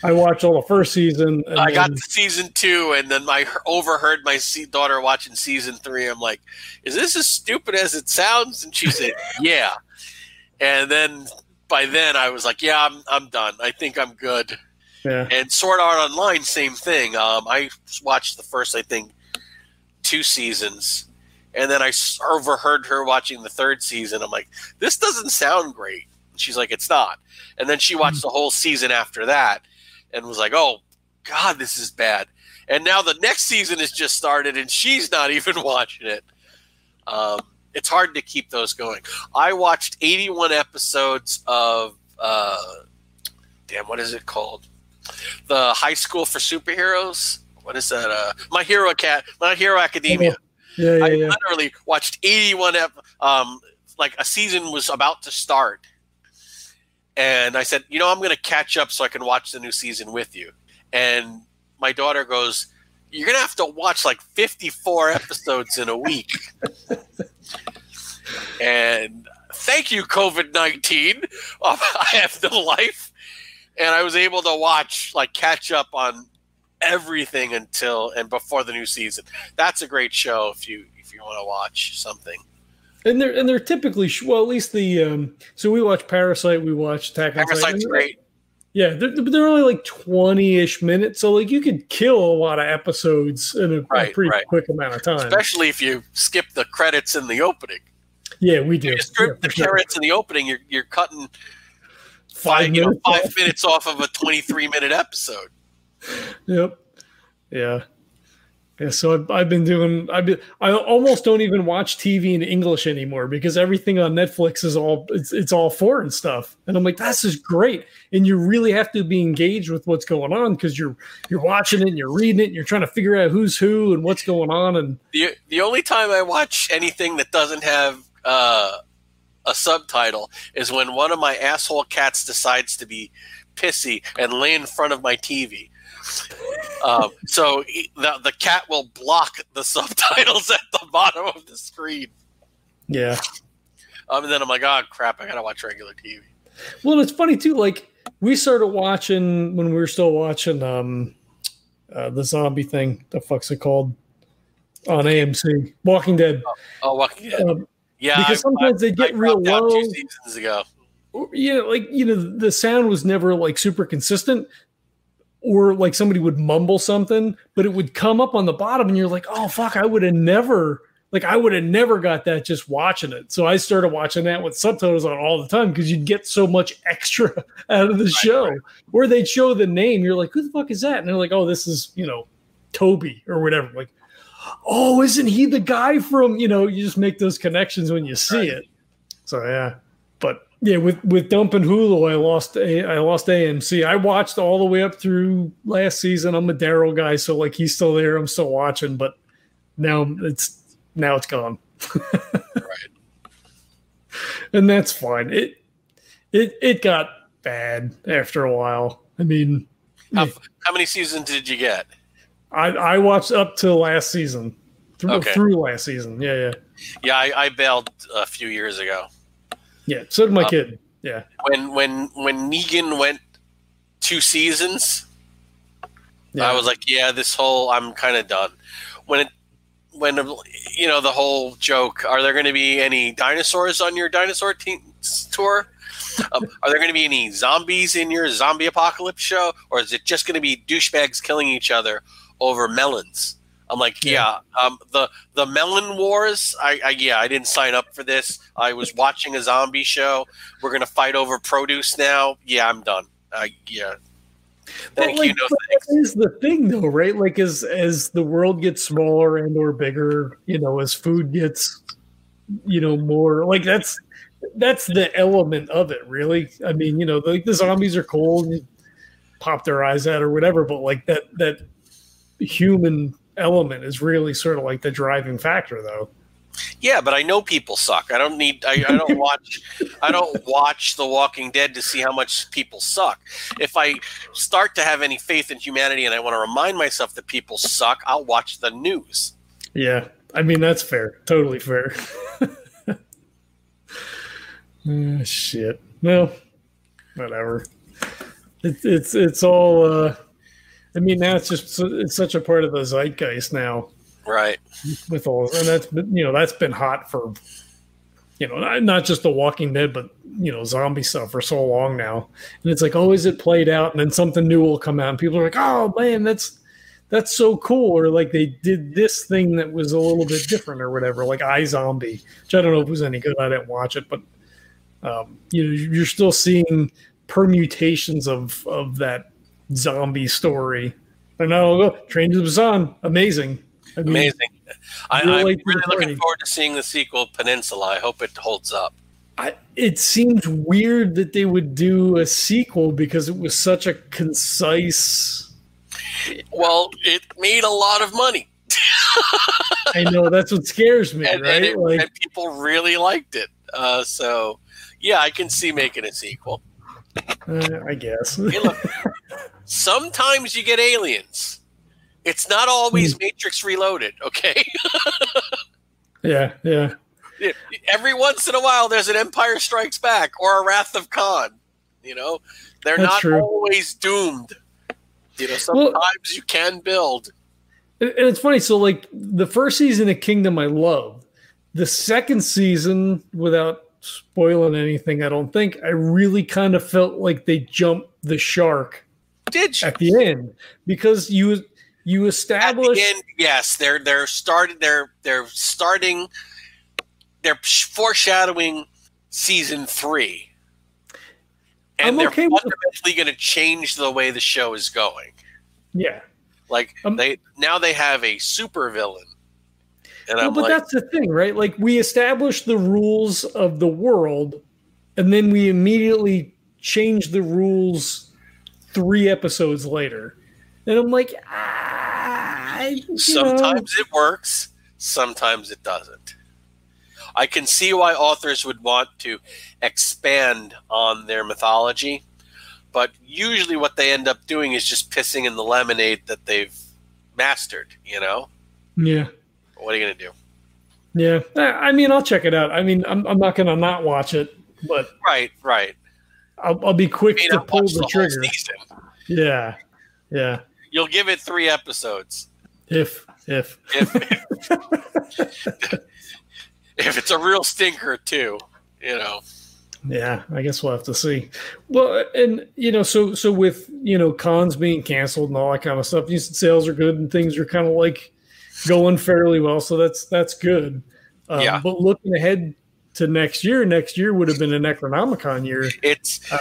I watched all the first season.
I then... got to season two, and then I overheard my daughter watching season three. I'm like, "Is this as stupid as it sounds?" And she said, [LAUGHS] "Yeah." And then by then I was like, yeah, I'm I'm done. I think I'm good. Yeah. And Sword Art Online, same thing. Um, I watched the first, I think, two seasons, and then I overheard her watching the third season. I'm like, this doesn't sound great. she's like, it's not. And then she watched hmm. the whole season after that, and was like, oh God, this is bad. And now the next season has just started, and she's not even [LAUGHS] watching it. Um, it's hard to keep those going. I watched 81 episodes of uh, damn, what is it called? The High School for Superheroes. What is that? Uh, My Hero Cat, My Hero Academia. Yeah, yeah, I yeah. literally watched 81 ep- um, like a season was about to start. And I said, you know, I'm going to catch up so I can watch the new season with you. And my daughter goes, you're going to have to watch like 54 episodes in a week. [LAUGHS] and thank you, COVID 19. [LAUGHS] I have no life. And I was able to watch, like, catch up on everything until and before the new season. That's a great show if you if you want to watch something.
And they're and they're typically well, at least the um. So we watch Parasite, we watch Attack
on Parasite's great.
Yeah, they're, they're only like twenty-ish minutes, so like you could kill a lot of episodes in a, right, a pretty right. quick amount of time.
Especially if you skip the credits in the opening.
Yeah, we do.
You strip
yeah,
the sure. in the opening, you're you're cutting five, five you know, five minutes off of a twenty-three minute episode.
Yep. Yeah. Yeah, so I've, I've, been doing. I've been. I almost don't even watch TV in English anymore because everything on Netflix is all it's, it's all foreign stuff, and I'm like, this is great. And you really have to be engaged with what's going on because you're you're watching it, and you're reading it, and you're trying to figure out who's who and what's going on. And
the the only time I watch anything that doesn't have uh, a subtitle is when one of my asshole cats decides to be pissy and lay in front of my TV um, so he, the the cat will block the [LAUGHS] subtitles at the bottom of the screen.
Yeah.
Um, and then I'm like, oh crap, I gotta watch regular TV.
Well, it's funny too. Like we started watching when we were still watching um uh, the zombie thing. The fuck's it called on AMC? Walking Dead.
Oh, Walking Dead.
Um,
yeah,
because
I-
sometimes they
I
get real
dropped
low.
two seasons ago.
you know, like you know, the sound was never like super consistent, or like somebody would mumble something, but it would come up on the bottom, and you're like, oh fuck, I would have never, like, I would have never got that just watching it. So I started watching that with subtitles on all the time because you'd get so much [LAUGHS] extra out of the show. Or they'd show the name, you're like, who the fuck is that? And they're like, oh, this is you know, Toby or whatever. Like, oh, isn't he the guy from you know? You just make those connections when you see
Right.
it. So yeah, but yeah, with with dumping Hulu, I lost a I lost AMC. I watched all the way up through last season. I'm a Daryl guy, so like he's still there. I'm still watching, but now it's now it's gone.
Right. [LAUGHS]
and that's fine. It it it got bad after a while. I mean,
How, how many seasons did you get?
I I watched up to last season. Through,
Okay.
through last season. Yeah, yeah.
Yeah, I, I bailed a few years ago.
Yeah. So did my
Oh.
kid. Yeah.
When when when Negan went two seasons,
Yeah.
I was like, yeah, this whole I'm kind of done. When it when you know the whole joke, are there going to be any dinosaurs on your dinosaur te- tour? Um, are there going to be any zombies in your zombie apocalypse show, or is it just going to be douchebags killing each other over melons? I'm like, yeah, um, the the melon wars. I, I yeah, I didn't sign up for this. I was watching a zombie show. We're gonna fight over produce now. Yeah, I'm done. Uh, yeah, thank you.
like,
No thanks.
that is the thing though, right? Like as as the world gets smaller and or bigger, you know, as food gets, you know, more like that's that's the element of it, really. I mean, you know, like the zombies are cool and pop their eyes out or whatever, but like that that human element is really sort of like the driving factor though.
Yeah, but I know people suck. I don't need. I, I don't watch. [LAUGHS] I don't watch The Walking Dead to see how much people suck. If I start to have any faith in humanity and I want to remind myself that people suck, I'll watch the news.
Yeah. I mean, that's fair. Totally fair. [LAUGHS] Ah, shit. Well, whatever. It's it's it's all. uh I mean, now it's just it's such a part of the zeitgeist now
Right.
with all, and that's been you know that's been hot for you know not, not just The Walking Dead, but you know zombie stuff for so long now. And it's like, oh, is it played out? And then something new will come out, and people are like, oh man, that's that's so cool. Or like they did this thing that was a little bit different or whatever, like iZombie, which I don't know if it was any good. I didn't watch it, but um, you know, you're still seeing permutations of of that zombie story. I know go Train to Busan, amazing. I mean,
amazing. I, I'm
late
really looking forward to seeing the sequel, Peninsula. I hope it holds up.
I, it seems weird that they would do a sequel because it was such a concise.
Well, it made a lot of money, [LAUGHS]
I know that's what scares me,
and,
right?
and, it,
like,
and people really liked it. Uh, so, yeah, I can see making a sequel.
uh, I guess.
Hey, look, [LAUGHS] sometimes you get aliens. It's not always
Hmm.
Matrix Reloaded, okay? [LAUGHS]
yeah, yeah.
Every once in a while, there's an Empire Strikes Back or a Wrath of Khan. You know, they're
That's
not
true.
always doomed. You know,
Well-
sometimes you can build.
And and it's funny. So, like the first season of Kingdom, I loved. The second season, without spoiling anything, I don't think I really kind of felt like they jumped the shark
Did you?
at the end because you you
At the
establish
end, yes, they're they're started. They're they're starting. They're foreshadowing season three, and
I'm
they're
okay
fundamentally going to change the way the show is going.
yeah.
Like
Um,
they now they have a super villain, and
Well,
I'm
but
like,
that's the thing, right? Like we establish the rules of the world, and then we immediately change the rules three episodes later. And I'm like, ah, you know,
sometimes it works, sometimes it doesn't. I can see why authors would want to expand on their mythology, but usually what they end up doing is just pissing in the lemonade that they've mastered, you know?
yeah,
What are you going to do?
yeah. I I mean, I'll check it out. I mean, I'm, I'm not going to not watch it, but
Right, right.
I'll, I'll be quick to pull
watch
the trigger. Yeah, yeah.
You'll give it three episodes.
If if [LAUGHS]
If, if it's a real stinker, too, you know.
Yeah, I guess we'll have to see. Well, and you know, so so with you know cons being canceled and all that kind of stuff, you said sales are good and things are kind of like going fairly well, so that's that's good. Um,
Yeah.
But looking ahead to next year, next year would have been a Necronomicon year.
It's uh,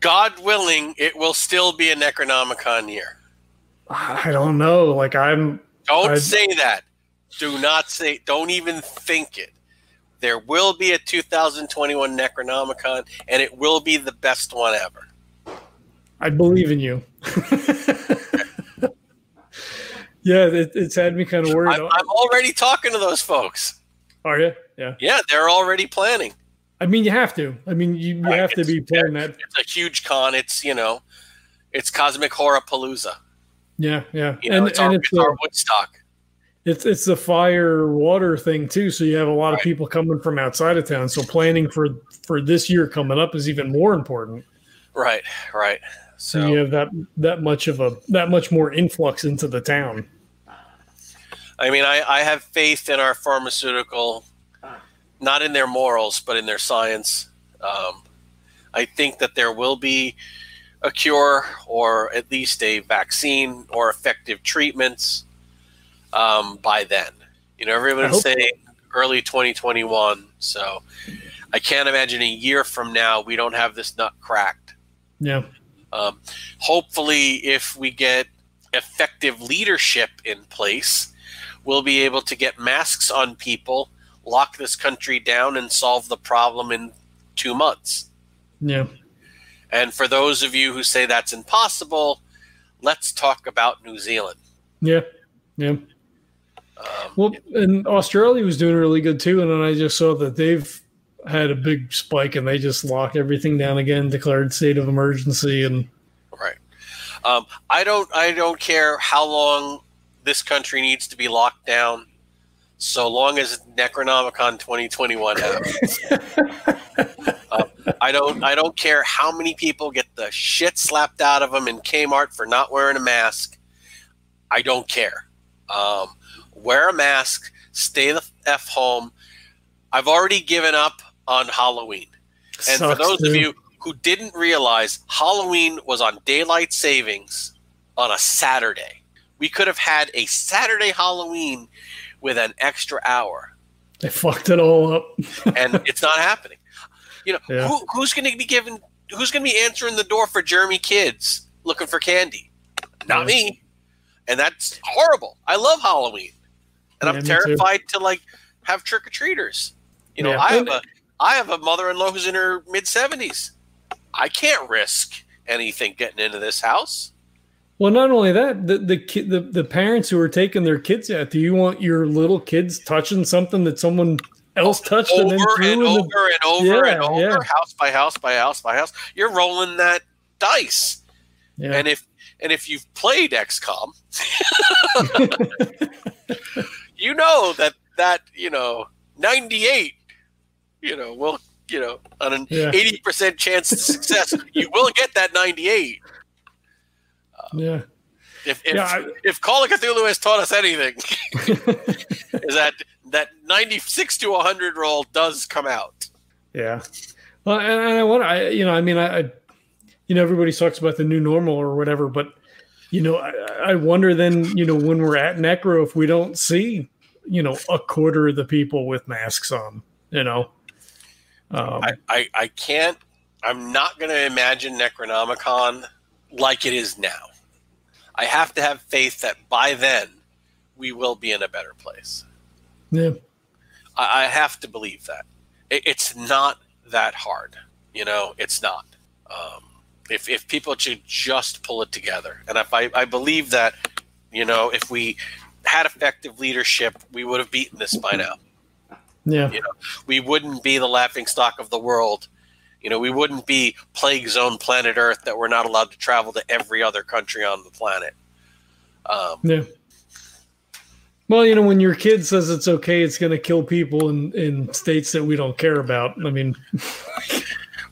God willing, it will still be a Necronomicon year.
I don't know. Like I'm,
Don't
I'd-
say that. Do not say. Don't even think it. There will be a 2021 Necronomicon, and it will be the best one ever.
I believe in you. [LAUGHS] yeah, it, it's had me kind of worried.
I'm, I'm already talking to those folks.
Are you? Yeah.
Yeah, they're already planning.
I mean, you have to. I mean, you, you
Right,
have to be playing that.
It's a huge con. It's you know, it's Cosmic Horror Palooza.
Yeah, yeah.
You know,
and
it's, our, it's
it's,
our Woodstock.
It's it's the fire water thing too. So you have a lot of people coming from outside of town. So planning for for this year coming up is even more important.
Right, right.
So
So
you have that that much of a that much more influx into the town.
I mean, I, I have faith in our pharmaceutical, not in their morals, but in their science. Um, I think that there will be a cure or at least a vaccine or effective treatments um, by then. You know, everyone's saying early 2021. So I can't imagine a year from now we don't have this nut cracked.
Yeah,
Um, hopefully, if we get effective leadership in place, we'll be able to get masks on people, lock this country down, and solve the problem in two months.
yeah,
And for those of you who say that's impossible, let's talk about New Zealand.
yeah, yeah.
Um,
Well, and Australia was doing really good too. And then I just saw that they've had a big spike and they just locked everything down again, declared state of emergency, and
right. Um, I don't. I don't care how long this country needs to be locked down, so long as Necronomicon 2021 happens. [LAUGHS] Um, I don't. I don't care how many people get the shit slapped out of them in Kmart for not wearing a mask. I don't care. Um, wear a mask. Stay the f home. I've already given up on Halloween. And for
Sucks,
those of you who didn't realize, Halloween was on daylight savings on a Saturday. We could have had a Saturday Halloween with an extra hour,
they fucked it all up. [LAUGHS]
and it's not happening. You know,
Yeah.
who, who's going to be giving? Who's going to be answering the door for Jeremy kids looking for candy? Not
Yeah.
me. And that's horrible. I love Halloween, and
Yeah,
I'm
too.
terrified to like have trick or treaters. You know. I have a I have a mother-in-law who's in her mid 70s. I can't risk anything getting into this house.
Well, not only that, the the, ki- the the parents who are taking their kids out. Do you want your little kids touching something that someone else touched and
Over
then
and
threw in the
over and over and over,
yeah.
house by house by house by house. You're rolling that dice.
yeah.
And if and if you've played XCOM, [LAUGHS] you know that that you know 98 you know will you know on an
Yeah.
80% chance of success you will get that 98
yeah.
if if,
Yeah, I-
if call of cthulhu has taught us anything [LAUGHS] is that that 96 to 100 roll does come out
Yeah. Well, and and I want I you know I mean I, I you know everybody talks about the new normal or whatever, but you know I, I wonder then you know when we're at Necro if we don't see you know a quarter of the people with masks on, you know. Um,
I, I i can't i'm not going to imagine necronomicon like it is now i have to have faith that by then we will be in a better place
yeah.
I, I have to believe that. It, it's not that hard, you know. It's not. Um, if if people should just pull it together, and if I, I believe that, you know, if we had effective leadership, we would have beaten this by now.
Yeah.
You know, We wouldn't be the laughing stock of the world. You know, we wouldn't be plague zone planet Earth that we're not allowed to travel to every other country on the planet. Um,
Yeah. Well, you know, when your kid says it's okay, it's going to kill people in, in states that we don't care about. I mean,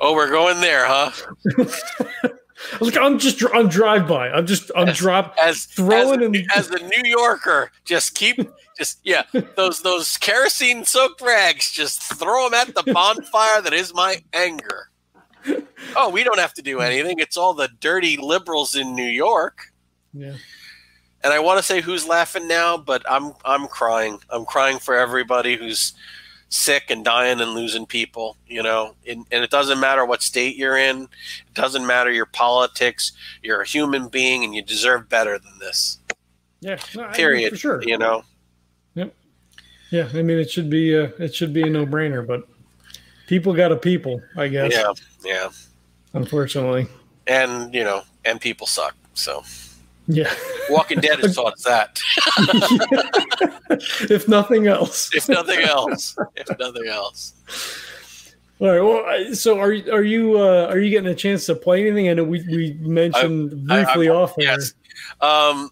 Oh, we're going there, huh? [LAUGHS]
I was like, I'm just I'm drive by. I'm just I'm
As-
drop
As
throwing
as,
in
a, as a New Yorker, just keep just yeah those those kerosene soaked rags. Just throw them at the [LAUGHS] bonfire that is my anger. Oh, we don't have to do anything. It's all the dirty liberals in New York.
yeah.
And I want to say who's laughing now, but I'm I'm crying. I'm crying for everybody who's sick and dying and losing people. You know, and, and it doesn't matter what state you're in. It doesn't matter your politics. You're a human being, and you deserve better than this.
Yeah. No, I mean,
Period.
for sure.
You know. Yep.
Yeah. I mean, it should be a it should be a no brainer, but people got a people, I guess.
Yeah, yeah,
Unfortunately.
and you know, and people suck. So
Yeah.
Walking Dead has [LAUGHS] taught us that,
if nothing else.
if nothing else. If nothing else.
All right. Well, I- so are you- are you uh, are you getting a chance to play anything? I know we, we mentioned
I-
briefly
I-
off
yes. Um,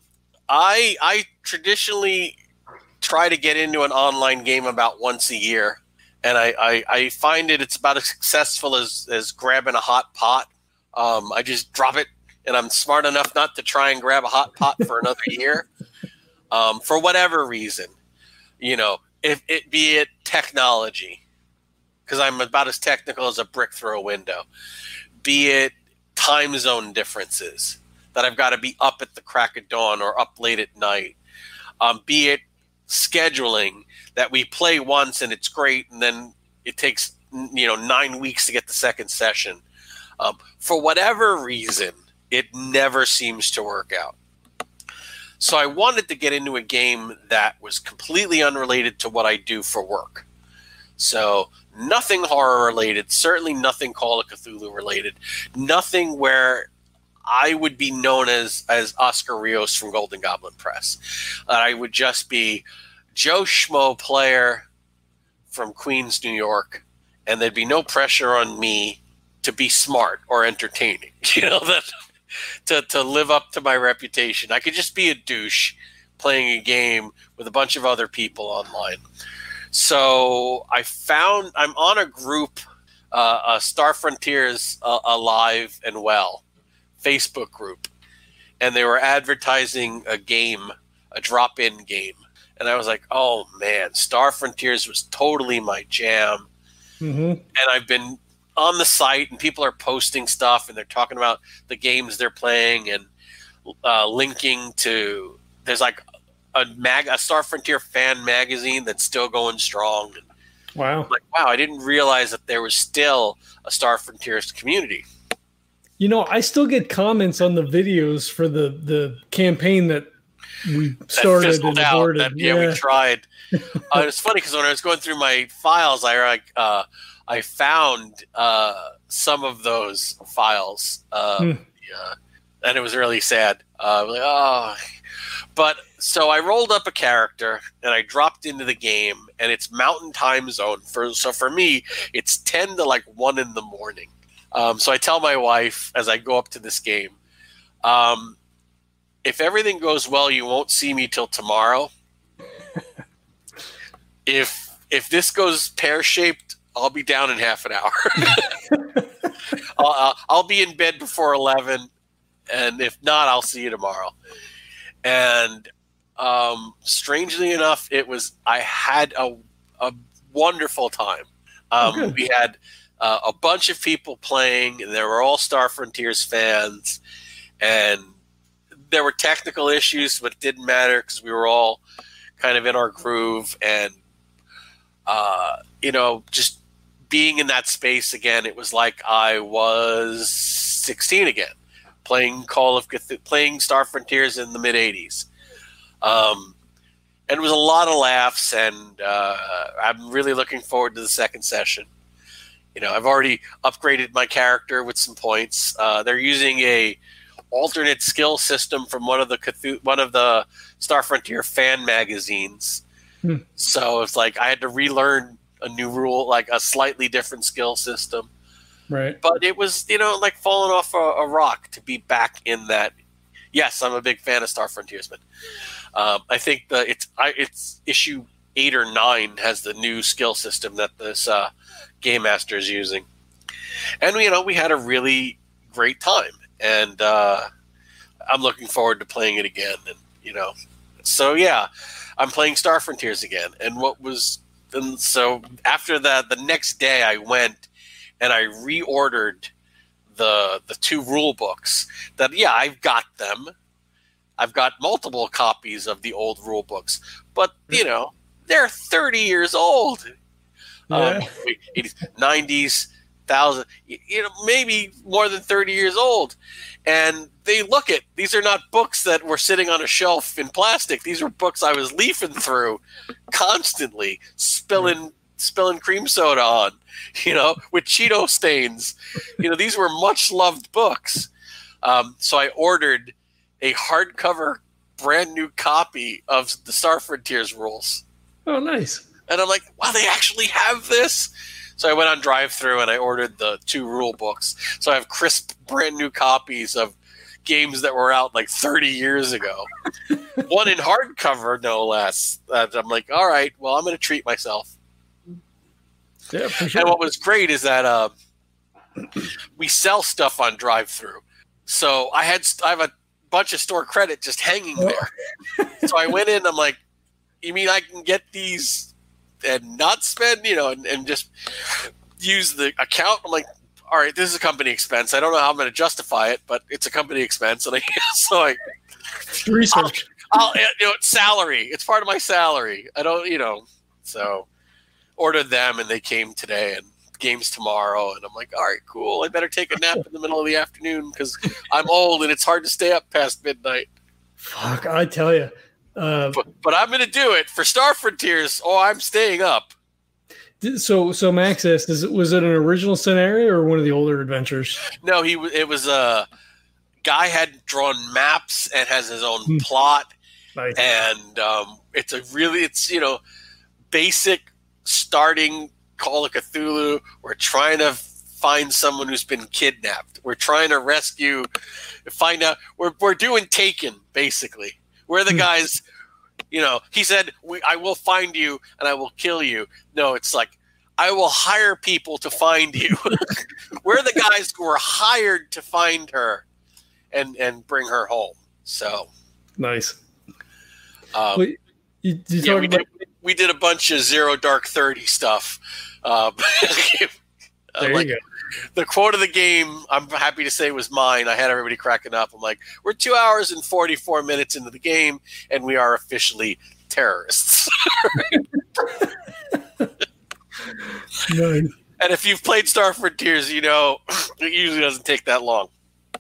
I I traditionally try to get into an online game about once a year, and I, I, I find it it's about as successful as as grabbing a hot pot. Um, I just drop it, and I'm smart enough not to try and grab a hot pot for another [LAUGHS] year, um, for whatever reason. You know, if it be it technology, because I'm about as technical as a brick through a window. Be it time zone differences that I've got to be up at the crack of dawn or up late at night. Um, be it scheduling that we play once and it's great, and then it takes you know nine weeks to get the second session. Um, for whatever reason, it never seems to work out. So I wanted to get into a game that was completely unrelated to what I do for work. So nothing horror related, certainly nothing Call of Cthulhu related, nothing where I would be known as as Oscar Rios from Golden Goblin Press. Uh, I would just be Joe Schmo player from Queens, New York, and there'd be no pressure on me to be smart or entertaining. [LAUGHS] You know that to to live up to my reputation. I could just be a douche playing a game with a bunch of other people online. So I found I'm on a group, uh, uh, Star Frontiers uh, Alive and Well Facebook group, and they were advertising a game, a drop-in game, and I was like, oh man, Star Frontiers was totally my jam
hmm
and I've been on the site, and people are posting stuff, and they're talking about the games they're playing, and uh, linking to. There's like a mag, a Star Frontier fan magazine that's still going strong.
Wow.
I'm like, wow, I didn't realize that there was still a Star Frontiers community.
You know, I still get comments on the videos for the the campaign that we started and aborted.
That, yeah, we tried. [LAUGHS] uh, it's funny because when I was going through my files, I like uh, I found uh, some of those files, uh,
Hmm.
yeah, and it was really sad. Uh, like, oh, but so I rolled up a character and I dropped into the game, and it's Mountain Time Zone. For so for me, it's ten to like one in the morning. Um, so I tell my wife as I go up to this game, um, if everything goes well, you won't see me till tomorrow [LAUGHS] if if this goes pear shaped, I'll be down in half an hour. [LAUGHS] I'll, I'll, I'll be in bed before eleven, and if not, I'll see you tomorrow. And um, strangely enough, it was I had a a wonderful time. Um,
good.
we had uh, a bunch of people playing, and they were all Star Frontiers fans, and there were technical issues, but it didn't matter because we were all kind of in our groove and uh, you know just being in that space again it was like i was 16 again playing call of Cthulhu, playing star frontiers in the mid 80s um, and it was a lot of laughs and uh, i'm really looking forward to the second session you know i've already upgraded my character with some points uh, they're using a alternate skill system from one of the Cthulhu, one of the Star Frontier fan magazines.
Hmm.
So it's like I had to relearn a new rule, like a slightly different skill system.
Right.
But it was, you know, like falling off a, a rock to be back in that. Yes, I'm a big fan of Star Frontiers, but um, I think the it's I, it's issue eight or nine has the new skill system that this uh, game master is using. and you know we had a really great time, and uh, I'm looking forward to playing it again. And you know, so yeah, I'm playing Star Frontiers again. And what was and so after that, the next day I went and I reordered the the two rule books. That yeah, I've got them. I've got multiple copies of the old rule books, but you know they're 30 years old. Yeah. Um, 90s, thousand, you know, maybe more than 30 years old. And they look at these are not books that were sitting on a shelf in plastic. These were books I was leafing through constantly, spilling spilling cream soda on, [LAUGHS] you know, with Cheeto stains. You know, these were much loved books. Um, so I ordered a hardcover, brand new copy of the Star Frontiers rules.
Oh, nice.
And I'm like, wow, they actually have this. So I went on DriveThru and I ordered the two rule books. So I have crisp, brand new copies of games that were out like 30 years ago. [LAUGHS] One in hardcover, no less. Uh, I'm like, all right, well, I'm going to treat myself.
Yeah, sure.
And what was great is that uh, we sell stuff on DriveThru. So I had I have a bunch of store credit just hanging oh. there. so I went in. I'm like, you mean I can get these and not spend, you know, and, and just use the account. I'm like, all right, this is a company expense. I don't know how I'm going to justify it, but it's a company expense, and I [LAUGHS] so I
research.
I'll, I'll, you know, it's salary. It's part of my salary. I don't, you know, so ordered them, and they came today, and games tomorrow, and I'm like, all right, cool. I better take a nap in the middle of the afternoon because I'm old and it's hard to stay up past midnight.
Fuck, I tell you,
uh, but, but, I'm going to do it for Star Frontiers. Oh, I'm staying up.
So, so Max asked, is it, was it an original scenario or one of the older adventures?
No, he it was a guy had drawn maps and has his own hmm. plot, nice. and um, it's a really it's you know basic starting Call of Cthulhu. We're trying to find someone who's been kidnapped. We're trying to rescue, find out. We're we're doing Taken basically. We're the hmm. guys, you know, he said, I will find you and I will kill you. No, it's like, I will hire people to find you. [LAUGHS] We're the guys who were hired to find her and, and bring her home. So
nice.
Um, Wait, you, you yeah, we, about- did, we did a bunch of zero dark 30 stuff. Um, [LAUGHS] there like, you go the quote of the game, I'm happy to say, was mine. I had everybody cracking up. I'm like, we're two hours and 44 minutes into the game, and we are officially terrorists. [LAUGHS] nice. And if you've played Star Frontiers, you know [CLEARS THROAT] it usually doesn't take that long.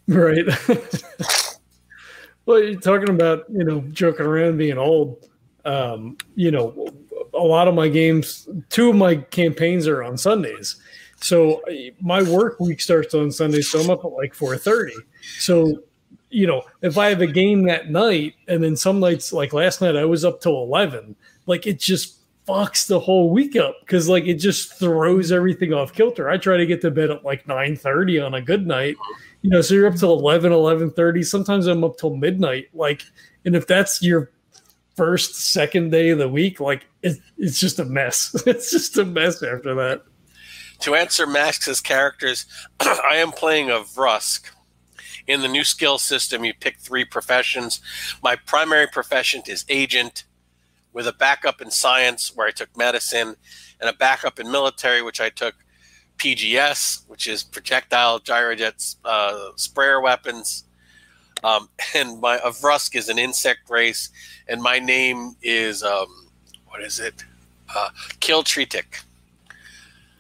Right. well, you're talking about you know joking around being old. Um, you know, a lot of my games, two of my campaigns are on Sundays so my work week starts on Sunday, so I'm up at like 4:30. So, you know, if I have a game that night, and then some nights, like last night, I was up till 11. Like it just fucks the whole week up because like it just throws everything off kilter. I try to get to bed at like 9:30 on a good night. You know, so you're up till 11, 11:30. Sometimes I'm up till midnight. Like, and if that's your first, second day of the week, like it, it's just a mess. [LAUGHS] it's just a mess after that.
To answer Max's characters, [CLEARS THROAT] I am playing a Vrusk. In the new skill system, you pick three professions. My primary profession is agent, with a backup in science, where I took medicine, and a backup in military, which I took PGS, which is projectile gyrojet uh, sprayer weapons. Um, [LAUGHS] and my a Vrusk is an insect race, and my name is um, what is it? Uh, Kiltritic.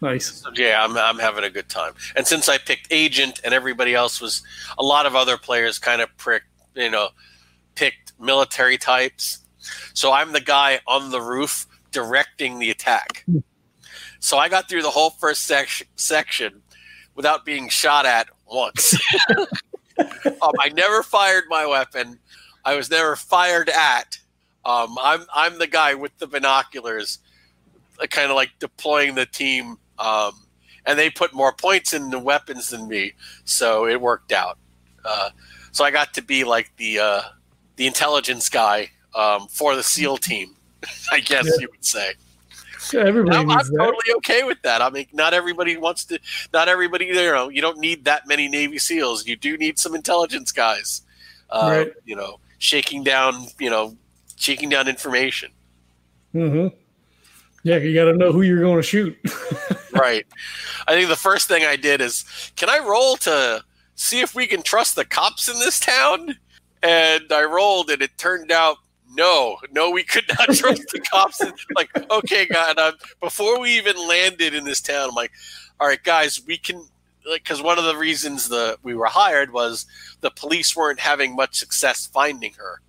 Nice.
So, yeah, I'm, I'm having a good time. And since I picked agent and everybody else was, a lot of other players kind of prick, you know, picked military types. So I'm the guy on the roof directing the attack. So I got through the whole first sec- section without being shot at once. [LAUGHS] um, I never fired my weapon. I was never fired at. Um, I'm I'm the guy with the binoculars, uh, kind of like deploying the team um, and they put more points in the weapons than me, so it worked out. Uh, so I got to be like the uh, the intelligence guy um, for the SEAL team, [LAUGHS] I guess yeah. you would say.
Everybody
I'm, I'm totally okay with that. I mean, not everybody wants to. Not everybody, you know, you don't need that many Navy SEALs. You do need some intelligence guys. Uh,
Right.
You know, shaking down, you know, shaking down information.
hmm Yeah, you got to know who you're going to shoot. [LAUGHS]
right. I think the first thing I did is, can I roll to see if we can trust the cops in this town? And I rolled, and it turned out no, no, we could not [LAUGHS] trust the cops. Like, okay, God, um, before we even landed in this town, I'm like, all right, guys, we can. Like, because one of the reasons the we were hired was the police weren't having much success finding her,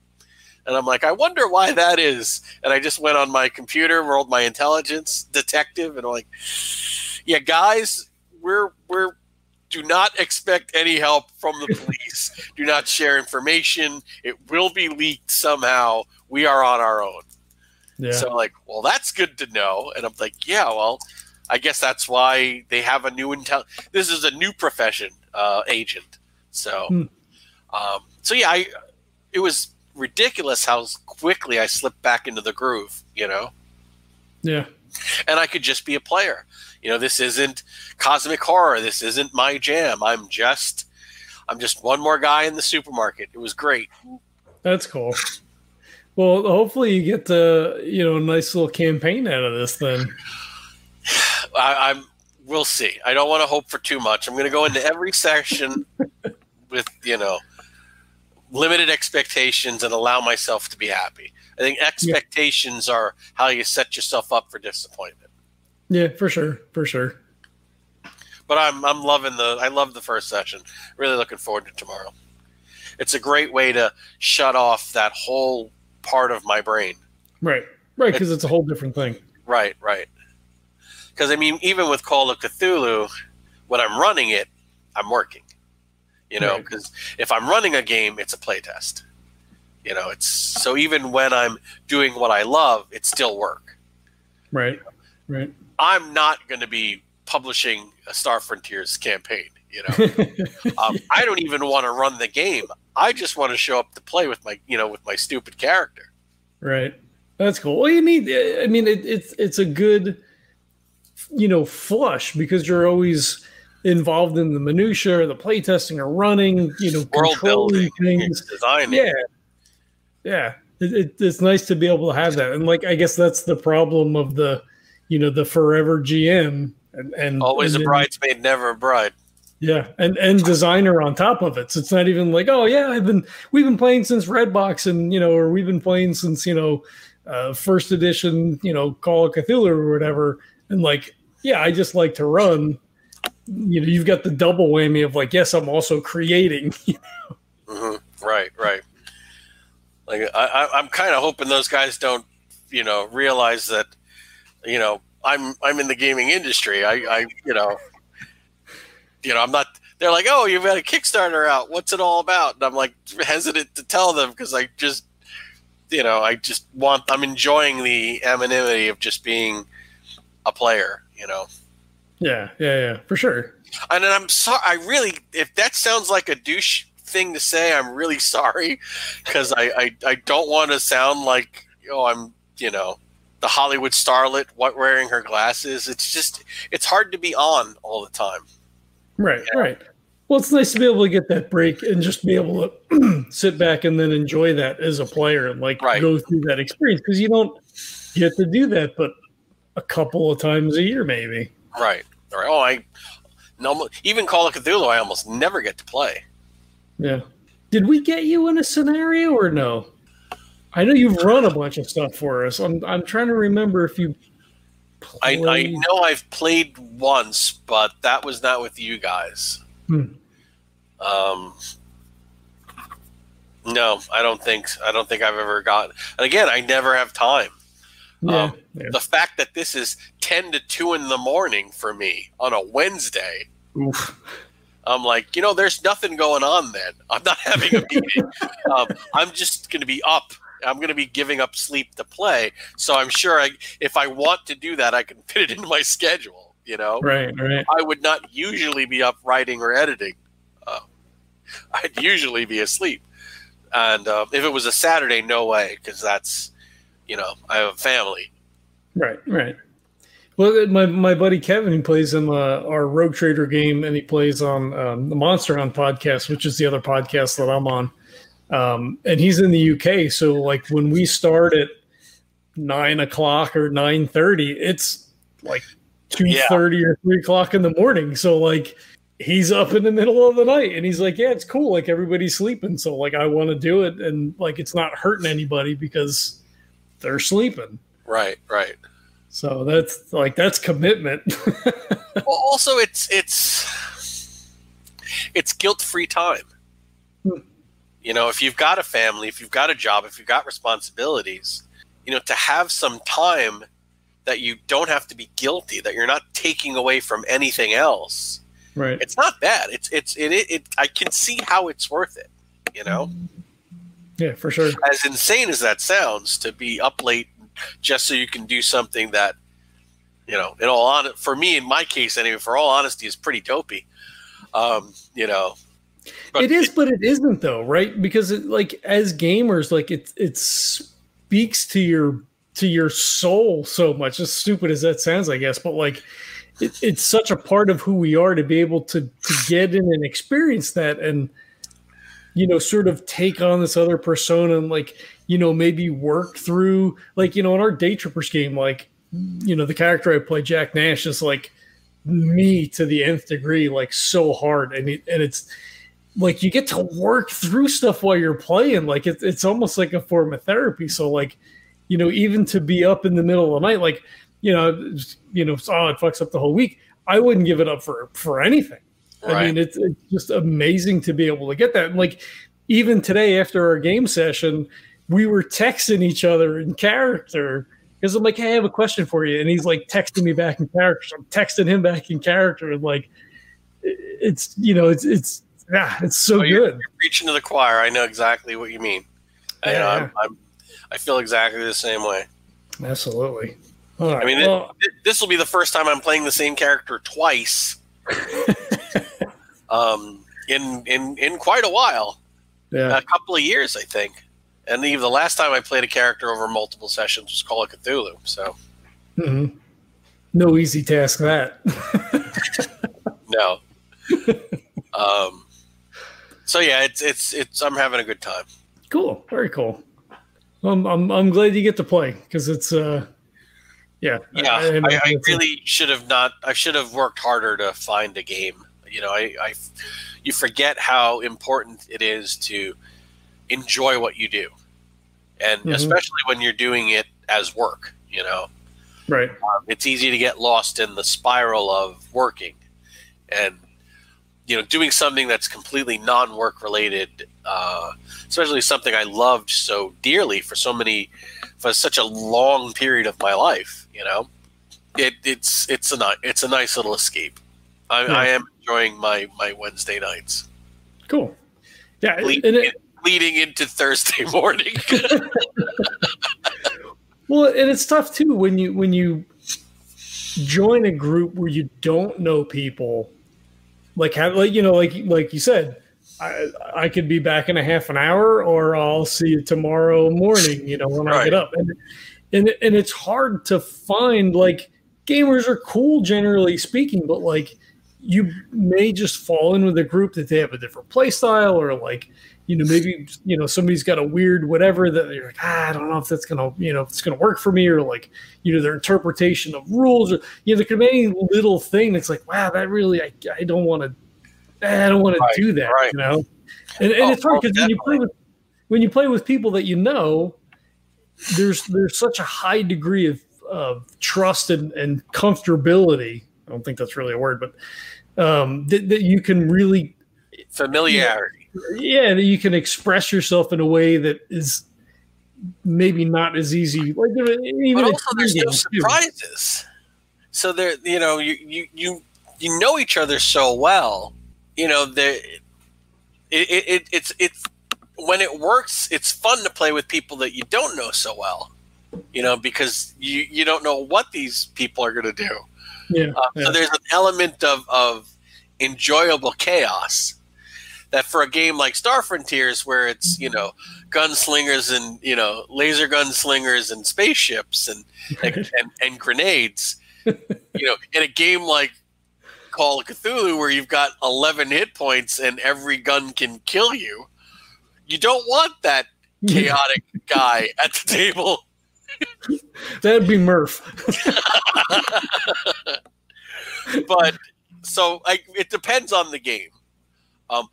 and I'm like, I wonder why that is. And I just went on my computer, rolled my intelligence detective, and I'm like, yeah, guys, we're we're do not expect any help from the [LAUGHS] police. do not share information. It will be leaked somehow. We are on our own.
yeah.
So like, well, that's good to know. And I'm like, yeah, well, I guess that's why they have a new intel. This is a new profession, uh, agent. So,
Hmm.
um, so yeah, I it was ridiculous how quickly I slipped back into the groove. You know
yeah.
and I could just be a player. You know, this isn't cosmic horror. This isn't my jam. I'm just, I'm just one more guy in the supermarket. It was great.
That's cool. Well, hopefully you get the you know a nice little campaign out of this then. [SIGHS]
I, I'm. We'll see. I don't want to hope for too much. I'm going to go into every session [LAUGHS] with you know limited expectations and allow myself to be happy. I think expectations are how you set yourself up for disappointment.
Yeah, for sure, for sure.
But I'm I'm loving the I love the first session. Really looking forward to tomorrow. It's a great way to shut off that whole part of my brain.
Right, right, because it's a whole different thing.
Right, right. Because I mean, even with Call of Cthulhu, when I'm running it, I'm working. You know,
Right.
because if I'm running a game, it's a playtest. You know, it's so even when I'm doing what I love, it's still work.
Right, right.
I'm not going to be publishing a Star Frontiers campaign. You know, [LAUGHS] um, I don't even want to run the game. I just want to show up to play with my, you know, with my stupid character.
Right. That's cool. Well, you need. I mean, it, it's it's a good, you know, flush because you're always involved in the minutia, the playtesting, or running. You know,
World
controlling
building,
things.
designing.
Yeah, yeah. It, it, it's nice to be able to have that, and like I guess that's the problem of the, you know, the forever GM and, and
Always
and
a bridesmaid, never a bride.
Yeah, and and designer on top of it. So it's not even like, oh yeah, I've been we've been playing since Redbox, and you know, or we've been playing since you know, uh, first edition, you know, Call of Cthulhu or whatever. And like, yeah, I just like to run. You know, you've got the double whammy of like, yes, I'm also creating. [LAUGHS]
mm-hmm. Right, right. Like I, I'm kind of hoping those guys don't, you know, realize that, you know, I'm I'm in the gaming industry. I, I you know, you know, I'm not. They're like, oh, you've got a Kickstarter out. What's it all about? And I'm like hesitant to tell them because I just, you know, I just want. I'm enjoying the anonymity of just being a player. You know.
Yeah, yeah, yeah, for sure.
And then I'm sorry. I really, if that sounds like a douche thing to say, I'm really sorry because I, I, I don't want to sound like oh I'm you know the Hollywood starlet what wearing her glasses. It's just it's hard to be on all the time.
Right, right. Well, it's nice to be able to get that break and just be able to [CLEARS THROAT] sit back and then enjoy that as a player and like
Right.
go through that experience because you don't get to do that, but a couple of times a year, maybe.
Right. Right. Oh, I no even Call of Cthulhu. I almost never get to play.
Yeah. Did we get you in a scenario or no? I know you've run a bunch of stuff for us. I'm I'm trying to remember if you.
I, I know I've played once, but that was not with you guys.
Hmm.
Um, no, I don't think I don't think I've ever got. And again, I never have time.
Yeah,
um,
yeah.
The fact that this is ten to two in the morning for me on a Wednesday,
Oof.
I'm like, you know, there's nothing going on. Then I'm not [LAUGHS] having a meeting. um, I'm just going to be up. I'm going to be giving up sleep to play. So I'm sure I, if I want to do that, I can [LAUGHS] fit it into my schedule. You know,
Right, right.
I would not usually be up writing or editing. Uh, I'd usually be asleep. And uh, if it was a Saturday, no way, because that's, you know, I have a family.
Right, right. Well, my, my buddy Kevin, he plays in uh, our Rogue Trader game, and he plays on um, the Monster Hunt podcast, which is the other podcast that I'm on. Um, and he's in the UK, so like when we start at nine o'clock or nine thirty, it's like two thirty yeah. or three o'clock in the morning. So like he's up in the middle of the night, and he's like, "Yeah, it's cool. Like everybody's sleeping, so like I want to do it, and like it's not hurting anybody because they're sleeping."
Right, right.
So that's like that's commitment. [LAUGHS]
well, also it's it's it's guilt free time. Hmm. You know, if you've got a family, if you've got a job, if you've got responsibilities, you know, to have some time that you don't have to be guilty, that you're not taking away from anything else.
Right.
It's not bad. It's it's it, it, it I can see how it's worth it, you know?
Yeah, for sure.
As insane as that sounds to be up late just so you can do something that you know in all on for me in my case anyway for all honesty is pretty dopey um you know
it is it, but it isn't though right because it, like as gamers like it it speaks to your to your soul so much as stupid as that sounds i guess but like it, it's such a part of who we are to be able to to get in and experience that and you know sort of take on this other persona and like you know, maybe work through like, you know, in our day trippers game, like, you know, the character I play, Jack Nash, is like me to the nth degree, like so hard. And it, and it's like you get to work through stuff while you're playing. Like it's it's almost like a form of therapy. So like, you know, even to be up in the middle of the night, like, you know, you know, oh, it fucks up the whole week. I wouldn't give it up for for anything. Right. I mean, it's, it's just amazing to be able to get that. And like even today after our game session, we were texting each other in character because I'm like, hey, I have a question for you, and he's like texting me back in character. So I'm texting him back in character, and like, it's you know, it's it's yeah, it's so oh, good. You're, you're
preaching to the choir. I know exactly what you mean. Yeah. I know, I'm, I'm, i feel exactly the same way.
Absolutely.
I mean, well, this will be the first time I'm playing the same character twice. [LAUGHS] um, in in in quite a while.
Yeah,
a couple of years, I think. And even the last time I played a character over multiple sessions was Call of Cthulhu. So,
mm-hmm. no easy task that. [LAUGHS]
no. um, so yeah, it's it's it's. I'm having a good time.
Cool, very cool. I'm I'm, I'm glad you get to play because it's uh, yeah.
Yeah, I, I, I really should have not. I should have worked harder to find a game. You know, I, I you forget how important it is to enjoy what you do, and mm-hmm. especially when you're doing it as work. You know,
right?
Um, it's easy to get lost in the spiral of working, and you know, doing something that's completely non-work related, uh, especially something I loved so dearly for so many, for such a long period of my life. You know, it, it's it's a it's a nice little escape. I, yeah. I am enjoying my my Wednesday nights.
Cool. Yeah,
and it, leading into Thursday [LAUGHS] morning.
well, and it's tough too when you when you join a group where you don't know people. Like have like you know like like you said, I I could be back in a half an hour, or I'll see you tomorrow morning. You know when right. I get up, and and and it's hard to find like gamers are cool generally speaking, but like you may just fall in with a group that they have a different play style or like you know, maybe you know somebody's got a weird whatever that you're like, ah, I don't know if that's gonna, you know, if it's gonna work for me, or like, you know, their interpretation of rules, or you know, there could be any little thing that's like, wow, that really, I, I don't want to, I don't want right, to do that, right. you know. And, and oh, it's hard because oh, when you play with when you play with people that you know, there's there's such a high degree of, of trust and, and comfortability. I don't think that's really a word, but um, that, that you can really
familiarity
yeah, that you can express yourself in a way that is maybe not as easy. Like even
but also, there's no surprises. Too. So there, you know, you you you you know each other so well. You know, there it, it, it it's it's when it works, it's fun to play with people that you don't know so well. You know, because you you don't know what these people are going to do.
Yeah, uh,
yeah. So there's an element of of enjoyable chaos that for a game like Star Frontiers, where it's you know gunslingers and you know laser gunslingers and spaceships and and, and, and, grenades, you know, in a game like Call of Cthulhu where you've got 11 hit points and every gun can kill you, you don't want that chaotic guy at the table. [LAUGHS]
That'd be Murph. [LAUGHS]
but so like it depends on the game. Um,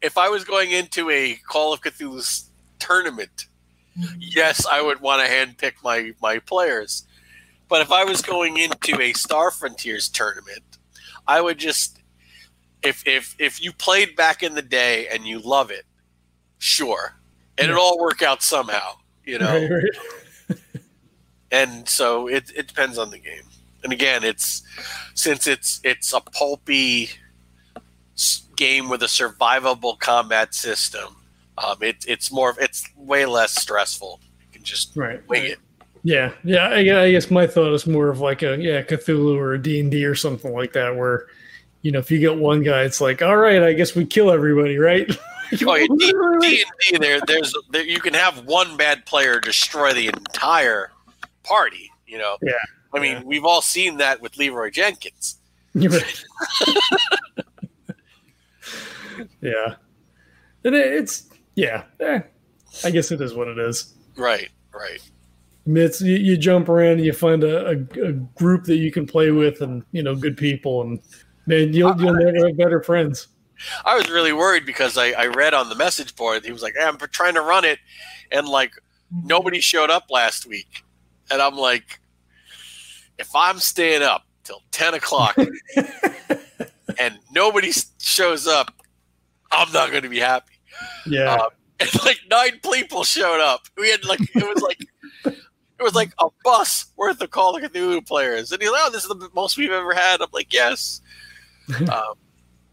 if I was going into a Call of Cthulhu tournament, yes, I would want to handpick my my players. But if I was going into a Star Frontiers tournament, I would just if if if you played back in the day and you love it, sure, and
Yeah.
it'll all work out somehow, you know.
Right, right. [LAUGHS]
and so it it depends on the game. And again, it's since it's it's a pulpy game with a survivable combat system. Um, it, it's more it's way less stressful. You can just
Right.
wing it.
Yeah, yeah. I, I guess my thought is more of like a yeah Cthulhu or a D and D or something like that, where you know if you get one guy, it's like all right, I guess we kill everybody, right? [LAUGHS] [LAUGHS]
Oh, yeah, D and D there there's there, you can have one bad player destroy the entire party. You know.
Yeah,
I mean,
yeah.
we've all seen that with Leeroy Jenkins. [LAUGHS]
Yeah, and it, it's yeah. Eh, I guess it is what it is.
Right. Right.
I mean, it's you, you jump around and you find a, a, a group that you can play with, and you know, good people, and man, you'll you'll never have better friends.
I was really worried because I, I read on the message board he was like, hey, "I'm trying to run it," and like nobody showed up last week, and I'm like, if I'm staying up till ten o'clock [LAUGHS] and nobody shows up, I'm not going to be happy.
Yeah,
Uh, [LAUGHS] and like nine people showed up. We had like it was like it was like a bus worth of Call of Cthulhu players, and he's like, "Oh, this is the most we've ever had." I'm like, "Yes." [LAUGHS] um,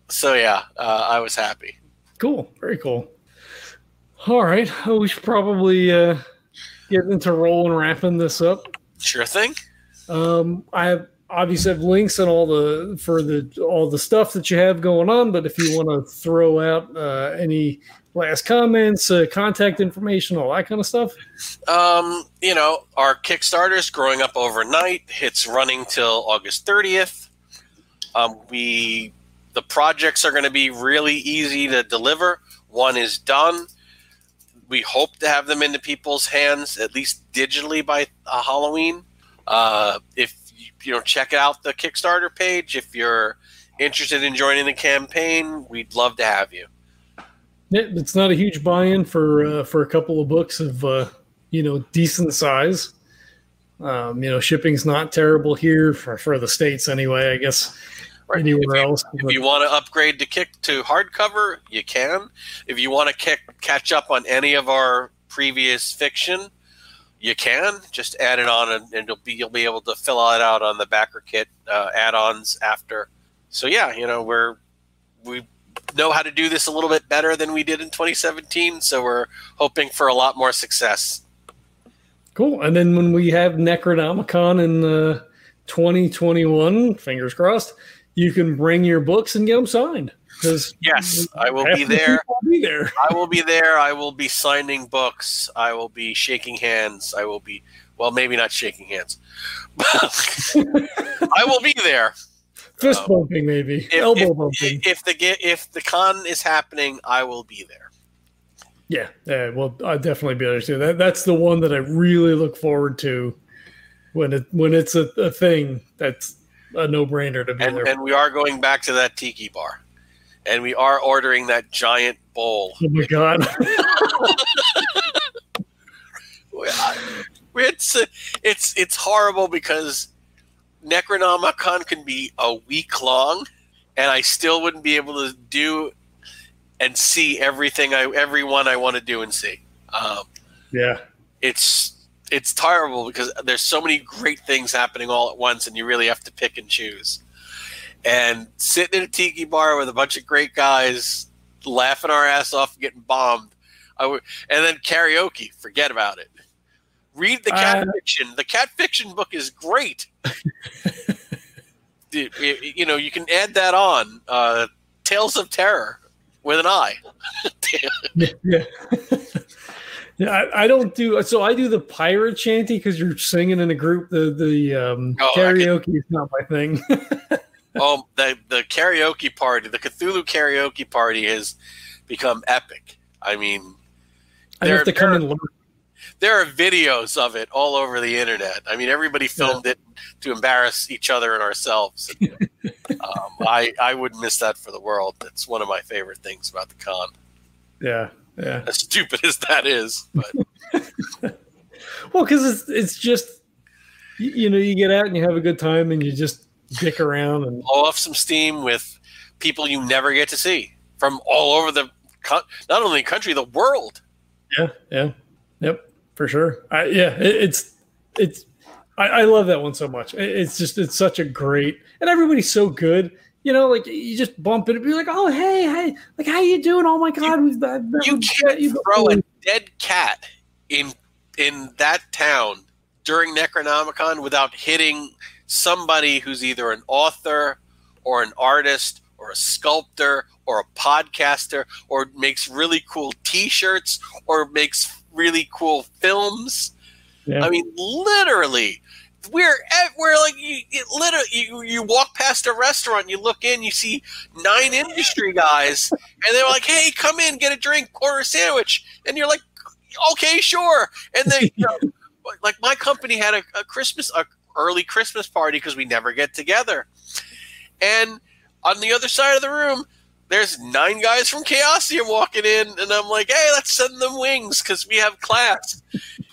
so yeah, uh, I was happy.
cool, very cool. All right, well, we should probably uh, get into rolling wrapping this up.
Sure thing.
Um, I have obviously have links and all the for the all the stuff that you have going on. But if you want to throw out uh, any last comments, uh, contact information, all that kind of stuff.
Um, you know, our Kickstarter's growing up overnight. It's running till August 30th. Um, we the projects are going to be really easy to deliver. One is done. We hope to have them into people's hands at least digitally by uh, Halloween. Uh, if you, you know, check out the Kickstarter page. If you're interested in joining the campaign, we'd love to have you.
It's not a huge buy-in for uh, for a couple of books of uh, you know decent size. Um, you know, shipping's not terrible here for, for the states anyway. I guess
Right.
anywhere
If you-
else.
If you want to upgrade to kick to hardcover, you can. If you want to kick, catch up on any of our previous fiction, you can. Just add it on, and, and you'll be you'll be able to fill it out on the backer kit uh, add-ons after. So yeah, you know we're we know how to do this a little bit better than we did in 2017. So we're hoping for a lot more success.
Cool. And then when we have Necronomicon in uh, 2021, fingers crossed, you can bring your books and get them signed. Because
Yes, I will be there.
I'll be there.
I will be there. I will be signing books. I will be shaking hands. I will be, well, maybe not shaking hands. [LAUGHS] I will be there.
Fist
Um,
bumping, maybe.
If,
Elbow
if,
bumping.
if the if the con is happening, I will be there.
yeah. Yeah. Well, I'll definitely be there too. That, that's the one that I really look forward to when it when it's a, a thing that's a no brainer to be
And
there.
and we are going back to that tiki bar, and we are ordering that giant bowl.
oh my God. [LAUGHS]
It's it's it's horrible because Necronomicon can be a week long, and I still wouldn't be able to do and see everything I everyone I want to do and see. Um,
yeah.
it's it's terrible because there's so many great things happening all at once, and you really have to pick and choose. And sitting in a tiki bar with a bunch of great guys, laughing our ass off, getting bombed, I would, and then karaoke. Forget about it. Read the cat
Uh,
fiction. The cat fiction book is great. [LAUGHS] Dude, you know, you can add that on. Uh, Tails of Terror with an I. [LAUGHS] [LAUGHS]
yeah, yeah. I, I, don't do so. I do the pirate shanty because you're singing in a group. The the um, oh, karaoke is not my thing. [LAUGHS]
oh, the the karaoke party, the Cthulhu karaoke party has become epic. I mean,
I have to come and learn.
There are videos of it all over the internet. I mean, everybody filmed yeah. it to embarrass each other and ourselves. And, [LAUGHS] um, I I wouldn't miss that for the world. That's one of my favorite things about the con.
Yeah, yeah.
As stupid as that is, but [LAUGHS]
well, because it's it's just you know you get out and you have a good time and you just dick around and
blow off some steam with people you never get to see from all over the not only country the world.
Yeah, yeah, yep, for sure. I, yeah, it, it's it's I, I, love that one so much. It's just it's such a great and everybody's so good you know, like you just bump it and be like, "Oh, hey, hey, like how you doing? Oh my god,
you, you can't you throw a dead cat in in that town during Necronomicon without hitting somebody who's either an author or an artist or a sculptor or a podcaster or makes really cool T-shirts or makes really cool films. Yeah. I mean, literally, we're we're like you, it literally you, you walk past a restaurant you look in you see nine industry guys and they're like hey come in get a drink order a sandwich. And you're like okay sure. And they you know, [LAUGHS] like my company had a, a christmas a early christmas party because we never get together. And on the other side of the room there's nine guys from Chaosium walking in, and I'm like, hey, let's send them wings because we have class,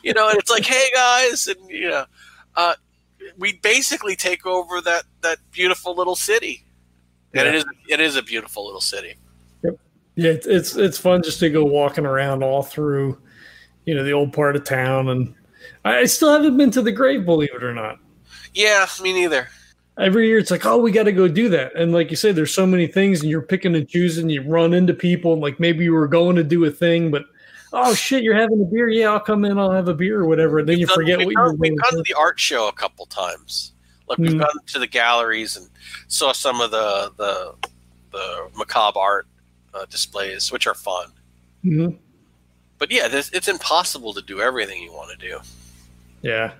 you know. And it's like, hey guys, and you know, uh, we basically take over that that beautiful little city, and it is it is a beautiful little city.
Yep. Yeah, it's, it's it's fun just to go walking around all through, you know, the old part of town, and I still haven't been to the grave, believe it or not.
Yeah, me neither.
Every year it's like, oh, we got to go do that, and like you say, there's so many things, and you're picking and choosing. You run into people, and like maybe you were going to do a thing, but oh shit, you're having a beer. Yeah, I'll come in. I'll have a beer or whatever. And then you forget
what
you're.
We've gone to the art show a couple times. Like we've mm. gone to the galleries and saw some of the the the macabre art uh, displays, which are fun.
Mm-hmm.
But yeah, this, it's impossible to do everything you want to do.
Yeah.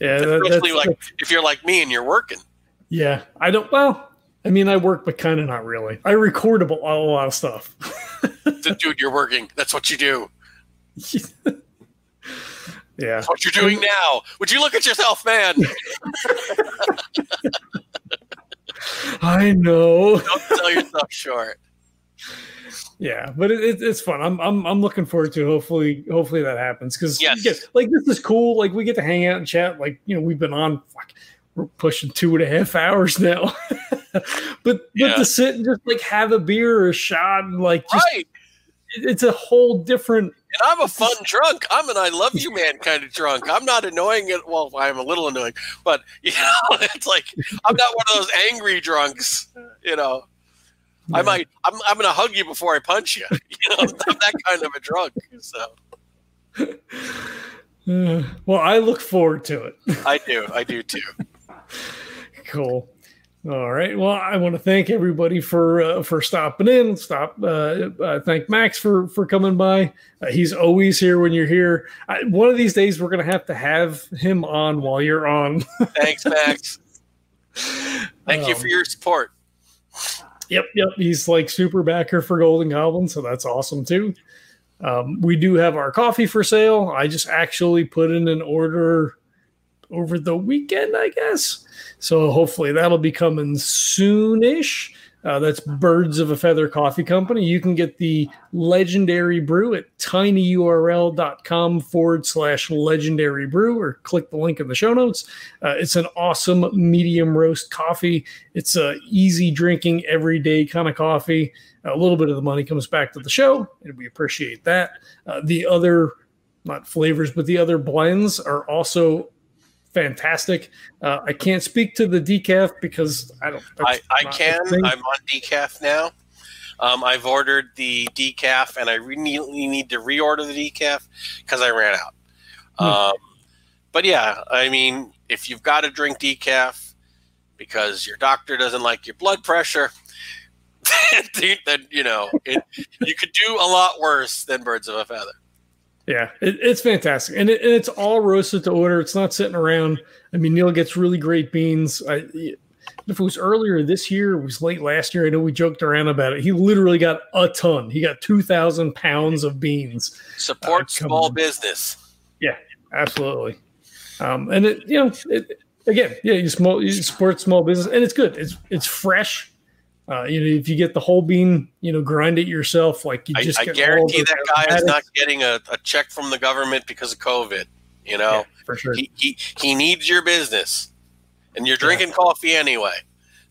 Yeah, especially like if you're like me and you're working.
Yeah, I don't. Well, I mean, I work, but kind of not really. I record a lot of stuff.
Dude, you're working. That's what you do. [LAUGHS]
yeah.
That's what you're doing now. Would you look at yourself, man? [LAUGHS]
I know.
Don't sell yourself short.
Yeah, but it, it, it's fun. I'm, I'm I'm looking forward to hopefully hopefully that happens because
yes.
like this is cool. Like we get to hang out and chat. Like you know we've been on fuck, we're pushing two and a half hours now. [LAUGHS] [LAUGHS] but yeah. but to sit and just like have a beer or a shot and like just,
right.
it's a whole different
and I'm a fun drunk. I'm an I love [LAUGHS] you man kind of drunk. I'm not annoying it. Well, I'm a little annoying, but [LAUGHS] you know, it's like I'm not one of those angry drunks. You know, yeah. I might. I'm, I'm going to hug you before I punch you. You know, I'm that kind of a drunk. So, [SIGHS]
well, I look forward to it.
I do. I do too.
Cool. All right. Well, I want to thank everybody for uh, for stopping in. Stop. Uh, uh, thank Max for for coming by. Uh, he's always here when you're here. I, one of these days, we're gonna have to have him on while you're on. [LAUGHS]
Thanks, Max. Thank um, you for your support.
Yep, yep. He's like super backer for Golden Goblin, so that's awesome too. Um, we do have our coffee for sale. I just actually put in an order over the weekend, I guess. So hopefully that'll be coming soonish. Uh, that's Birds of a Feather Coffee Company. You can get the legendary brew at tinyurl.com forward slash legendary brew or click the link in the show notes. Uh, it's an awesome medium roast coffee. It's a easy drinking, everyday kind of coffee. A little bit of the money comes back to the show, and we appreciate that. Uh, the other, not flavors, but the other blends are also fantastic. Uh, I can't speak to the decaf because I don't.
I, I can. I'm on decaf now. Um, I've ordered the decaf, and I really need to reorder the decaf because I ran out. Hmm. Um, but yeah, I mean, if you've got to drink decaf because your doctor doesn't like your blood pressure, [LAUGHS] then you know it, you could do a lot worse than birds of a feather.
Yeah, it, it's fantastic, and, it, and, it's all roasted to order. It's not sitting around. I mean, Neil gets really great beans. I, if it was earlier this year, it was late last year. I know we joked around about it. He literally got a ton. He got two thousand pounds of beans.
Support uh, small business.
Yeah, absolutely. Um, and it, you know, it, again, yeah, you small, you support small business, and it's good. It's it's fresh. Uh, you know, if you get the whole bean, you know, grind it yourself. Like you just.
I, I guarantee that guy is not getting a, a, check from the government because of COVID. You know, yeah,
for sure.
He, he he needs your business, and you're drinking yeah. coffee anyway.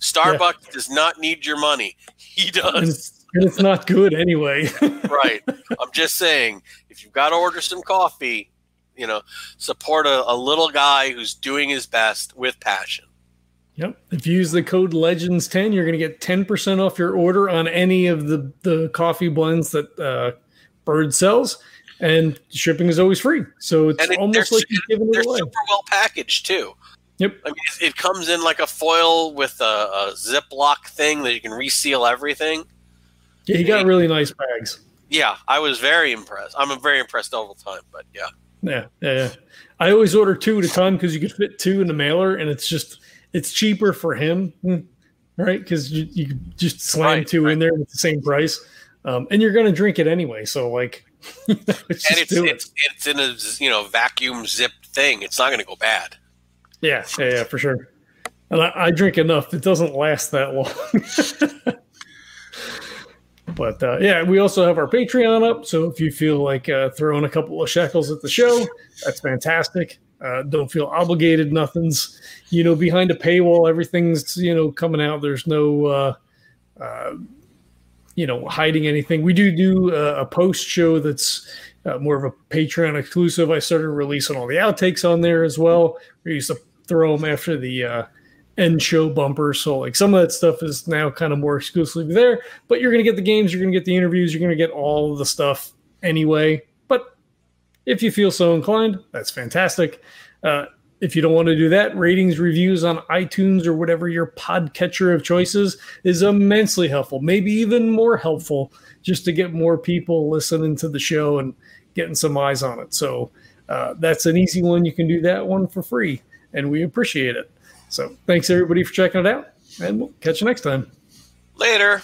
Starbucks yeah. does not need your money. [LAUGHS] He does.
And it's, and it's not good anyway. [LAUGHS]
right. I'm just saying, if you've got to order some coffee, you know, support a, a little guy who's doing his best with passion.
Yep. If you use the code Legends10, you're going to get 10% off your order on any of the, the coffee blends that uh, Bird sells. And shipping is always free. So it's it, almost like you're giving it away.
super well packaged, too.
Yep.
I mean, it comes in like a foil with a, a Ziploc thing that you can reseal everything.
Yeah, he got really nice bags.
Yeah, I was very impressed. I'm very impressed all the time, but yeah.
Yeah, yeah, yeah. I always order two at a time because you could fit two in the mailer, and it's just it's cheaper for him, right? Because you, you just slam right, two right. in there at the same price, um, and you're going to drink it anyway. So like, [LAUGHS]
it's and it's, it's, it's in a you know vacuum zip thing. It's not going to go bad.
Yeah, yeah, yeah, for sure. And I, I drink enough; it doesn't last that long. [LAUGHS] But uh, yeah, we also have our Patreon up. So if you feel like uh, throwing a couple of shekels at the show, that's fantastic. Uh, don't feel obligated. Nothing's, you know, behind a paywall. Everything's, you know, coming out. There's no, uh, uh, you know, hiding anything. We do do a, a post show that's uh, more of a Patreon exclusive. I started releasing all the outtakes on there as well. We used to throw them after the end show bumper. So like some of that stuff is now kind of more exclusively there, but you're to get the games, you're to get the interviews, you're to get all the stuff anyway. If you feel so inclined, that's fantastic. Uh, if you don't want to do that, ratings, reviews on iTunes or whatever your podcatcher of choices is immensely helpful, maybe even more helpful just to get more people listening to the show and getting some eyes on it. So uh, that's an easy one. You can do that one for free, and we appreciate it. So thanks everybody for checking it out, and we'll catch you next time.
Later.